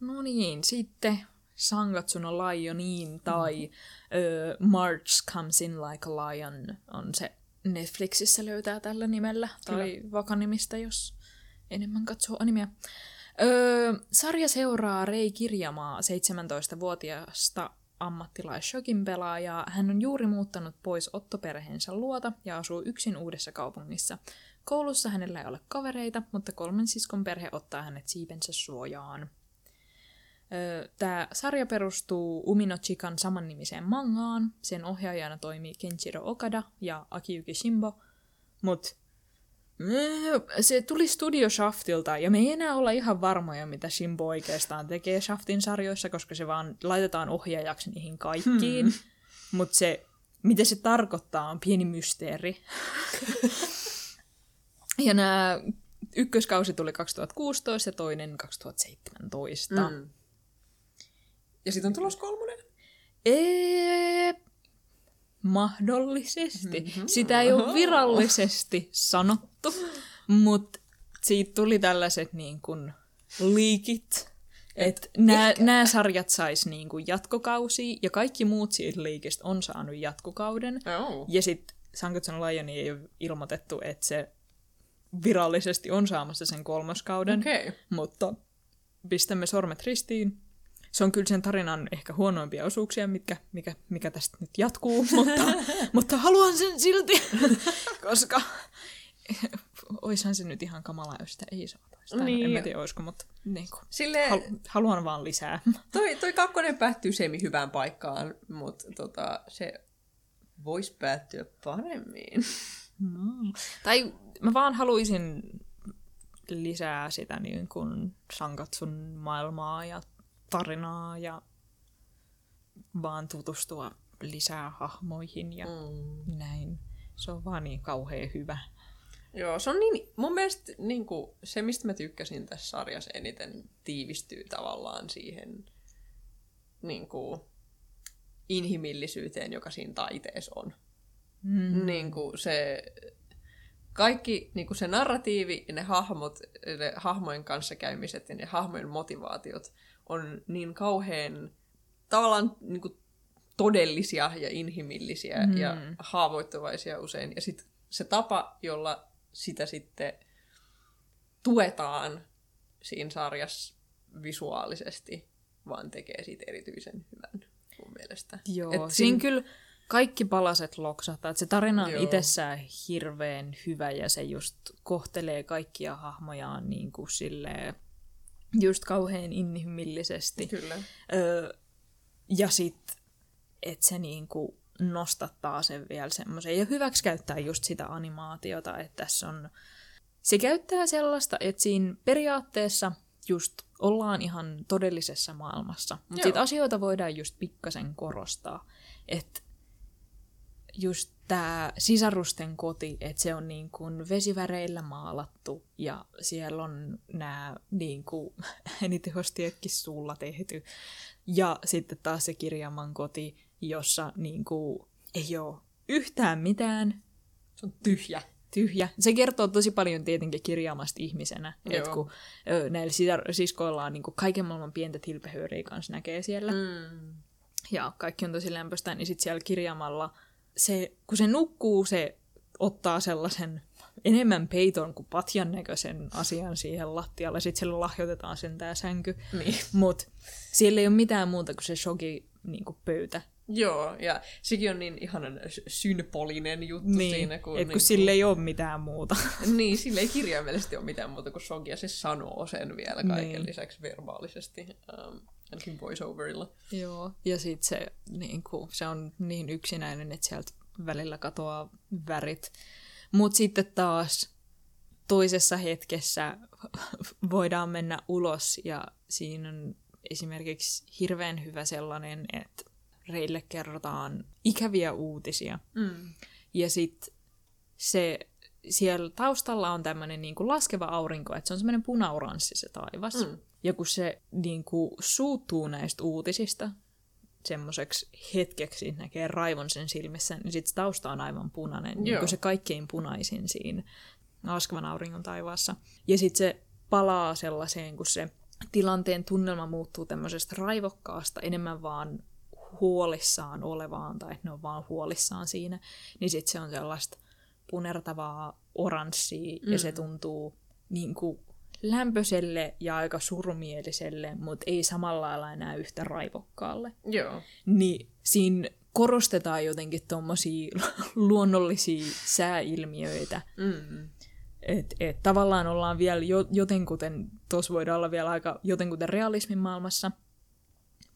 No niin, sitten Sangatsuno Lioniin tai ö, March Comes in Like a Lion on se Netflixissä löytää tällä nimellä, tai vakanimistä, jos enemmän katsoo animea. Öö, sarja seuraa Rei Kirjamaa, 17-vuotiaasta ammattilais-shokin pelaajaa. Hän on juuri muuttanut pois Otto-perheensä luota ja asuu yksin uudessa kaupungissa. Koulussa hänellä ei ole kavereita, mutta kolmen siskon perhe ottaa hänet siipensä suojaan. Tämä sarja perustuu Umino Chikan samannimiseen mangaan. Sen ohjaajana toimii Kenshiro Okada ja Akiyuki Shimbo. Mut mm, se tuli Studio Shaftilta, ja me ei enää olla ihan varmoja, mitä Shimbo oikeastaan tekee Shaftin sarjoissa, koska se vaan laitetaan ohjaajaksi niihin kaikkiin. Hmm. Mutta se, mitä se tarkoittaa, on pieni mysteeri. ja nämä ykköskausi tuli 2016 ja toinen 2017. Mm. Ja sitten on tulos kolmonen. Ee, mahdollisesti. Mm-hmm. Sitä ei ole virallisesti sanottu, mutta siitä tuli tällaiset niin kuin liikit, että nämä, nämä sarjat sais niin kuin jatkokausia, ja kaikki muut siitä liikistä on saanut jatkokauden. Oh. Ja sitten Sankotson Lioni ei ole ilmoitettu, että se virallisesti on saamassa sen kolmoskauden. Okay. mutta pistämme sormet ristiin. Se on kyllä sen tarinan ehkä huonoimpia osuuksia, mitkä, mikä, mikä tästä nyt jatkuu, mutta, mutta haluan sen silti, koska oishan se nyt ihan kamala, jos sitä ei saataisi. Tai Niin. En mä tiedä, olisiko, mutta niin kuin, Silleen, hal, haluan vaan lisää. toi, toi kakkonen päättyy semi hyvään paikkaan, mutta tota, se voisi päättyä paremmin. Mm. Tai mä vaan haluaisin lisää sitä niin kuin Sankatsun maailmaa ja tarinaa ja vaan tutustua lisää hahmoihin ja Mm. näin. Se on vaan niin kauhean hyvä. Joo, se on niin, mun mielestä niin kuin, se, mistä mä tykkäsin tässä sarjassa eniten, tiivistyy tavallaan siihen niin kuin, inhimillisyyteen, joka siinä taiteessa on. Mm. Niin kuin se, kaikki niin kuin se narratiivi ja ne hahmot, ne hahmojen kanssakäymiset ja ne hahmojen motivaatiot on niin kauhean tavallaan niin kuin, todellisia ja inhimillisiä mm. ja haavoittuvaisia usein. Ja sitten se tapa, jolla sitä sitten tuetaan siinä sarjassa visuaalisesti, vaan tekee siitä erityisen hyvän mun mielestä. Joo, Et siinä siinä- kyllä kaikki palaset loksahtaa. Että se tarina on Joo. itsessään hirveän hyvä ja se just kohtelee kaikkia hahmojaan niin kuin silleen, just kauhean inhimillisesti. Kyllä. Öö, ja sitten, että se niinku nostattaa sen vielä semmoisen. Ja hyväksi käyttää just sitä animaatiota, että tässä on... Se käyttää sellaista, että siinä periaatteessa just ollaan ihan todellisessa maailmassa. Mutta asioita voidaan just pikkasen korostaa. Että just tämä sisarusten koti, että se on niin kuin vesiväreillä maalattu ja siellä on nämä niin kuin äänitehostietkin suulla tehty. Ja sitten taas se kirjaman koti, jossa niin kuin ei ole yhtään mitään, Se on tyhjä. tyhjä. Se kertoo tosi paljon tietenkin kirjaamasta ihmisenä, että kun näillä sisar- siskoilla on niin kuin kaiken maailman pientä tilpehööriä kanssa näkee siellä Mm. ja kaikki on tosi lämpöistä, niin sitten siellä kirjaamalla se, kun se nukkuu, se ottaa sellaisen enemmän peiton kuin patjan näköisen asian siihen lattialle. Sitten sille lahjoitetaan sen tää sänky. Niin. Mutta siellä ei ole mitään muuta kuin se shogi niin kuin pöytä. Joo, ja sekin on niin ihanan sy- symbolinen juttu Niin, siinä. Kun, et kun niinku- sille ei ole mitään muuta. Niin, sille ei kirjaimellisesti ole mitään muuta kuin shogia. Se sanoo sen vielä kaiken Niin. lisäksi verbaalisesti. Um, ainakin voiceoverilla. Joo. Ja sitten se, niin kuin, se on niin yksinäinen, että sieltä välillä katoaa värit. Mutta sitten taas toisessa hetkessä voidaan mennä ulos ja siinä on esimerkiksi hirveän hyvä sellainen, että Reille kerrotaan ikäviä uutisia. Mm. Ja sitten se siellä taustalla on tämmöinen niinku laskeva aurinko, että se on semmoinen punauranssi se taivas. Mm. Ja kun se niinku suuttuu näistä uutisista semmoiseksi hetkeksi, näkee raivon sen silmissä, niin sitten tausta on aivan punainen. Niin Joo. kuin se kaikkein punaisin siinä laskevan auringon taivaassa. Ja sitten se palaa sellaiseen, kun se tilanteen tunnelma muuttuu tämmöisestä raivokkaasta enemmän vaan huolissaan olevaan, tai ne on vaan huolissaan siinä, niin sitten se on sellaista punertavaa oranssia, mm. ja se tuntuu niin kuin lämpöiselle ja aika surumieliselle, mutta ei samalla lailla enää yhtä raivokkaalle. Joo. Niin siinä korostetaan jotenkin tuommoisia luonnollisia sääilmiöitä, Mm. että et tavallaan ollaan vielä jo, jotenkuten, tuossa voidaan olla vielä aika jotenkuten realismin maailmassa,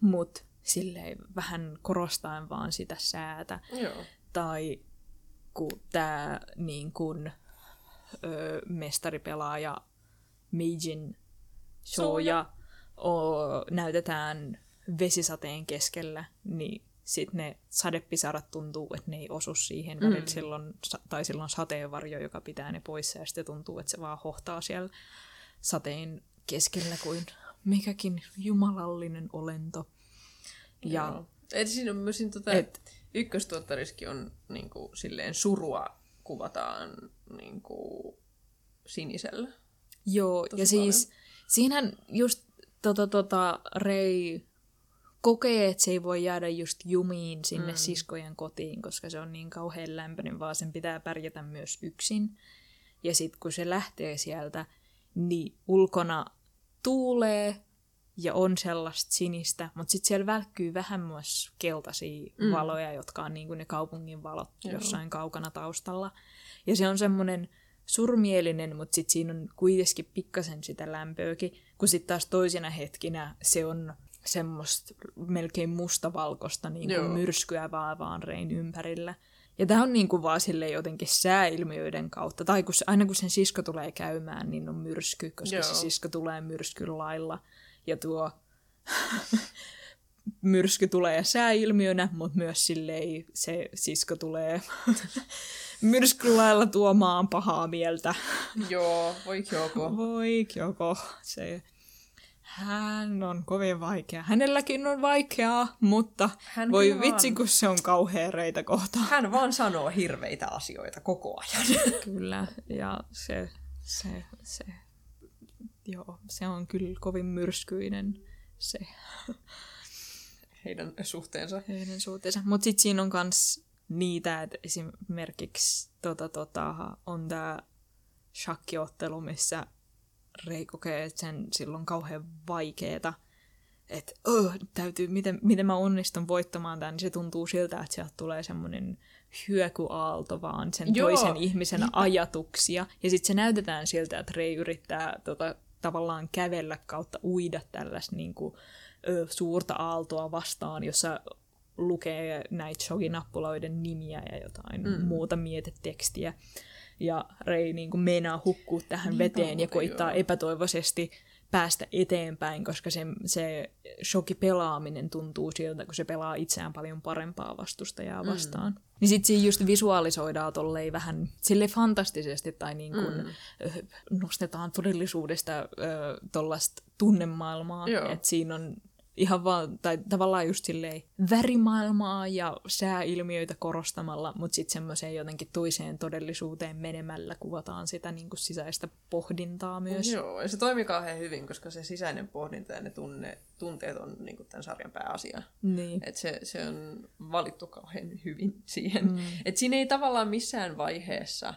mutta silleen vähän korostaen vaan sitä säätä. Joo. Tai kun tämä niin kun, ö, mestaripelaaja Meijin Soja o, näytetään vesisateen keskellä, niin sitten ne sadepisarat tuntuu, että ne ei osu siihen. Mm. Välillä silloin, tai silloin sateenvarjo, joka pitää ne pois, ja sitten tuntuu, että se vaan hohtaa siellä sateen keskellä kuin mikäkin jumalallinen olento. Ja Joo. Et siinä on myös tota, Et- ykköstuottariskin on niinku, silleen surua kuvataan niinku, sinisellä. Joo, tosi ja siis siinähän just tota, tota, Rei kokee, että se ei voi jäädä just jumiin sinne mm. siskojen kotiin, koska se on niin kauhean lämpöinen, vaan sen pitää pärjätä myös yksin. Ja sitten kun se lähtee sieltä, niin ulkona tuulee ja on sellaista sinistä, mutta sitten siellä välkkyy vähän myös keltaisia mm. valoja, jotka on niin kuin ne kaupungin valot Joo. jossain kaukana taustalla. Ja se on semmoinen surmielinen, mutta sitten siinä on kuitenkin pikkasen sitä lämpöäkin, kun sitten taas toisina hetkinä se on semmoista melkein mustavalkoista niin kuin myrskyä vaan, vaan rein ympärillä. Ja tämä on niin kuin vaan sille jotenkin sääilmiöiden kautta. Tai kun se, aina kun sen sisko tulee käymään, niin on myrsky, koska Joo. se sisko tulee myrskyn lailla. Ja tuo myrsky tulee sääilmiönä, mutta myös silleen se sisko tulee myrskyn lailla tuomaan pahaa mieltä. Joo, voi joko. Voi joko se... Hän on kovin vaikea. Hänelläkin on vaikeaa, mutta Hän voi kyllä vitsi, vaan. kun se on kauhea reitä kohtaan. Hän vaan sanoo hirveitä asioita koko ajan. Kyllä, ja se, se, se, joo, se on kyllä kovin myrskyinen se Heidän suhteensa. heidän suhteensa. Mutta sitten siinä on myös niitä, että esimerkiksi tota, tota, on tämä shakkiottelu, missä Rei kokee, että sen silloin kauhean vaikeeta, että oh, täytyy, miten, miten mä onnistun voittamaan tämän, niin se tuntuu siltä, että sieltä tulee semmoinen hyökyaalto vaan sen Joo, toisen ihmisen niinpä. ajatuksia. Ja sitten se näytetään siltä, että Rei yrittää tota, tavallaan kävellä kautta uida tällaista niin kuin, ö, suurta aaltoa vastaan, jossa lukee näitä shoginappuloiden nimiä ja jotain mm. muuta mietetekstiä. Ja Rei niin kuin meinaa hukkua tähän Niin veteen ja muuten, koittaa joo. epätoivoisesti päästä eteenpäin, koska se, se shokipelaaminen tuntuu siltä, kun se pelaa itseään paljon parempaa vastustajaa vastaan. Mm. Niin sit siinä just visualisoidaan tolleen vähän sille fantastisesti tai niin kuin mm. nostetaan todellisuudesta tuollaista tunnemaailmaa. Joo. Että siinä on ihan vaan, tai tavallaan just silleen värimaailmaa ja sääilmiöitä korostamalla, mutta sitten semmoiseen jotenkin toiseen todellisuuteen menemällä kuvataan sitä niin kuin sisäistä pohdintaa myös. Joo, ja se toimii kauhean hyvin, koska se sisäinen pohdinta ja ne tunne, tunteet on niin kuin tämän sarjan pääasia. Niin. Et se, se on valittu kauhean hyvin siihen. Mm. Et siinä ei tavallaan missään vaiheessa,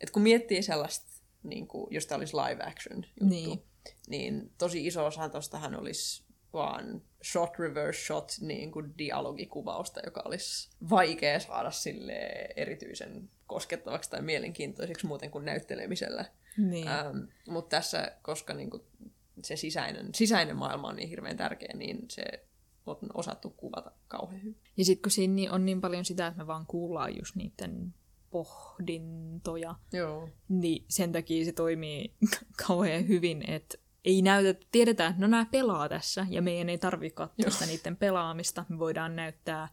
että kun miettii sellaista, niin kuin, jos tämä olisi live action juttu, Niin. niin, niin tosi iso osa tostahan olisi vaan shot reverse shot niin kuin dialogikuvausta, joka olisi vaikea saada sille erityisen koskettavaksi tai mielenkiintoiseksi muuten kuin näyttelemisellä. Niin. Ähm, Mutta tässä, koska niinku se sisäinen, sisäinen maailma on niin hirveän tärkeä, niin se on osattu kuvata kauhean hyvin. Ja sitten kun siinä niin- on niin paljon sitä, että me vaan kuullaan just niiden pohdintoja, Joo. niin sen takia se toimii kauhean hyvin, että ei näytä, tiedetään, että no nämä pelaa tässä, ja meidän ei tarvitse katsoa sitä niiden pelaamista. Me voidaan näyttää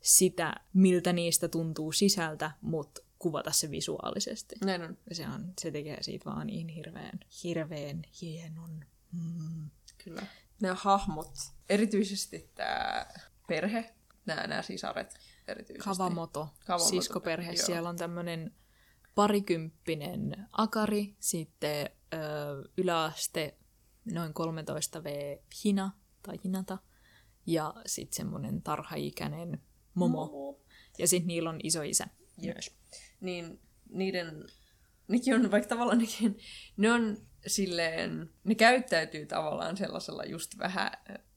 sitä, miltä niistä tuntuu sisältä, mutta kuvata se visuaalisesti. Näin on. Se, on, se tekee siitä vaan niin hirveän, hirveän hienon. Mm. Kyllä. Nämä hahmot, erityisesti tämä perhe, nämä, nämä sisaret erityisesti. Kavamoto, Kavamoto, siskoperhe. joo. Siellä on tämmöinen parikymppinen akari, sitten ö, yläaste noin 13V hina tai hinata, ja sitten semmoinen tarhaikäinen momo. Momo. Ja sitten niillä on iso isä myös. Niin niiden, nekin on, vaikka tavallaan nekin, ne on silleen, ne käyttäytyy tavallaan sellaisella just vähän,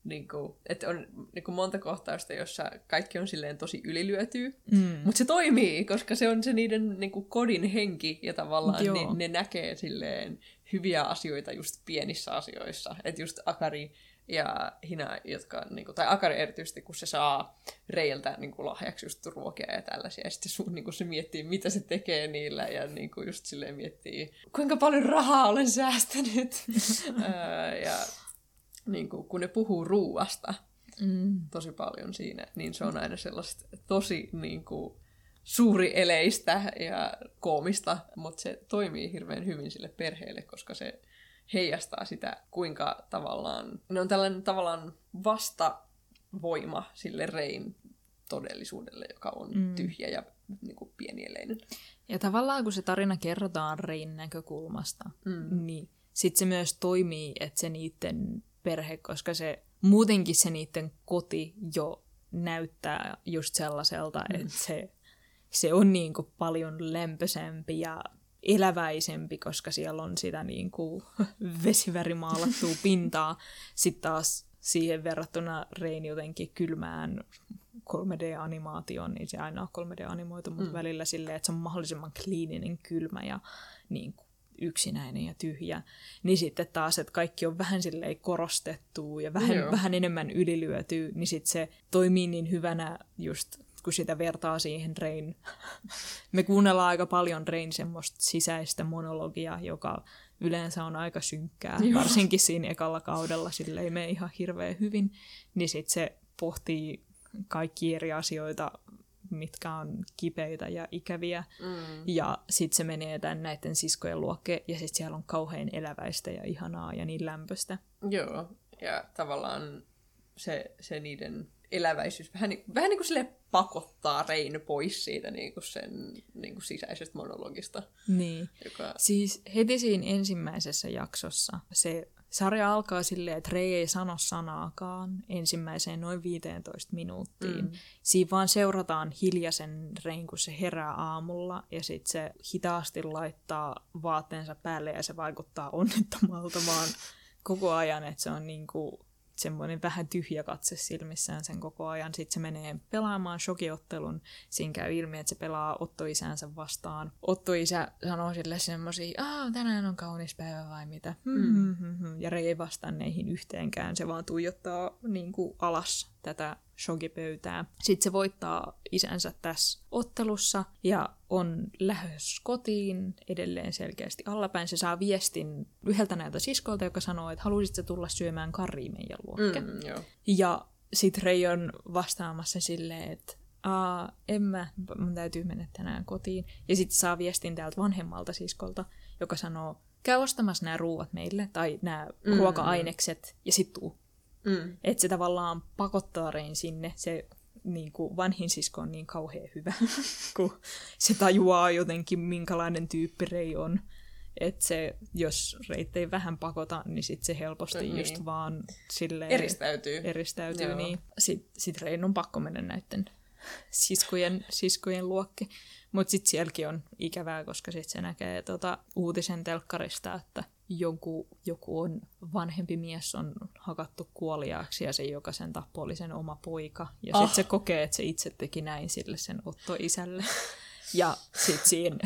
niin kuin, että on niin kuin monta kohtausta, jossa kaikki on silleen tosi ylilyötyy, Mm. mutta se toimii, koska se on se niiden niin kuin kodin henki ja tavallaan Joo. ne, ne näkee silleen hyviä asioita just pienissä asioissa. Että just Akari ja Hina, jotka, niin kuin, tai Akari erityisesti, kun se saa Reiltä niin kuin, lahjaksi just ruokia ja tällaisia, ja sitten sun, niin kuin, se miettii, mitä se tekee niillä, ja niin kuin, just silleen miettii, kuinka paljon rahaa olen säästänyt. Ja niin kuin, kun ne puhuu ruuasta, Mm. tosi paljon siinä, niin se on aina sellaista tosi niin kuin, suuri eleistä ja koomista, mutta se toimii hirveän hyvin sille perheelle, koska se heijastaa sitä, kuinka tavallaan, ne on tällainen tavallaan vastavoima sille Rein todellisuudelle, joka on mm. tyhjä ja niin kuin, pienieleinen. Ja tavallaan kun se tarina kerrotaan Rein näkökulmasta, mm. niin sitten se myös toimii, että se niiden perhe, koska se muutenkin se niiden koti jo näyttää just sellaiselta, mm. että se, se on niin kuin paljon lämpöisempi ja eläväisempi, koska siellä on sitä niin kuin vesivärimaalattua pintaa. Sitten taas siihen verrattuna Rein jotenkin kylmään 3D-animaatioon, niin se aina on 3D-animoitu, mutta mm. välillä silleen, että se on mahdollisimman kliininen, kylmä ja niin kuin yksinäinen ja tyhjä. Niin sitten taas, että kaikki on vähän silleen korostettu ja vähän, Joo. vähän enemmän ylilyöty, niin sitten se toimii niin hyvänä just kun sitä vertaa siihen Rein. Me kuunnellaan aika paljon Rein semmoista sisäistä monologia, joka yleensä on aika synkkää, Joo. varsinkin siinä ekalla kaudella, sille ei mene ihan hirveän hyvin, niin sitten se pohtii kaikki eri asioita, mitkä on kipeitä ja ikäviä, Mm. ja sitten se menee tämän näiden siskojen luokke, ja sitten siellä on kauhean eläväistä ja ihanaa ja niin lämpöistä. Joo, ja tavallaan se, se niiden eläväisyys vähän, niin- vähän niin kuin sille pakottaa Rein pois siitä niin kuin sen niin kuin sisäisestä monologista. Niin. Joka... Siis heti siinä ensimmäisessä jaksossa se sarja alkaa silleen, että Rei ei sano sanaakaan ensimmäiseen noin 15 minuuttiin. Mm. Siinä vaan seurataan hiljaisen Rein, kun se herää aamulla ja sitten se hitaasti laittaa vaatteensa päälle ja se vaikuttaa onnettomalta vaan koko ajan, että se on niinku semmoinen vähän tyhjä katse silmissään sen koko ajan. Sitten se menee pelaamaan shokiottelun. Siinä käy ilmi, että se pelaa Otto-isänsä vastaan. Otto-isä sanoo sille semmoisia, ah, tänään on kaunis päivä vai mitä. Mm. Ja Rei ei vastaa neihin yhteenkään. Se vaan tuijottaa niin kuin alas tätä shogipöytää. Sitten se voittaa isänsä tässä ottelussa ja on lähes kotiin edelleen selkeästi allapäin. Se saa viestin yhdeltä näiltä siskolta, joka sanoo, että haluaisitko tulla syömään karriin meidän luokke. Mm, joo. Ja sitten Rei on vastaamassa silleen, että Aa, en mä, mun täytyy mennä tänään kotiin. Ja sitten saa viestin täältä vanhemmalta siskolta, joka sanoo, käy ostamassa nämä ruuat meille, tai nämä mm, ruoka-ainekset, ja sit tuu. Mm. Että se tavallaan pakottaa Rein sinne. Se niin kuin vanhin sisko on niin kauhean hyvä, kun se tajuaa jotenkin, minkälainen tyyppi Rei on. Että se, jos Reit ei vähän pakota, niin sit se helposti niin. just vaan silleen... Eristäytyy. Eristäytyy, Joo. niin. Sitten sit Rein on pakko mennä näiden siskojen, siskojen luokki. Mutta sitten sielläkin on ikävää, koska sitten se näkee tota uutisen telkkarista, että joku, joku on vanhempi mies on hakattu kuoliaaksi ja se joka sen tappoi oli sen oma poika. Ja oh. sitten se kokee, että se itse teki näin sille sen Otto-isälle. Ja sitten siinä,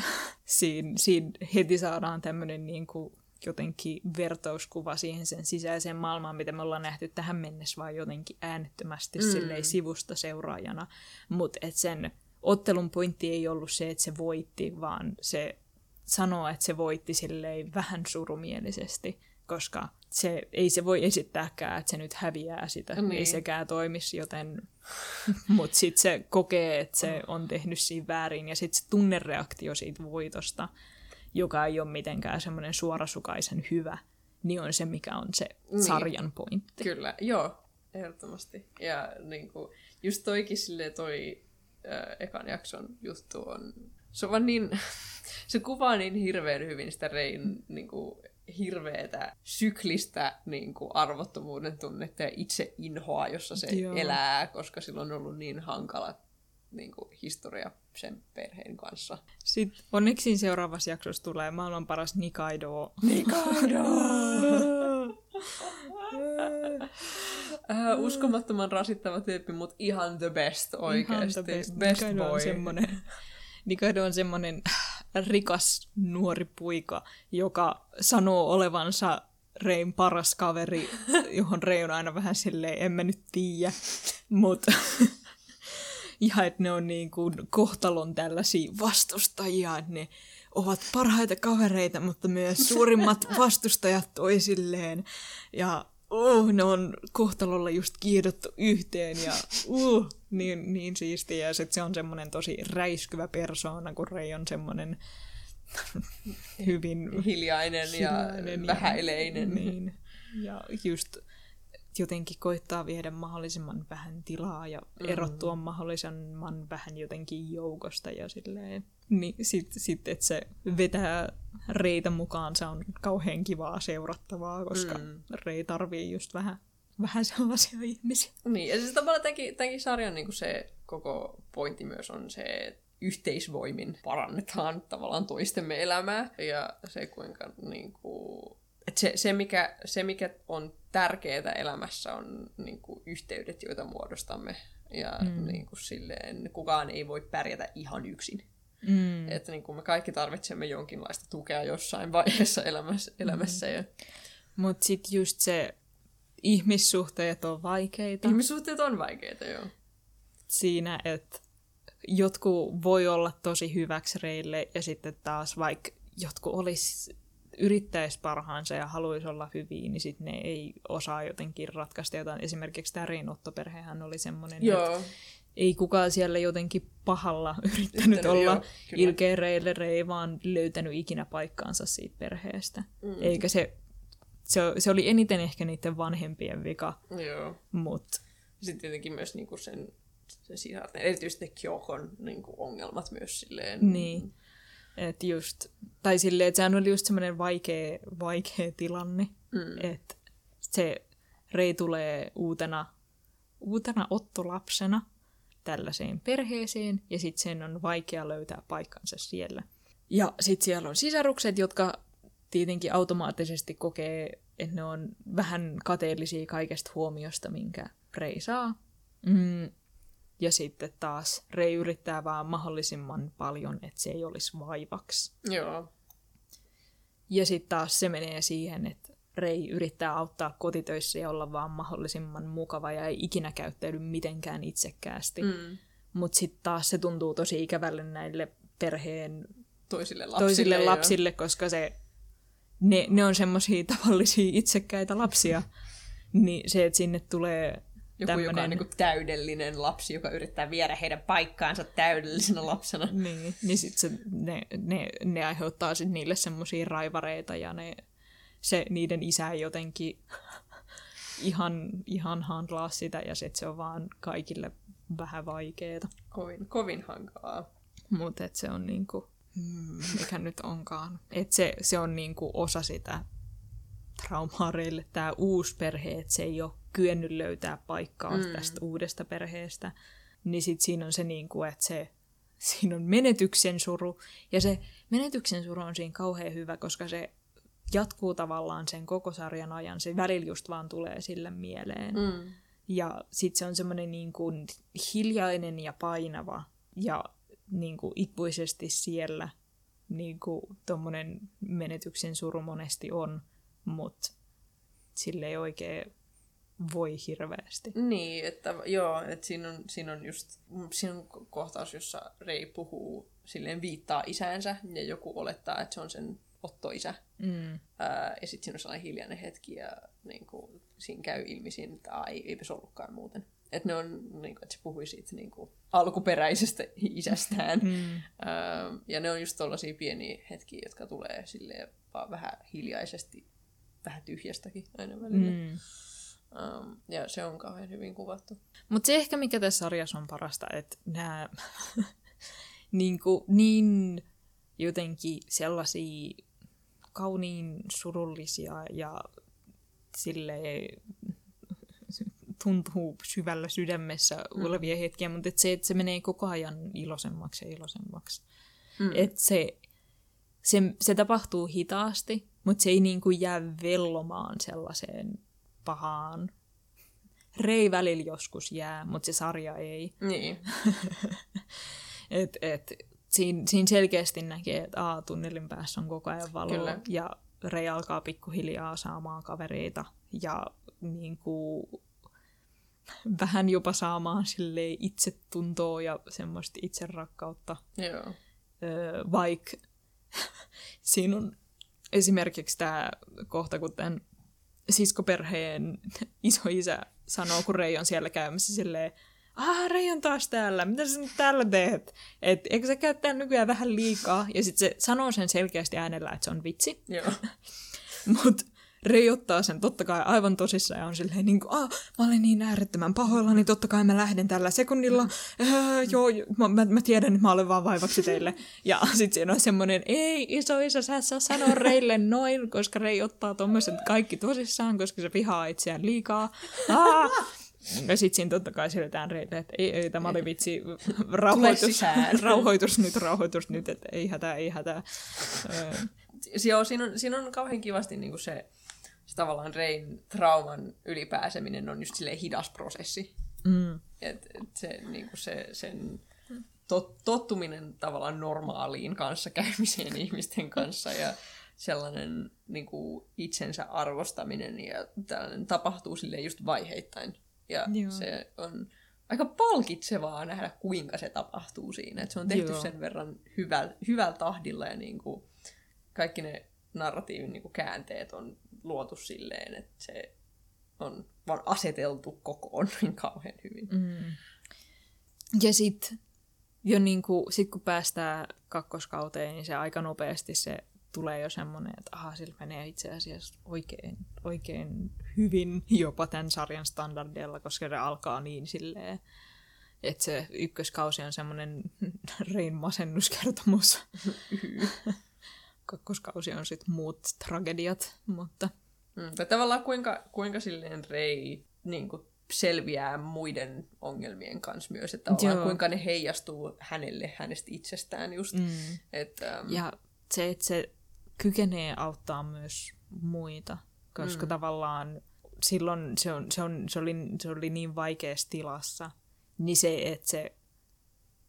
siinä, siinä heti saadaan tämmöinen niin kuin jotenkin vertauskuva siihen sen sisäiseen maailmaan, mitä me ollaan nähty tähän mennessä, vaan jotenkin äänettömästi mm. sivusta seuraajana. Mutta sen ottelun pointti ei ollut se, että se voitti, vaan se sanoa, että se voitti silleen vähän surumielisesti, koska se, ei se voi esittääkään, että se nyt häviää sitä, niin. ei sekään toimisi, joten... Mutta sitten se kokee, että se on tehnyt siinä väärin, ja sitten se tunnereaktio siitä voitosta, joka ei ole mitenkään semmoinen suorasukaisen hyvä, niin on se, mikä on se niin. sarjan pointti. Kyllä, joo, ehdottomasti. Ja niin kuin, just toikin silleen toi äh, ekan jakson juttu on, se on vaan niin se kuvaa niin hirveän hyvin sitä Rein niin kuin, hirveätä syklistä niin kuin, arvottomuuden tunnetta ja itse inhoa, jossa se Joo. elää, koska sillä on ollut niin hankala niin kuin, historia sen perheen kanssa. Sitten onneksi seuraavassa jaksossa tulee maailman paras Nikaido. Nikaido! äh, uskomattoman rasittava tyyppi, mutta ihan the best oikeasti. Ihan the best. best boy. On semmonen, Nikaido on semmonen rikas nuori puika, joka sanoo olevansa Rein paras kaveri, johon Rei on aina vähän silleen, en mä nyt tiedä, mutta ja että ne on niin kuin kohtalon tällaisia vastustajia, että ne ovat parhaita kavereita, mutta myös suurimmat vastustajat toisilleen. Ja uh, ne on kohtalolla just kiedottu yhteen ja uh, niin, niin siistiä. Ja sit se on semmoinen tosi räiskyvä persoona, kun Rei on semmoinen hyvin hiljainen, hiljainen ja, ja vähäileinen. Niin. Ja just jotenkin koittaa viedä mahdollisimman vähän tilaa ja mm. erottua mahdollisimman vähän jotenkin joukosta ja silleen. Niin sitten sit, että se vetää Reitä mukaan, se on kauhean kivaa seurattavaa, koska mm. Rei tarvii just vähän, vähän sellaisia ihmisiä. Niin, ja siis tavallaan tämänkin, tämänkin sarjan niin se koko pointti myös on se, että yhteisvoimin parannetaan tavallaan toistemme elämää ja se kuinka niin kuin, että se, se, mikä, se, mikä on tärkeää elämässä, on niin kuin, yhteydet, joita muodostamme. Ja mm. niin kuin, silleen, kukaan ei voi pärjätä ihan yksin. Mm. Että niin kuin, me kaikki tarvitsemme jonkinlaista tukea jossain vaiheessa elämässä. elämässä mm. ja... Mutta sitten just se ihmissuhteet on vaikeita. Ihmissuhteet on vaikeita, joo. Siinä, että jotkut voi olla tosi hyväksi reille ja sitten taas vaikka jotkut olisi yrittäisi parhaansa ja haluaisi olla hyviä, niin sitten ne ei osaa jotenkin ratkaista jotain. Esimerkiksi tämä Reinotto-perhehän oli semmoinen, että ei kukaan siellä jotenkin pahalla yrittänyt Yrittänyt, olla ilkeä reille, ei vaan löytänyt ikinä paikkaansa siitä perheestä. Mm. Eikä se, se, se oli eniten ehkä niiden vanhempien vika. Joo. Mut. Sitten tietenkin myös niinku sen, sen sisarten, erityisesti Kyokon niinku ongelmat myös silleen. Niin. Et just, tai silleen, että sehän oli just semmoinen vaikea, vaikea tilanne. Mm. Et se Rei tulee uutena, uutena ottolapsena tällaiseen perheeseen, ja sitten sen on vaikea löytää paikkansa siellä. Ja sitten siellä on sisarukset, jotka tietenkin automaattisesti kokee, että ne on vähän kateellisia kaikesta huomiosta, minkä Rei saa. Mm. Ja sitten taas Rei yrittää vaan mahdollisimman paljon, että se ei olisi vaivaksi. Joo. Ja sitten taas se menee siihen, että Rei yrittää auttaa kotitöissä ja olla vaan mahdollisimman mukava ja ei ikinä käyttäydy mitenkään itsekkäästi. Mm. Mutta sitten taas se tuntuu tosi ikävälle näille perheen Toisille lapsille. toisille lapsille, koska se, ne, ne on semmoisia tavallisia itsekkäitä lapsia. niin se, että sinne tulee Joku, joka on tämmönen- niinku täydellinen lapsi, joka yrittää viedä heidän paikkaansa täydellisenä lapsena. Niin, niin sit se, ne, ne, ne aiheuttaa sit niille semmoisia raivareita ja ne, se, niiden isä ei jotenkin ihan, ihan handlaa sitä ja sit se on vaan kaikille vähän vaikeeta. Kovin, kovin hankalaa. Mutta se on niinku, mm, mikä nyt onkaan. Et se, se on niinku osa sitä traumaa Reille, tämä uusi perhe, että se ei ole kyennyt löytää paikkaa mm. tästä uudesta perheestä. Niin sit siinä on se, niinku, että se, siinä on menetyksen suru. Ja se menetyksen suru on siinä kauhean hyvä, koska se jatkuu tavallaan sen koko sarjan ajan. Se välillä just vaan tulee sille mieleen. Mm. Ja sitten se on semmoinen niin kuin hiljainen ja painava ja niin kuin ikuisesti siellä niin kuin tommonen menetyksen suru monesti on, mutta sille ei oikein voi hirveästi. Niin, että joo, että siinä on, siinä on just, siinä on ko- kohtaus, jossa Rei puhuu, silleen viittaa isäänsä, ja joku olettaa, että se on sen Otto-isä. Mm. Ää, ja sitten siinä on sellainen hiljainen hetki, ja niin kuin, siinä käy ilmi siinä, että ai, eipä se ollutkaan muuten. Että ne on, niin kuin, että se puhui siitä niin kuin, alkuperäisestä isästään. Mm. Ää, ja ne on just tollaisia pieniä hetkiä, jotka tulee silleen vaan vähän hiljaisesti, vähän tyhjästäkin aina välillä. Mm. Um, ja se on kauhean hyvin kuvattu. Mutta se ehkä mikä tässä sarjassa on parasta, että nämä niin, niin jotenkin sellaisia kauniin surullisia ja sille tuntuu syvällä sydämessä olevia hetkiä, mutta et se, että se menee koko ajan iloisemmaksi ja iloisemmaksi. Mm. Et se, se, se tapahtuu hitaasti, mutta se ei niinku jää vellomaan sellaiseen pahaan. Rei välillä joskus jää, mutta se sarja ei. Niin. Et, et, siinä, siinä selkeästi näkee, että aa, tunnelin päässä on koko ajan valoa. Kyllä. Ja Rei alkaa pikkuhiljaa saamaan kavereita ja niin kuin, vähän jopa saamaan silleen itsetuntoa ja semmoista itserakkautta. Joo. Öö, vaikka siinä on esimerkiksi tämä kohta, kun tämän siskoperheen isoisä sanoo, kun Rei on siellä käymässä silleen, ah, Rei on taas täällä, mitä sä nyt täällä teet? Et, eikö sä käyttää nykyään vähän liikaa? Ja sitten se sanoo sen selkeästi äänellä, että se on vitsi. Joo. Mutta Rei ottaa sen totta kai aivan tosissaan ja on silleen niin kuin, ah, mä olen niin äärettömän pahoillani, totta kai mä lähden tällä sekunnilla. Öö, joo, mä, mä, mä, tiedän, että mä olen vaan vaivaksi teille. Ja sitten siinä on semmoinen, ei iso isä, sä saa sanoa Reille noin, koska Rei ottaa tommoset kaikki tosissaan, koska se vihaa itseään liikaa. Ah! Ja sitten siinä totta kai siirrytään Reille, että ei, ei, tämä oli vitsi, rauhoitus, rauhoitus nyt, rauhoitus nyt, että ei hätää, ei hätää. Joo, siinä on, siinä on kauhean kivasti niin se, se tavallaan Rein trauman ylipääseminen on just silleen hidas prosessi. mm, Et, et se, niin se, sen tot, tottuminen tavallaan normaaliin kanssakäymiseen ihmisten kanssa ja sellainen niin kuin itsensä arvostaminen ja tällainen tapahtuu sille just vaiheittain. Ja Joo. se on aika palkitsevaa nähdä, kuinka se tapahtuu siinä. Et se on tehty Joo. sen verran hyvällä, hyvällä tahdilla ja niin kuin kaikki ne narratiivin niin kuin käänteet on luotu silleen, että se on vaan aseteltu kokoon niin kauhean hyvin. Mm. Ja sitten jo niinku, sit kun päästään kakkoskauteen, niin se aika nopeasti se tulee jo semmoinen, että aha, sillä menee itse asiassa oikein, oikein hyvin jopa tämän sarjan standardeilla, koska se alkaa niin silleen, että se ykköskausi on semmoinen Rein masennuskertomus. Kakkoskausi on sitten muut tragediat, mutta Mm, tai tavallaan kuinka, kuinka silleen Rei niin kuin selviää muiden ongelmien kanssa myös, että Joo. kuinka ne heijastuu hänelle hänestä itsestään just. Mm. Mm. Että, ähm, Ja se, että se kykenee auttaa myös muita, koska Mm. mm. tavallaan silloin se, on, se, on, se, oli, se oli niin vaikeassa tilassa, niin se, että se,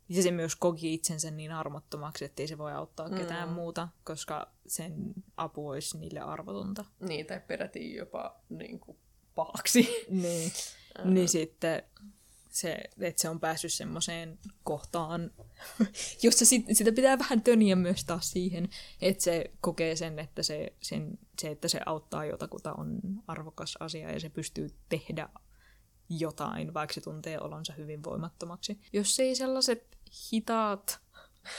ja se myös koki itsensä niin armottomaksi, että ei se voi auttaa ketään Mm. muuta, koska sen apu olisi niille arvotonta. Niin, tai peräti jopa niin kuin, pahaksi. Niin, niin sitten se, että se on päässyt semmoiseen kohtaan, jossa sit, sitä pitää vähän töniä myös taas siihen, että se kokee sen, että se, sen, se, että se auttaa jotakuta on arvokas asia ja se pystyy tehdä jotain, vaikka se tuntee olonsa hyvin voimattomaksi. Jos ei sellaiset hitaat,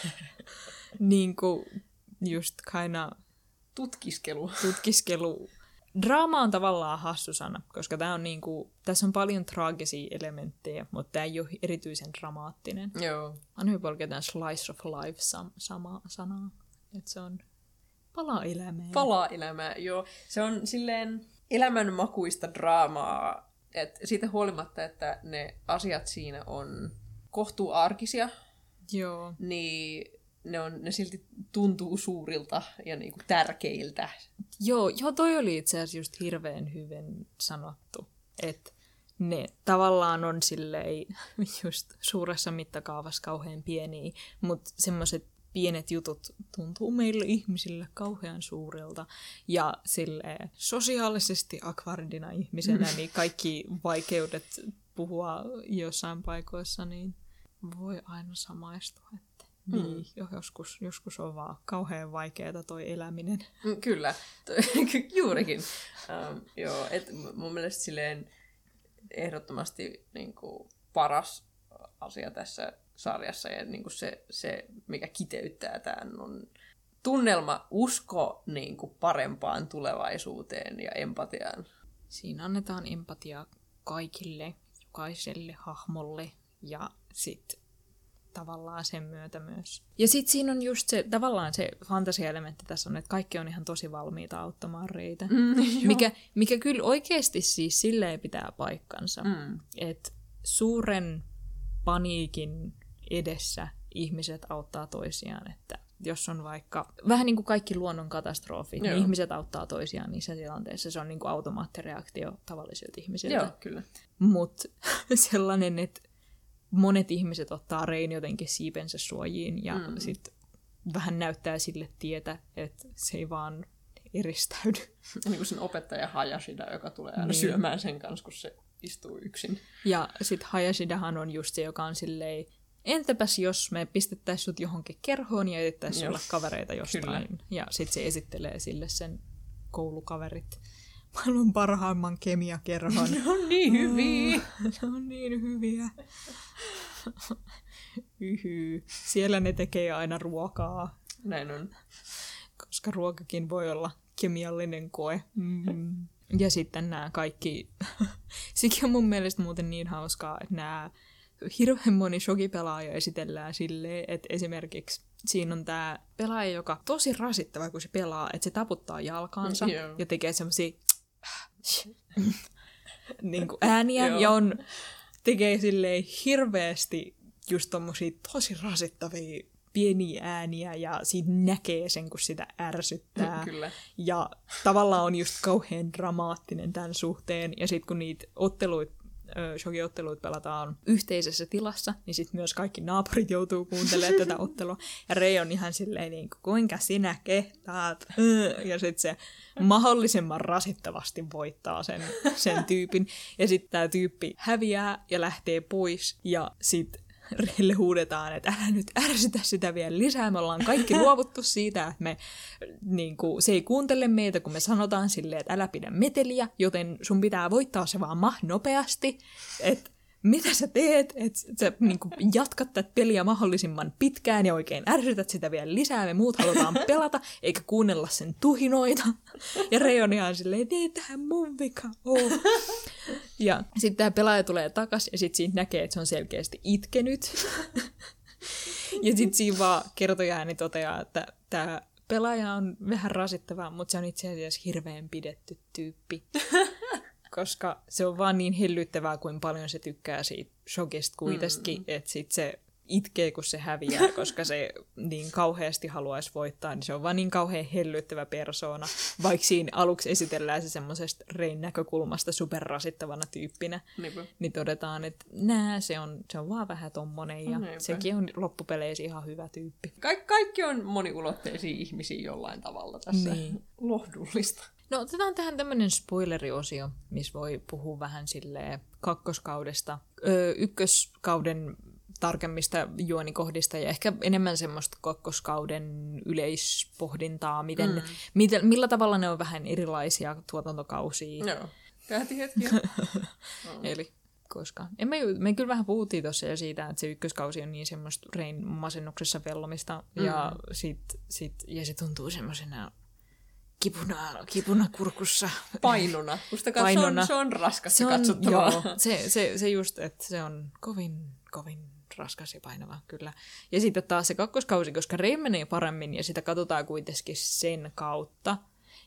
niin kuin just kaina Tutkiskelu. tutkiskelu. Draama on tavallaan hassu sana, koska tää on niinku, tässä on paljon traagisia elementtejä, mutta tämä ei ole erityisen dramaattinen. Joo. Paljon käytetään slice of life sam- sama sanaa. Että se on pala elämää. Palaa elämää, joo. Se on silleen elämänmakuista draamaa, että siitä huolimatta, että ne asiat siinä on kohtuu arkisia, Joo. niin ne, on, ne silti tuntuu suurilta ja niinku tärkeiltä. Joo, joo, toi oli itse asiassa just hirveän hyvin sanottu. Että ne tavallaan on silleen just suuressa mittakaavassa kauhean pieniä, mutta semmoiset pienet jutut tuntuu meille ihmisille kauhean suurilta. Ja sille sosiaalisesti akvardina ihmisenä, niin kaikki vaikeudet puhua jossain paikoissa, niin voi aina samaistua, että niin, jo joskus, joskus on vaan kauhean vaikeaa toi eläminen. Mm, Kyllä, Ky- juurikin. Um, joo, et mun mielestä silleen ehdottomasti niin kuin, paras asia tässä sarjassa ja niin kuin se, se, mikä kiteyttää tämän, on tunnelma, usko niin kuin, parempaan tulevaisuuteen ja empatiaan. Siinä annetaan empatiaa kaikille, jokaiselle hahmolle ja sitten tavallaan sen myötä myös. Ja sitten siinä on just se, tavallaan se fantasiaelementti tässä on, että kaikki on ihan tosi valmiita auttamaan reitä. Mm, mikä, mikä kyllä oikeasti siis silleen pitää paikkansa, Mm. että suuren paniikin edessä ihmiset auttaa toisiaan, että jos on vaikka, vähän niin kuin kaikki luonnon katastrofit, niin ihmiset auttaa toisiaan niissä tilanteissa. Se on niin kuin automaattireaktio tavallisilta ihmisiltä. Joo, kyllä. Mutta sellainen, että monet ihmiset ottaa Rein jotenkin siipensä suojiin ja mm. sitten vähän näyttää sille tietä, että se ei vaan eristäydy. niin kuin sen opettaja Hayashida, joka tulee aina Niin. syömään sen kanssa, kun se istuu yksin. Ja sitten Hayashidahan on just se, joka on silleen, entäpäs jos me pistettäisiin sut johonkin kerhoon ja etsittäisiin Joo. sulle kavereita jostain. Kyllä. Ja sitten se esittelee sille sen koulukaverit. Maailman parhaimman kemiakerhon. Ne on niin hyviä. ne on niin hyviä. Yhy. Siellä ne tekee aina ruokaa, Näin on. koska ruokakin voi olla kemiallinen koe. Mm. Ja sitten nämä kaikki, sekin on mun mielestä muuten niin hauskaa, että nämä hirveän moni shogipelaaja esitellään silleen, että esimerkiksi siinä on tämä pelaaja, joka tosi rasittava, kun se pelaa, että se taputtaa jalkaansa Joo. ja tekee semmoisia niin kuin ääniä Joo. ja on, tekee silleen hirveästi just tommosia tosi rasittavia pieniä ääniä ja siitä näkee sen, kun sitä ärsyttää. Kyllä. Ja tavallaan on just kauhean dramaattinen tämän suhteen. Ja sitten kun niitä otteluita, shogiotteluita pelataan yhteisessä tilassa, niin sitten myös kaikki naapurit joutuu kuuntelemaan tätä ottelua. Ja Rei on ihan silleen, niin kuin, kuinka sinä kehtaat? Ja sitten se mahdollisimman rasittavasti voittaa sen, sen tyypin. Ja sitten tämä tyyppi häviää ja lähtee pois. Ja sitten Reille huudetaan, että älä nyt ärsytä sitä vielä lisää. Me ollaan kaikki luovuttu siitä, että me, niin kuin, se ei kuuntele meitä, kun me sanotaan silleen, että älä pidä meteliä, joten sun pitää voittaa se vaan mah nopeasti. Että mitä sä teet, että sä niin kuin, jatkat tätä peliä mahdollisimman pitkään ja oikein ärsytät sitä vielä lisää. Me muut halutaan pelata, eikä kuunnella sen tuhinoita. Ja Rei on silleen, ei tähän mun vika ole. Ja sitten tämä pelaaja tulee takas ja sitten siitä näkee, että se on selkeästi itkenyt. ja sitten siinä vaan kertojaani toteaa, että tämä pelaaja on vähän rasittavaa, mutta se on itse asiassa hirveän pidetty tyyppi. Koska se on vaan niin hellyttävää, kuin paljon se tykkää siitä shokista kuitenkin, mm. että sit se itkee, kun se häviää, koska se niin kauheasti haluaisi voittaa, niin se on vaan niin kauhean hellyttävä persoona, vaikka siinä aluksi esitellään se semmoisesta Rein näkökulmasta superrasittavana tyyppinä, Niinpä. niin todetaan, että nää, se on, se on vaan vähän tommonen, ja Niinpä. sekin on loppupeleissä ihan hyvä tyyppi. Ka- kaikki on moniulotteisia ihmisiä jollain tavalla tässä. Niin. Lohdullista. No otetaan tähän tämmönen spoileriosio, missä voi puhua vähän silleen kakkoskaudesta, öö, ykköskauden tarkemmista juonikohdista ja ehkä enemmän semmoista kakkoskauden yleispohdintaa, miten, mm. miten, millä tavalla ne on vähän erilaisia tuotantokausia. Joo. Käytiin hetki. Eli koska en me, me kyllä vähän puhuttiin tuossa jo siitä, että se ykköskausi on niin semmoista Rein masennuksessa vellomista mm. ja, sit, sit, ja se tuntuu semmoisena kipuna, kipuna kurkussa. Painona. Mustakaan Painona. Se, on, se on raskas Se on, katsottavaa. joo, se, se, se just, että se on kovin, kovin raskas ja painava, kyllä. Ja sitten taas se kakkoskausi, koska Rei menee paremmin ja sitä katsotaan kuitenkin sen kautta,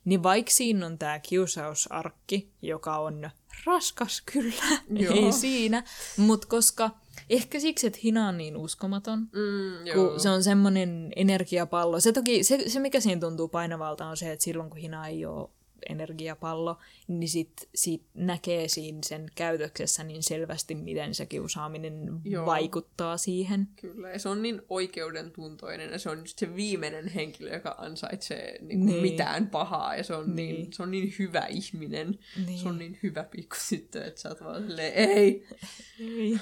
niin vaikka siinä on tämä kiusausarkki, joka on raskas kyllä, Joo. ei siinä, mutta koska ehkä siksi, että Hina on niin uskomaton, Mm, joo. kun se on semmoinen energiapallo. Se, toki, se, se, mikä siinä tuntuu painavalta, on se, että silloin kun Hina ei ole energiapallo, niin sit, sit näkee siinä sen käytöksessä niin selvästi, miten se kiusaaminen Joo. Vaikuttaa siihen. Kyllä, ja se on niin oikeudentuntoinen, ja se on just se viimeinen henkilö, joka ansaitsee niin kuin Niin. mitään pahaa, ja se on niin. Niin. se on niin hyvä ihminen. Niin. Se on niin hyvä pikkutyttö, että sä oot vaan silleen, ei, Ei,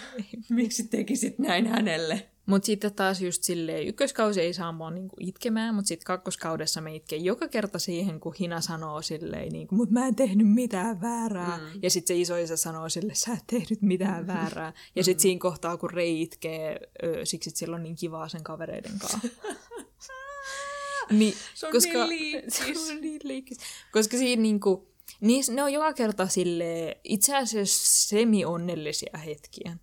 miksi tekisit näin hänelle? Mutta sitten taas just silleen, ykköskausi ei saa mua niinku itkemään, mutta sitten kakkoskaudessa me itken joka kerta siihen, kun Hina sanoo silleen, niinku, mutta mä en tehnyt mitään väärää. Mm. Ja sitten se isoisa sanoo sille, sä et tehnyt mitään väärää. Ja sitten siinä kohtaa, kun Rei itkee, ö, siksi että sillä on niin kivaa sen kavereiden kanssa. niin, Se on koska, niin liikkis. Se on niin liikkis. Koska siinä niinku, niin ne on joka kerta sille itse asiassa semi-onnellisia hetkiä.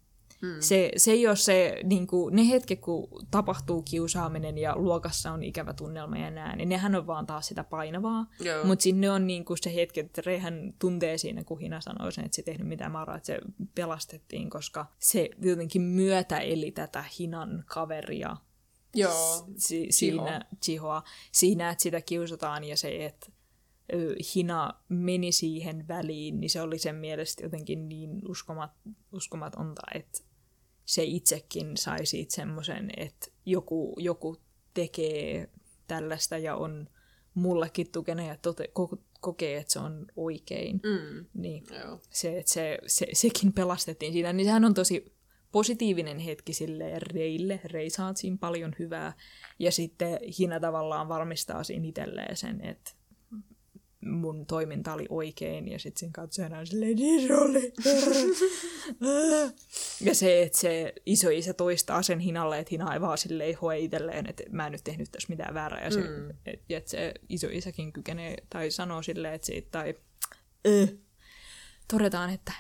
Mm. Se, se ei ole se, niin kuin, ne hetket, kun tapahtuu kiusaaminen ja luokassa on ikävä tunnelma ja nää, niin nehän on vaan taas sitä painavaa. Mutta sinne on niin kuin se hetki, että Reihän tuntee siinä, kun Hina sanoi sen, että se ei tehnyt mitään maraa, että se pelastettiin, koska se jotenkin myötä eli tätä Hinan kaveria. Joo, si- siinä, Chihoa, siinä, että sitä kiusataan ja se, että Hina meni siihen väliin, niin se oli sen mielestä jotenkin niin uskomat, uskomatonta, että se itsekin sai siitä semmoisen, että joku, joku tekee tällaista ja on mullekin tukena ja tote, ko, kokee, että se on oikein. mm, Niin joo. se, että se, se, sekin pelastettiin siinä, niin sehän on tosi positiivinen hetki sille Reille. Rei siinä paljon hyvää. Ja sitten Hina tavallaan varmistaa siinä itselleen sen, että mun toiminta oli oikein, ja sitten siinä katsojana on silleen, niin oli. ja se, että se iso isä toistaa sen Hinalle, että Hina ei vaan silleen hoe itselleen, että mä en nyt tehnyt tässä mitään väärää, ja, se, Mm. et, että se iso isäkin kykenee, tai sanoo silleen, että siitä, tai äh, todetaan, että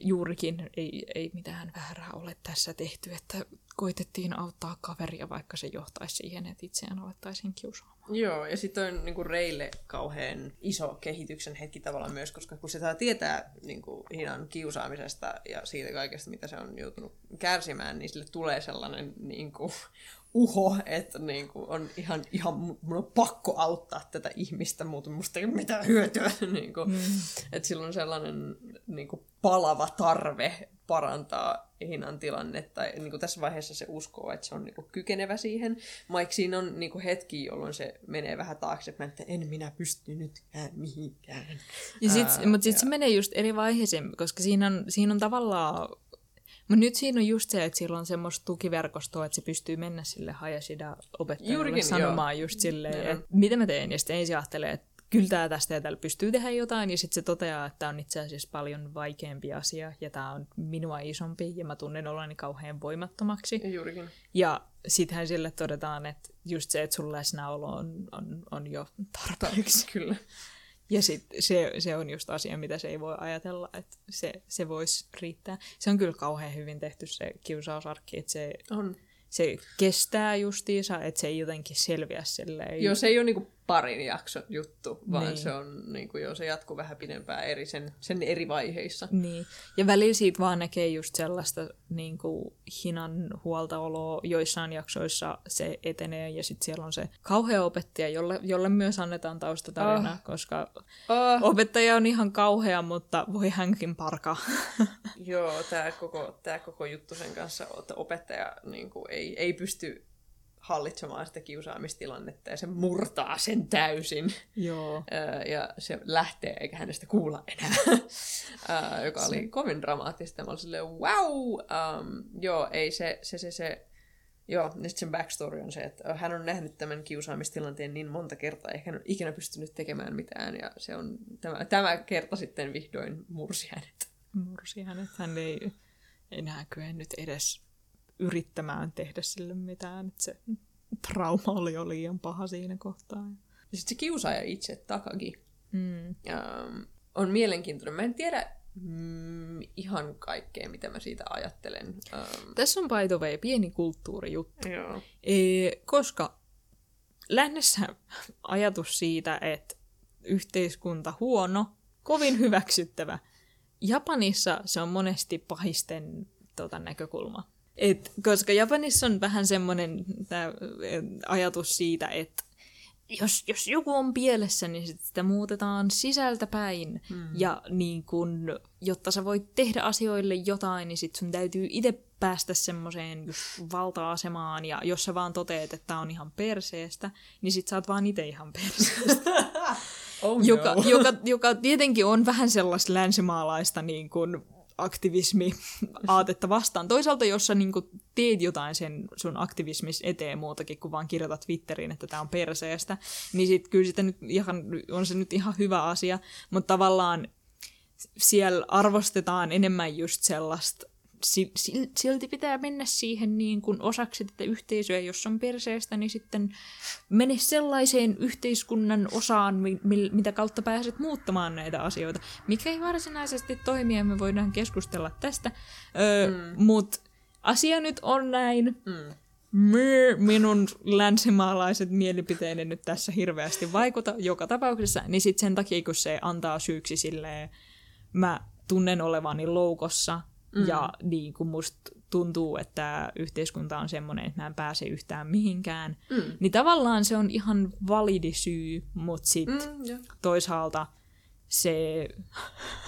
juurikin ei, ei mitään väärää ole tässä tehty, että koitettiin auttaa kaveria, vaikka se johtaisi siihen, että itseään alettaisiin kiusaamaan. Joo, ja sitten on niinku Reille kauhean iso kehityksen hetki tavallaan myös, koska kun se saa tietää niinku, Hinan kiusaamisesta ja siitä kaikesta, mitä se on joutunut kärsimään, niin sille tulee sellainen niinku, uho, että niinku, on ihan, ihan, mun on pakko auttaa tätä ihmistä, muuten musta ei ole mitään hyötyä. niinku, mm. Että sillä on sellainen niinku, palava tarve parantaa Hinan tilannetta. Niin kuin tässä vaiheessa se uskoo, että se on niin kuin, kykenevä siihen. Vaikka siinä on niin kuin, hetki, jolloin se menee vähän taaksepäin, että en minä pysty nytkään mihinkään. Ja sit, Ää, mutta sitten se menee just eri vaiheeseen, koska siinä on, siinä on tavallaan... Mutta nyt siinä on just se, että sillä on semmoista tukiverkostoa, että se pystyy mennä sille Hayashida opettajalle Juurikin, sanomaan joo. just silleen, että mitä mä teen. Ja sitten ensin ajattelee, että kyllä tää tästä ja täällä pystyy tehdä jotain. Ja sitten se toteaa, että tämä on itse asiassa paljon vaikeampi asia ja tämä on minua isompi ja mä tunnen oloni kauhean voimattomaksi. Juurikin. Ja sittenhän sille todetaan, että just se, että sun läsnäolo on, on, on jo tarpeeksi. Kyllä. Ja sit se, se on just asia, mitä se ei voi ajatella, että se, se voisi riittää. Se on kyllä kauhean hyvin tehty se kiusausarkki, että se, On. se kestää justiinsa, että se ei jotenkin selviä silleen. Joo, se ei ole niinku parin jakson juttu, vaan Niin. se on niinku, joo, se jatkuu vähän pidempään eri sen, sen eri vaiheissa. Niin. Ja välillä siitä vaan näkee just sellaista niin kuin, hinan huoltaoloa. Joissain jaksoissa se etenee ja sitten siellä on se kauhea opettaja, jolle, jolle myös annetaan taustatarina, oh. koska Oh, opettaja on ihan kauhea, mutta voi hänkin parkaa. Joo, tämä koko, tää koko juttu sen kanssa, että opettaja niinku, ei, ei pysty hallitsemaan sitä kiusaamistilannetta ja se murtaa sen täysin. Joo. Ja se lähtee eikä hänestä kuulla enää, Ää, joka oli kovin dramaattista. Mä olin silleen, wow! Um, joo, ei se, se, se, se Joo, ja sitten sen backstory on se, että hän on nähnyt tämän kiusaamistilanteen niin monta kertaa, eikä hän ole ikinä pystynyt tekemään mitään, ja se on tämä, tämä kerta sitten vihdoin mursi hänet. Mursi hänet. Hän ei enää kyennyt edes yrittämään tehdä sille mitään. Että se trauma oli jo liian paha siinä kohtaa. Ja sitten se kiusaaja itse, Takagi, Mm. ähm, on mielenkiintoinen. Mä en tiedä mm, ihan kaikkea, mitä mä siitä ajattelen. Ähm, Tässä on by the way pieni kulttuurijuttu. joo. Ee, koska lännessä ajatus siitä, että yhteiskunta huono, kovin hyväksyttävä. Japanissa se on monesti pahisten tota, näkökulma. Et, koska Japanissa on vähän semmoinen eh, ajatus siitä, että jos, jos joku on pielessä, niin sit sitä muutetaan sisältä päin. Hmm. Ja niin kun, jotta sä voit tehdä asioille jotain, niin sit sun täytyy itse päästä semmoiseen valta-asemaan. Ja jos sä vaan toteet, että tää on ihan perseestä, niin sit sä oot vaan itse ihan perseestä. Oh joka, no. joka, joka tietenkin on vähän sellaista länsimaalaista niin kuin aktivismi-aatetta vastaan. Toisaalta, jos sä niin kuin teet jotain sen sun aktivismis eteen muutakin kuin vaan kirjoitat Twitteriin, että tämä on perseestä, niin sit kyllä sitä nyt ihan, on se nyt ihan hyvä asia, mutta tavallaan siellä arvostetaan enemmän just sellaista silti pitää mennä siihen niin kuin osaksi tätä yhteisöä, jos on perseestä, niin sitten mene sellaiseen yhteiskunnan osaan, mi- mi- mitä kautta pääset muuttamaan näitä asioita. Mikä ei varsinaisesti toimi, ja me voidaan keskustella tästä, öö, mm. mutta asia nyt on näin. Mm. Myö, minun länsimaalaiset mielipiteeni nyt tässä hirveästi vaikuta joka tapauksessa, niin sitten sen takia, kun se antaa syyksi silleen, mä tunnen olevani loukossa, mm. ja niin kuin musta tuntuu, että yhteiskunta on semmoinen, että mä en pääse yhtään mihinkään, Mm. niin tavallaan se on ihan validi syy, mutta sitten Mm, toisaalta se,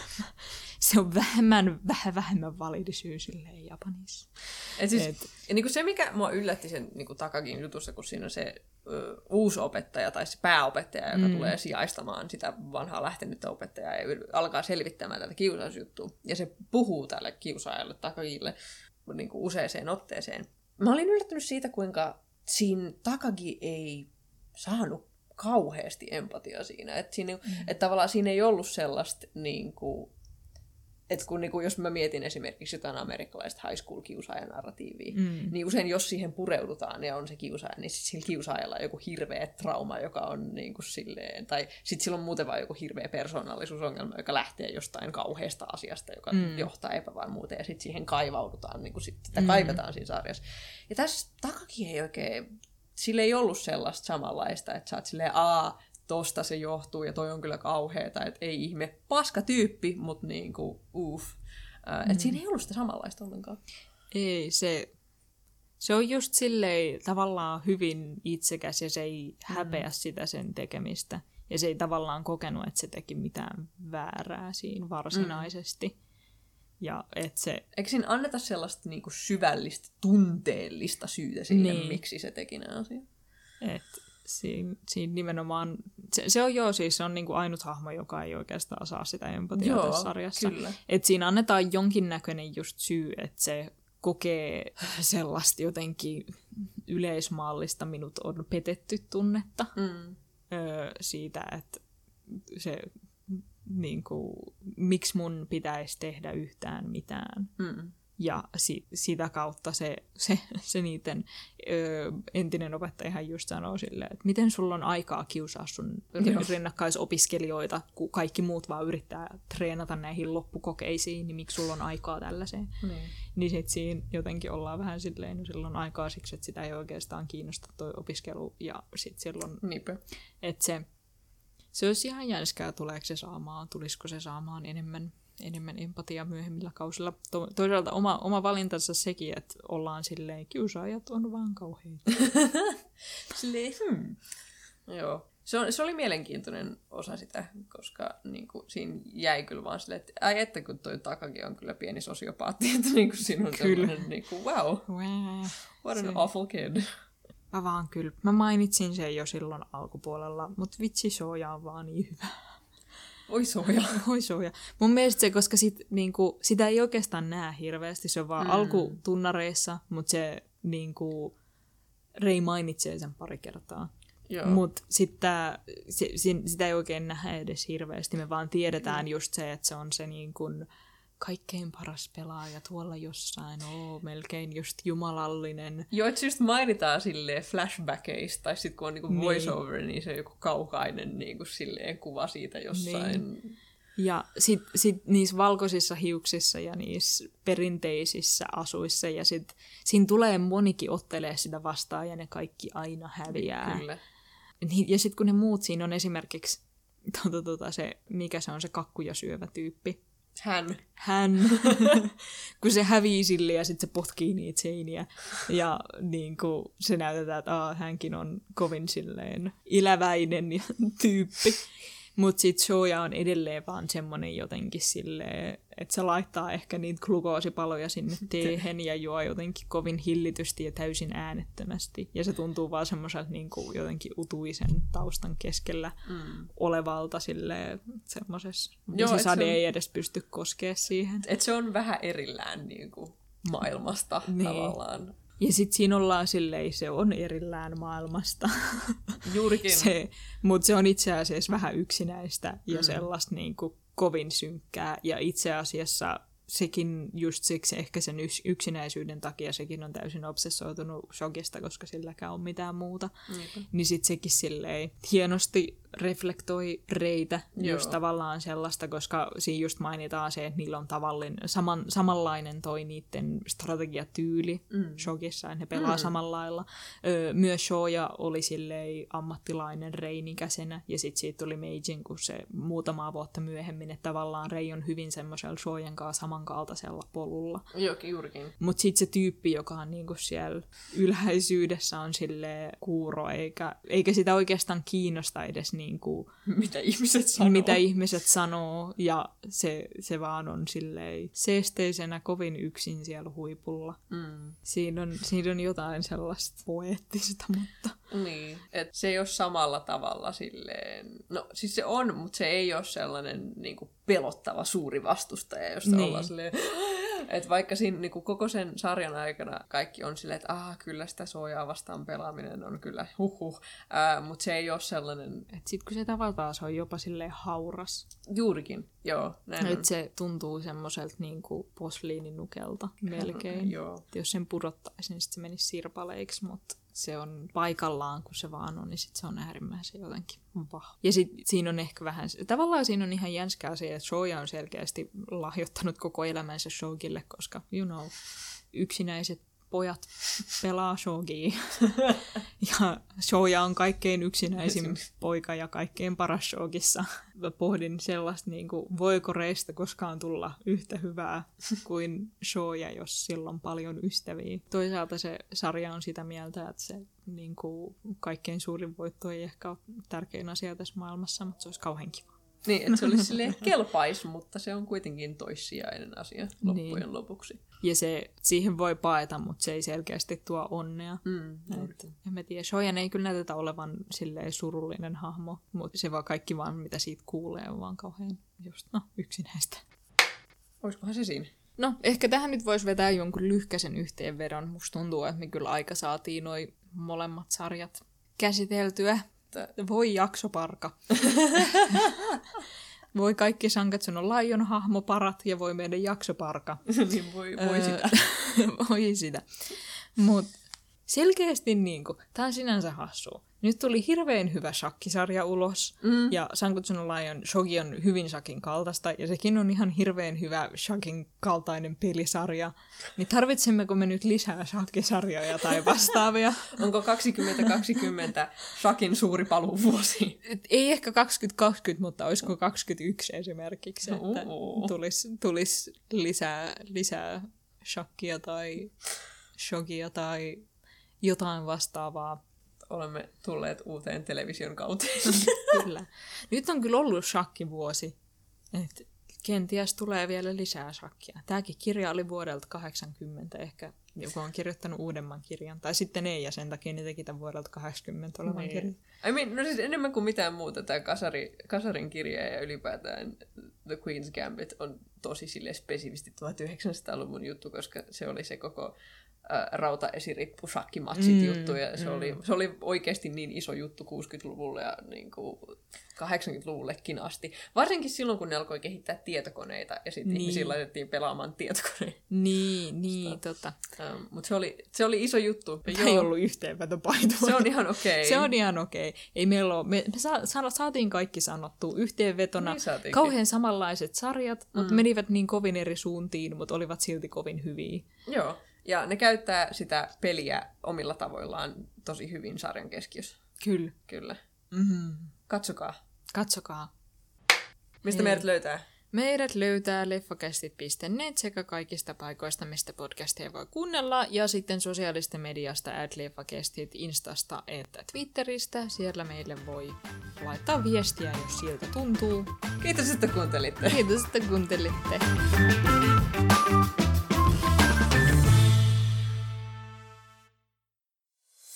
se on vähemmän, vähän vähemmän validi syy silleen Japanissa. Et siis, Et- ja niinku se, mikä mua yllätti sen niinku Takagin jutussa, kun siinä on se ö, uusi opettaja tai se pääopettaja, joka mm. tulee sijaistamaan sitä vanhaa lähtenyttä opettajaa ja alkaa selvittämään tätä kiusausjuttua. Ja se puhuu tälle kiusaajalle Takagille niinku useeseen otteeseen. Mä olin yllättynyt siitä, kuinka siinä Takagi ei saanut kauheasti empatiaa siinä. Että siinä, mm. et tavallaan siinä ei ollut sellaista niin kuin, että kun, niin kuin, jos mä mietin esimerkiksi jotain amerikkalaista high school kiusaajanarratiivia, mm. niin usein jos siihen pureudutaan ja on se kiusaaja, niin sit sillä kiusaajalla on joku hirveä trauma, joka on niin kuin silleen, tai sitten sillä on muuten vaan joku hirveä persoonallisuusongelma, joka lähtee jostain kauheasta asiasta, joka mm. johtaa epävarmuuteen, ja sitten siihen kaivaudutaan, niin kuin sit, sitä mm. kaivetaan siinä sarjassa. Ja tässä Takaki ei oikein, sillä ei ollut sellaista samanlaista, että sä oot silleen, aa, tosta se johtuu ja toi on kyllä kauheeta, että ei ihme, paska tyyppi, mutta niinku, uff. Mm. Että siinä ei ollut sitä samanlaista ollenkaan. Ei, se, se on just silleen tavallaan hyvin itsekäs ja se ei häpeä mm. sitä sen tekemistä. Ja se ei tavallaan kokenut, että se teki mitään väärää siinä varsinaisesti. Mm. Ja että se, Eikö siinä anneta sellaista niinku syvällistä, tunteellista syytä siihen, Niin. miksi se teki nämä asiat? et siinä, siinä nimenomaan, se, se on joo siis, se on niinku ainut hahmo, joka ei oikeastaan saa sitä empatiaa Joo, tässä sarjassa. kyllä. Et siinä annetaan jonkinnäköinen just syy, että se kokee sellaista jotenkin yleismaallista minut on petetty tunnetta Mm. öö, siitä, että se niin kuin, miksi mun pitäisi tehdä yhtään mitään. Mm. Ja si- sitä kautta se, se, se niiden ö, entinen opettajahan just sanoo silleen, että miten sulla on aikaa kiusaa sun Joo. rinnakkaisopiskelijoita, kun kaikki muut vaan yrittää treenata näihin loppukokeisiin, niin miksi sulla on aikaa tällaiseen? Niin. Niin sit siinä jotenkin ollaan vähän silleen, no silloin aikaa siksi, että sitä ei oikeastaan kiinnosta toi opiskelu. Ja sit silloin, Niinpä. että se, se olisi ihan jänskää, tuleeko se saamaan, tulisiko se saamaan enemmän, enemmän empatiaa myöhemmillä kausilla. To, toisaalta oma, oma valintansa sekin, että ollaan silleen, kiusaajat on vaan kauheita. Silleen, hmm. Joo. Se, on, se oli mielenkiintoinen osa sitä, koska niin kuin, siinä jäi kyllä vaan silleen, että ai että kun toi Takagi on kyllä pieni sosiopaatti, että niin kuin, siinä on Kyllä. sellainen, niin kuin, wow, Wää. what an Se- awful kid. Mä vaan kyllä, mä mainitsin sen jo silloin alkupuolella, mutta vitsi soja on vaan niin hyvä. Voi soja. Voi soja. Mun mielestä se, koska sit, niinku, sitä ei oikeastaan näe hirveästi, se on vaan mm. alkutunnareissa, mutta se niinku, Rei mainitsee sen pari kertaa. Mutta sin- sitä ei oikein nähdä edes hirveästi, me vaan tiedetään just se, että se on se niin kuin kaikkein paras pelaaja tuolla jossain, oo, melkein just jumalallinen. Joo, että se just mainitaan silleen flashbackeista, tai sitten kun on niinku Niin. voiceover, niin se on joku kaukainen niinku silleen kuva siitä jossain. Niin. Ja sit, sit niissä valkoisissa hiuksissa ja niissä perinteisissä asuissa, ja sit siinä tulee monikin ottelee sitä vastaan, ja ne kaikki aina häviää. Kyllä. Niin, ja sitten kun ne muut siinä on esimerkiksi tota, tota, se, mikä se on se kakkuja syövä tyyppi, Hän. hän, kun se hävii sille ja sitten se potkii niitä seiniä. Ja niin kuin se näytetään, että aa, hänkin on kovin silleen iläväinen ja tyyppi. Mutta sitten Shoja on edelleen vaan semmonen jotenkin silleen, että se laittaa ehkä niitä glukoosipaloja sinne teehen ja juo jotenkin kovin hillitysti ja täysin äänettömästi. Ja se tuntuu vaan semmoiselta niin kuin jotenkin utuisen taustan keskellä Mm. olevalta silleen semmoisessa. Joo, se et se sade on- ei edes pysty koskea siihen. Et se on vähän erillään niinku maailmasta Niin. tavallaan. Ja sitten siinä ollaan silleen, se on erillään maailmasta. Juurikin. se, Mutta se on itse asiassa vähän yksinäistä ja mm. sellaista niin kuin kovin synkkää. Ja itse asiassa sekin just siksi ehkä sen yksinäisyyden takia sekin on täysin obsessoitunut shogista, koska silläkään on mitään muuta. Niinpä. Niin sit sekin silleen hienosti reflektoi reitä Joo. just tavallaan sellaista, koska siinä just mainitaan se, että niillä on tavallinen, saman, samanlainen toi niiden strategiatyyli mm. Shogissa, että ne pelaa mm. samalla lailla. Öö, myös Shoja oli silleen ammattilainen reinikäsenä, ja sitten siitä tuli Meijin, kun se muutamaa vuotta myöhemmin, että tavallaan Rei on hyvin semmoisella Shojan kanssa samankaltaisella polulla. Joo, juurikin. Mutta sitten se tyyppi, joka on niinku siellä ylhäisyydessä, on sille kuuro, eikä, eikä sitä oikeastaan kiinnosta edes niinku, Mitä ihmiset sanoo. mitä ihmiset sanoo, ja se, se vaan on silleen seesteisenä kovin yksin siellä huipulla. Mm. Siinä on, siinä on jotain sellaista poeettista, mutta Niin, että se ei ole samalla tavalla silleen... No siis se on, mutta se ei ole sellainen niin kuin pelottava suuri vastustaja, josta Niin. niin. ollaan silleen... Että vaikka siinä niin kuin koko sen sarjan aikana kaikki on silleen, että ah, kyllä sitä suojaa vastaan pelaaminen on kyllä huhhuh, mutta se ei ole sellainen et sit kun se tavataan, se on jopa silleen hauras. juurikin, joo, näin on. Et se tuntuu semmoiselta niinku posliininukelta melkein. Joo. Et jos sen pudottaisi, niin sit se menisi sirpaleiksi, mutta se on paikallaan, kun se vaan on, niin sit se on äärimmäisen jotenkin vahva. Ja sit siinä on ehkä vähän, tavallaan siinä on ihan jänskää se, että Shoja on selkeästi lahjoittanut koko elämänsä Shogille, koska, you know, yksinäiset pojat pelaa shogia. ja Shoja on kaikkein yksinäisin poika ja kaikkein paras shogissa. Mä pohdin sellaista, niin kuin, voiko Reistä koskaan tulla yhtä hyvää kuin Shoja, jos sillä on paljon ystäviä. Toisaalta se sarja on sitä mieltä, että se niin kuin, kaikkein suurin voitto ei ehkä ole tärkein asia tässä maailmassa, mutta se olisi kauhean kiva. Niin, että se olisi silleen kelpais, mutta se on kuitenkin toissijainen asia loppujen Niin. lopuksi. Ja se, siihen voi paeta, mutta se ei selkeästi tuo onnea. Mm, Et, en mä tiedä, Shojan ei kyllä näytetä olevan silleen surullinen hahmo, mutta se vaan kaikki vaan, mitä siitä kuulee, on vaan kauhean just, no, yksinäistä. Olisikohan se siinä? No, ehkä tähän nyt voisi vetää jonkun lyhkäisen yhteenvedon. Musta tuntuu, että me kyllä aika saatiin noi molemmat sarjat käsiteltyä. Voi jaksoparka. voi kaikki Sankatsun on Lion hahmoparat ja voi meidän jaksoparka. niin voi, voi sitä. voi sitä. Mutta selkeästi niinku, tämä on sinänsä hassua. Nyt tuli hirveän hyvä shakkisarja ulos, mm. ja Sankutsun no Lion shogi on hyvin shakin kaltaista, ja sekin on ihan hirveän hyvä shakin kaltainen pelisarja. Niin tarvitsemmeko me nyt lisää shakkisarjoja tai vastaavia? Onko 2020 shakin suuri paluuvuosi? Ei ehkä 2020, mutta olisiko 2021 esimerkiksi, että tulisi tulis lisää, lisää shakkia tai shogia tai jotain vastaavaa. Olemme tulleet uuteen television kauteen. kyllä. Nyt on kyllä ollut shakkivuosi. Et kenties tulee vielä lisää shakkia. Tämäkin kirja oli vuodelta 80 ehkä. Joku on kirjoittanut uudemman kirjan. Tai sitten ei, ja sen takia ne teki tämän vuodelta 80 olevan niin. kirjan. I mean, no siis enemmän kuin mitään muuta tämä Kasari, Kasarin kirja ja ylipäätään The Queen's Gambit on tosi sille spesifisti 1900-luvun juttu, koska se oli se koko rautaesirippu shakkimatsit mm, juttu, ja se, mm. oli, se oli oikeasti niin iso juttu 60-luvulle ja niin kuin 80-luvullekin asti. Varsinkin silloin, kun ne alkoi kehittää tietokoneita, ja sitten niin. ihmisillä laitettiin pelaamaan tietokoneita. Niin, niin, tota. Um, Mutta se oli, se oli iso juttu. Tämä ei ollut yhteenvetopaito. Se on ihan okei. Okay. se on ihan okei. Okay. Ei meillä ole, me, me sa, saatiin kaikki sanottua yhteenvetona. Niin Kauhean samanlaiset sarjat, mm. mutta menivät niin kovin eri suuntiin, mutta olivat silti kovin hyviä. Joo. Ja ne käyttää sitä peliä omilla tavoillaan tosi hyvin sarjan keskiössä. Kyllä. Kyllä. Mm-hmm. Katsokaa. Katsokaa. Mistä Hei. meidät löytää? Meidät löytää leffakästit.net sekä kaikista paikoista, mistä podcastia voi kuunnella, ja sitten sosiaalista mediasta at leffakestit, Instasta että Twitteristä. Siellä meille voi laittaa viestiä, jos siltä tuntuu. Kiitos, että kuuntelitte. Kiitos, että kuuntelitte.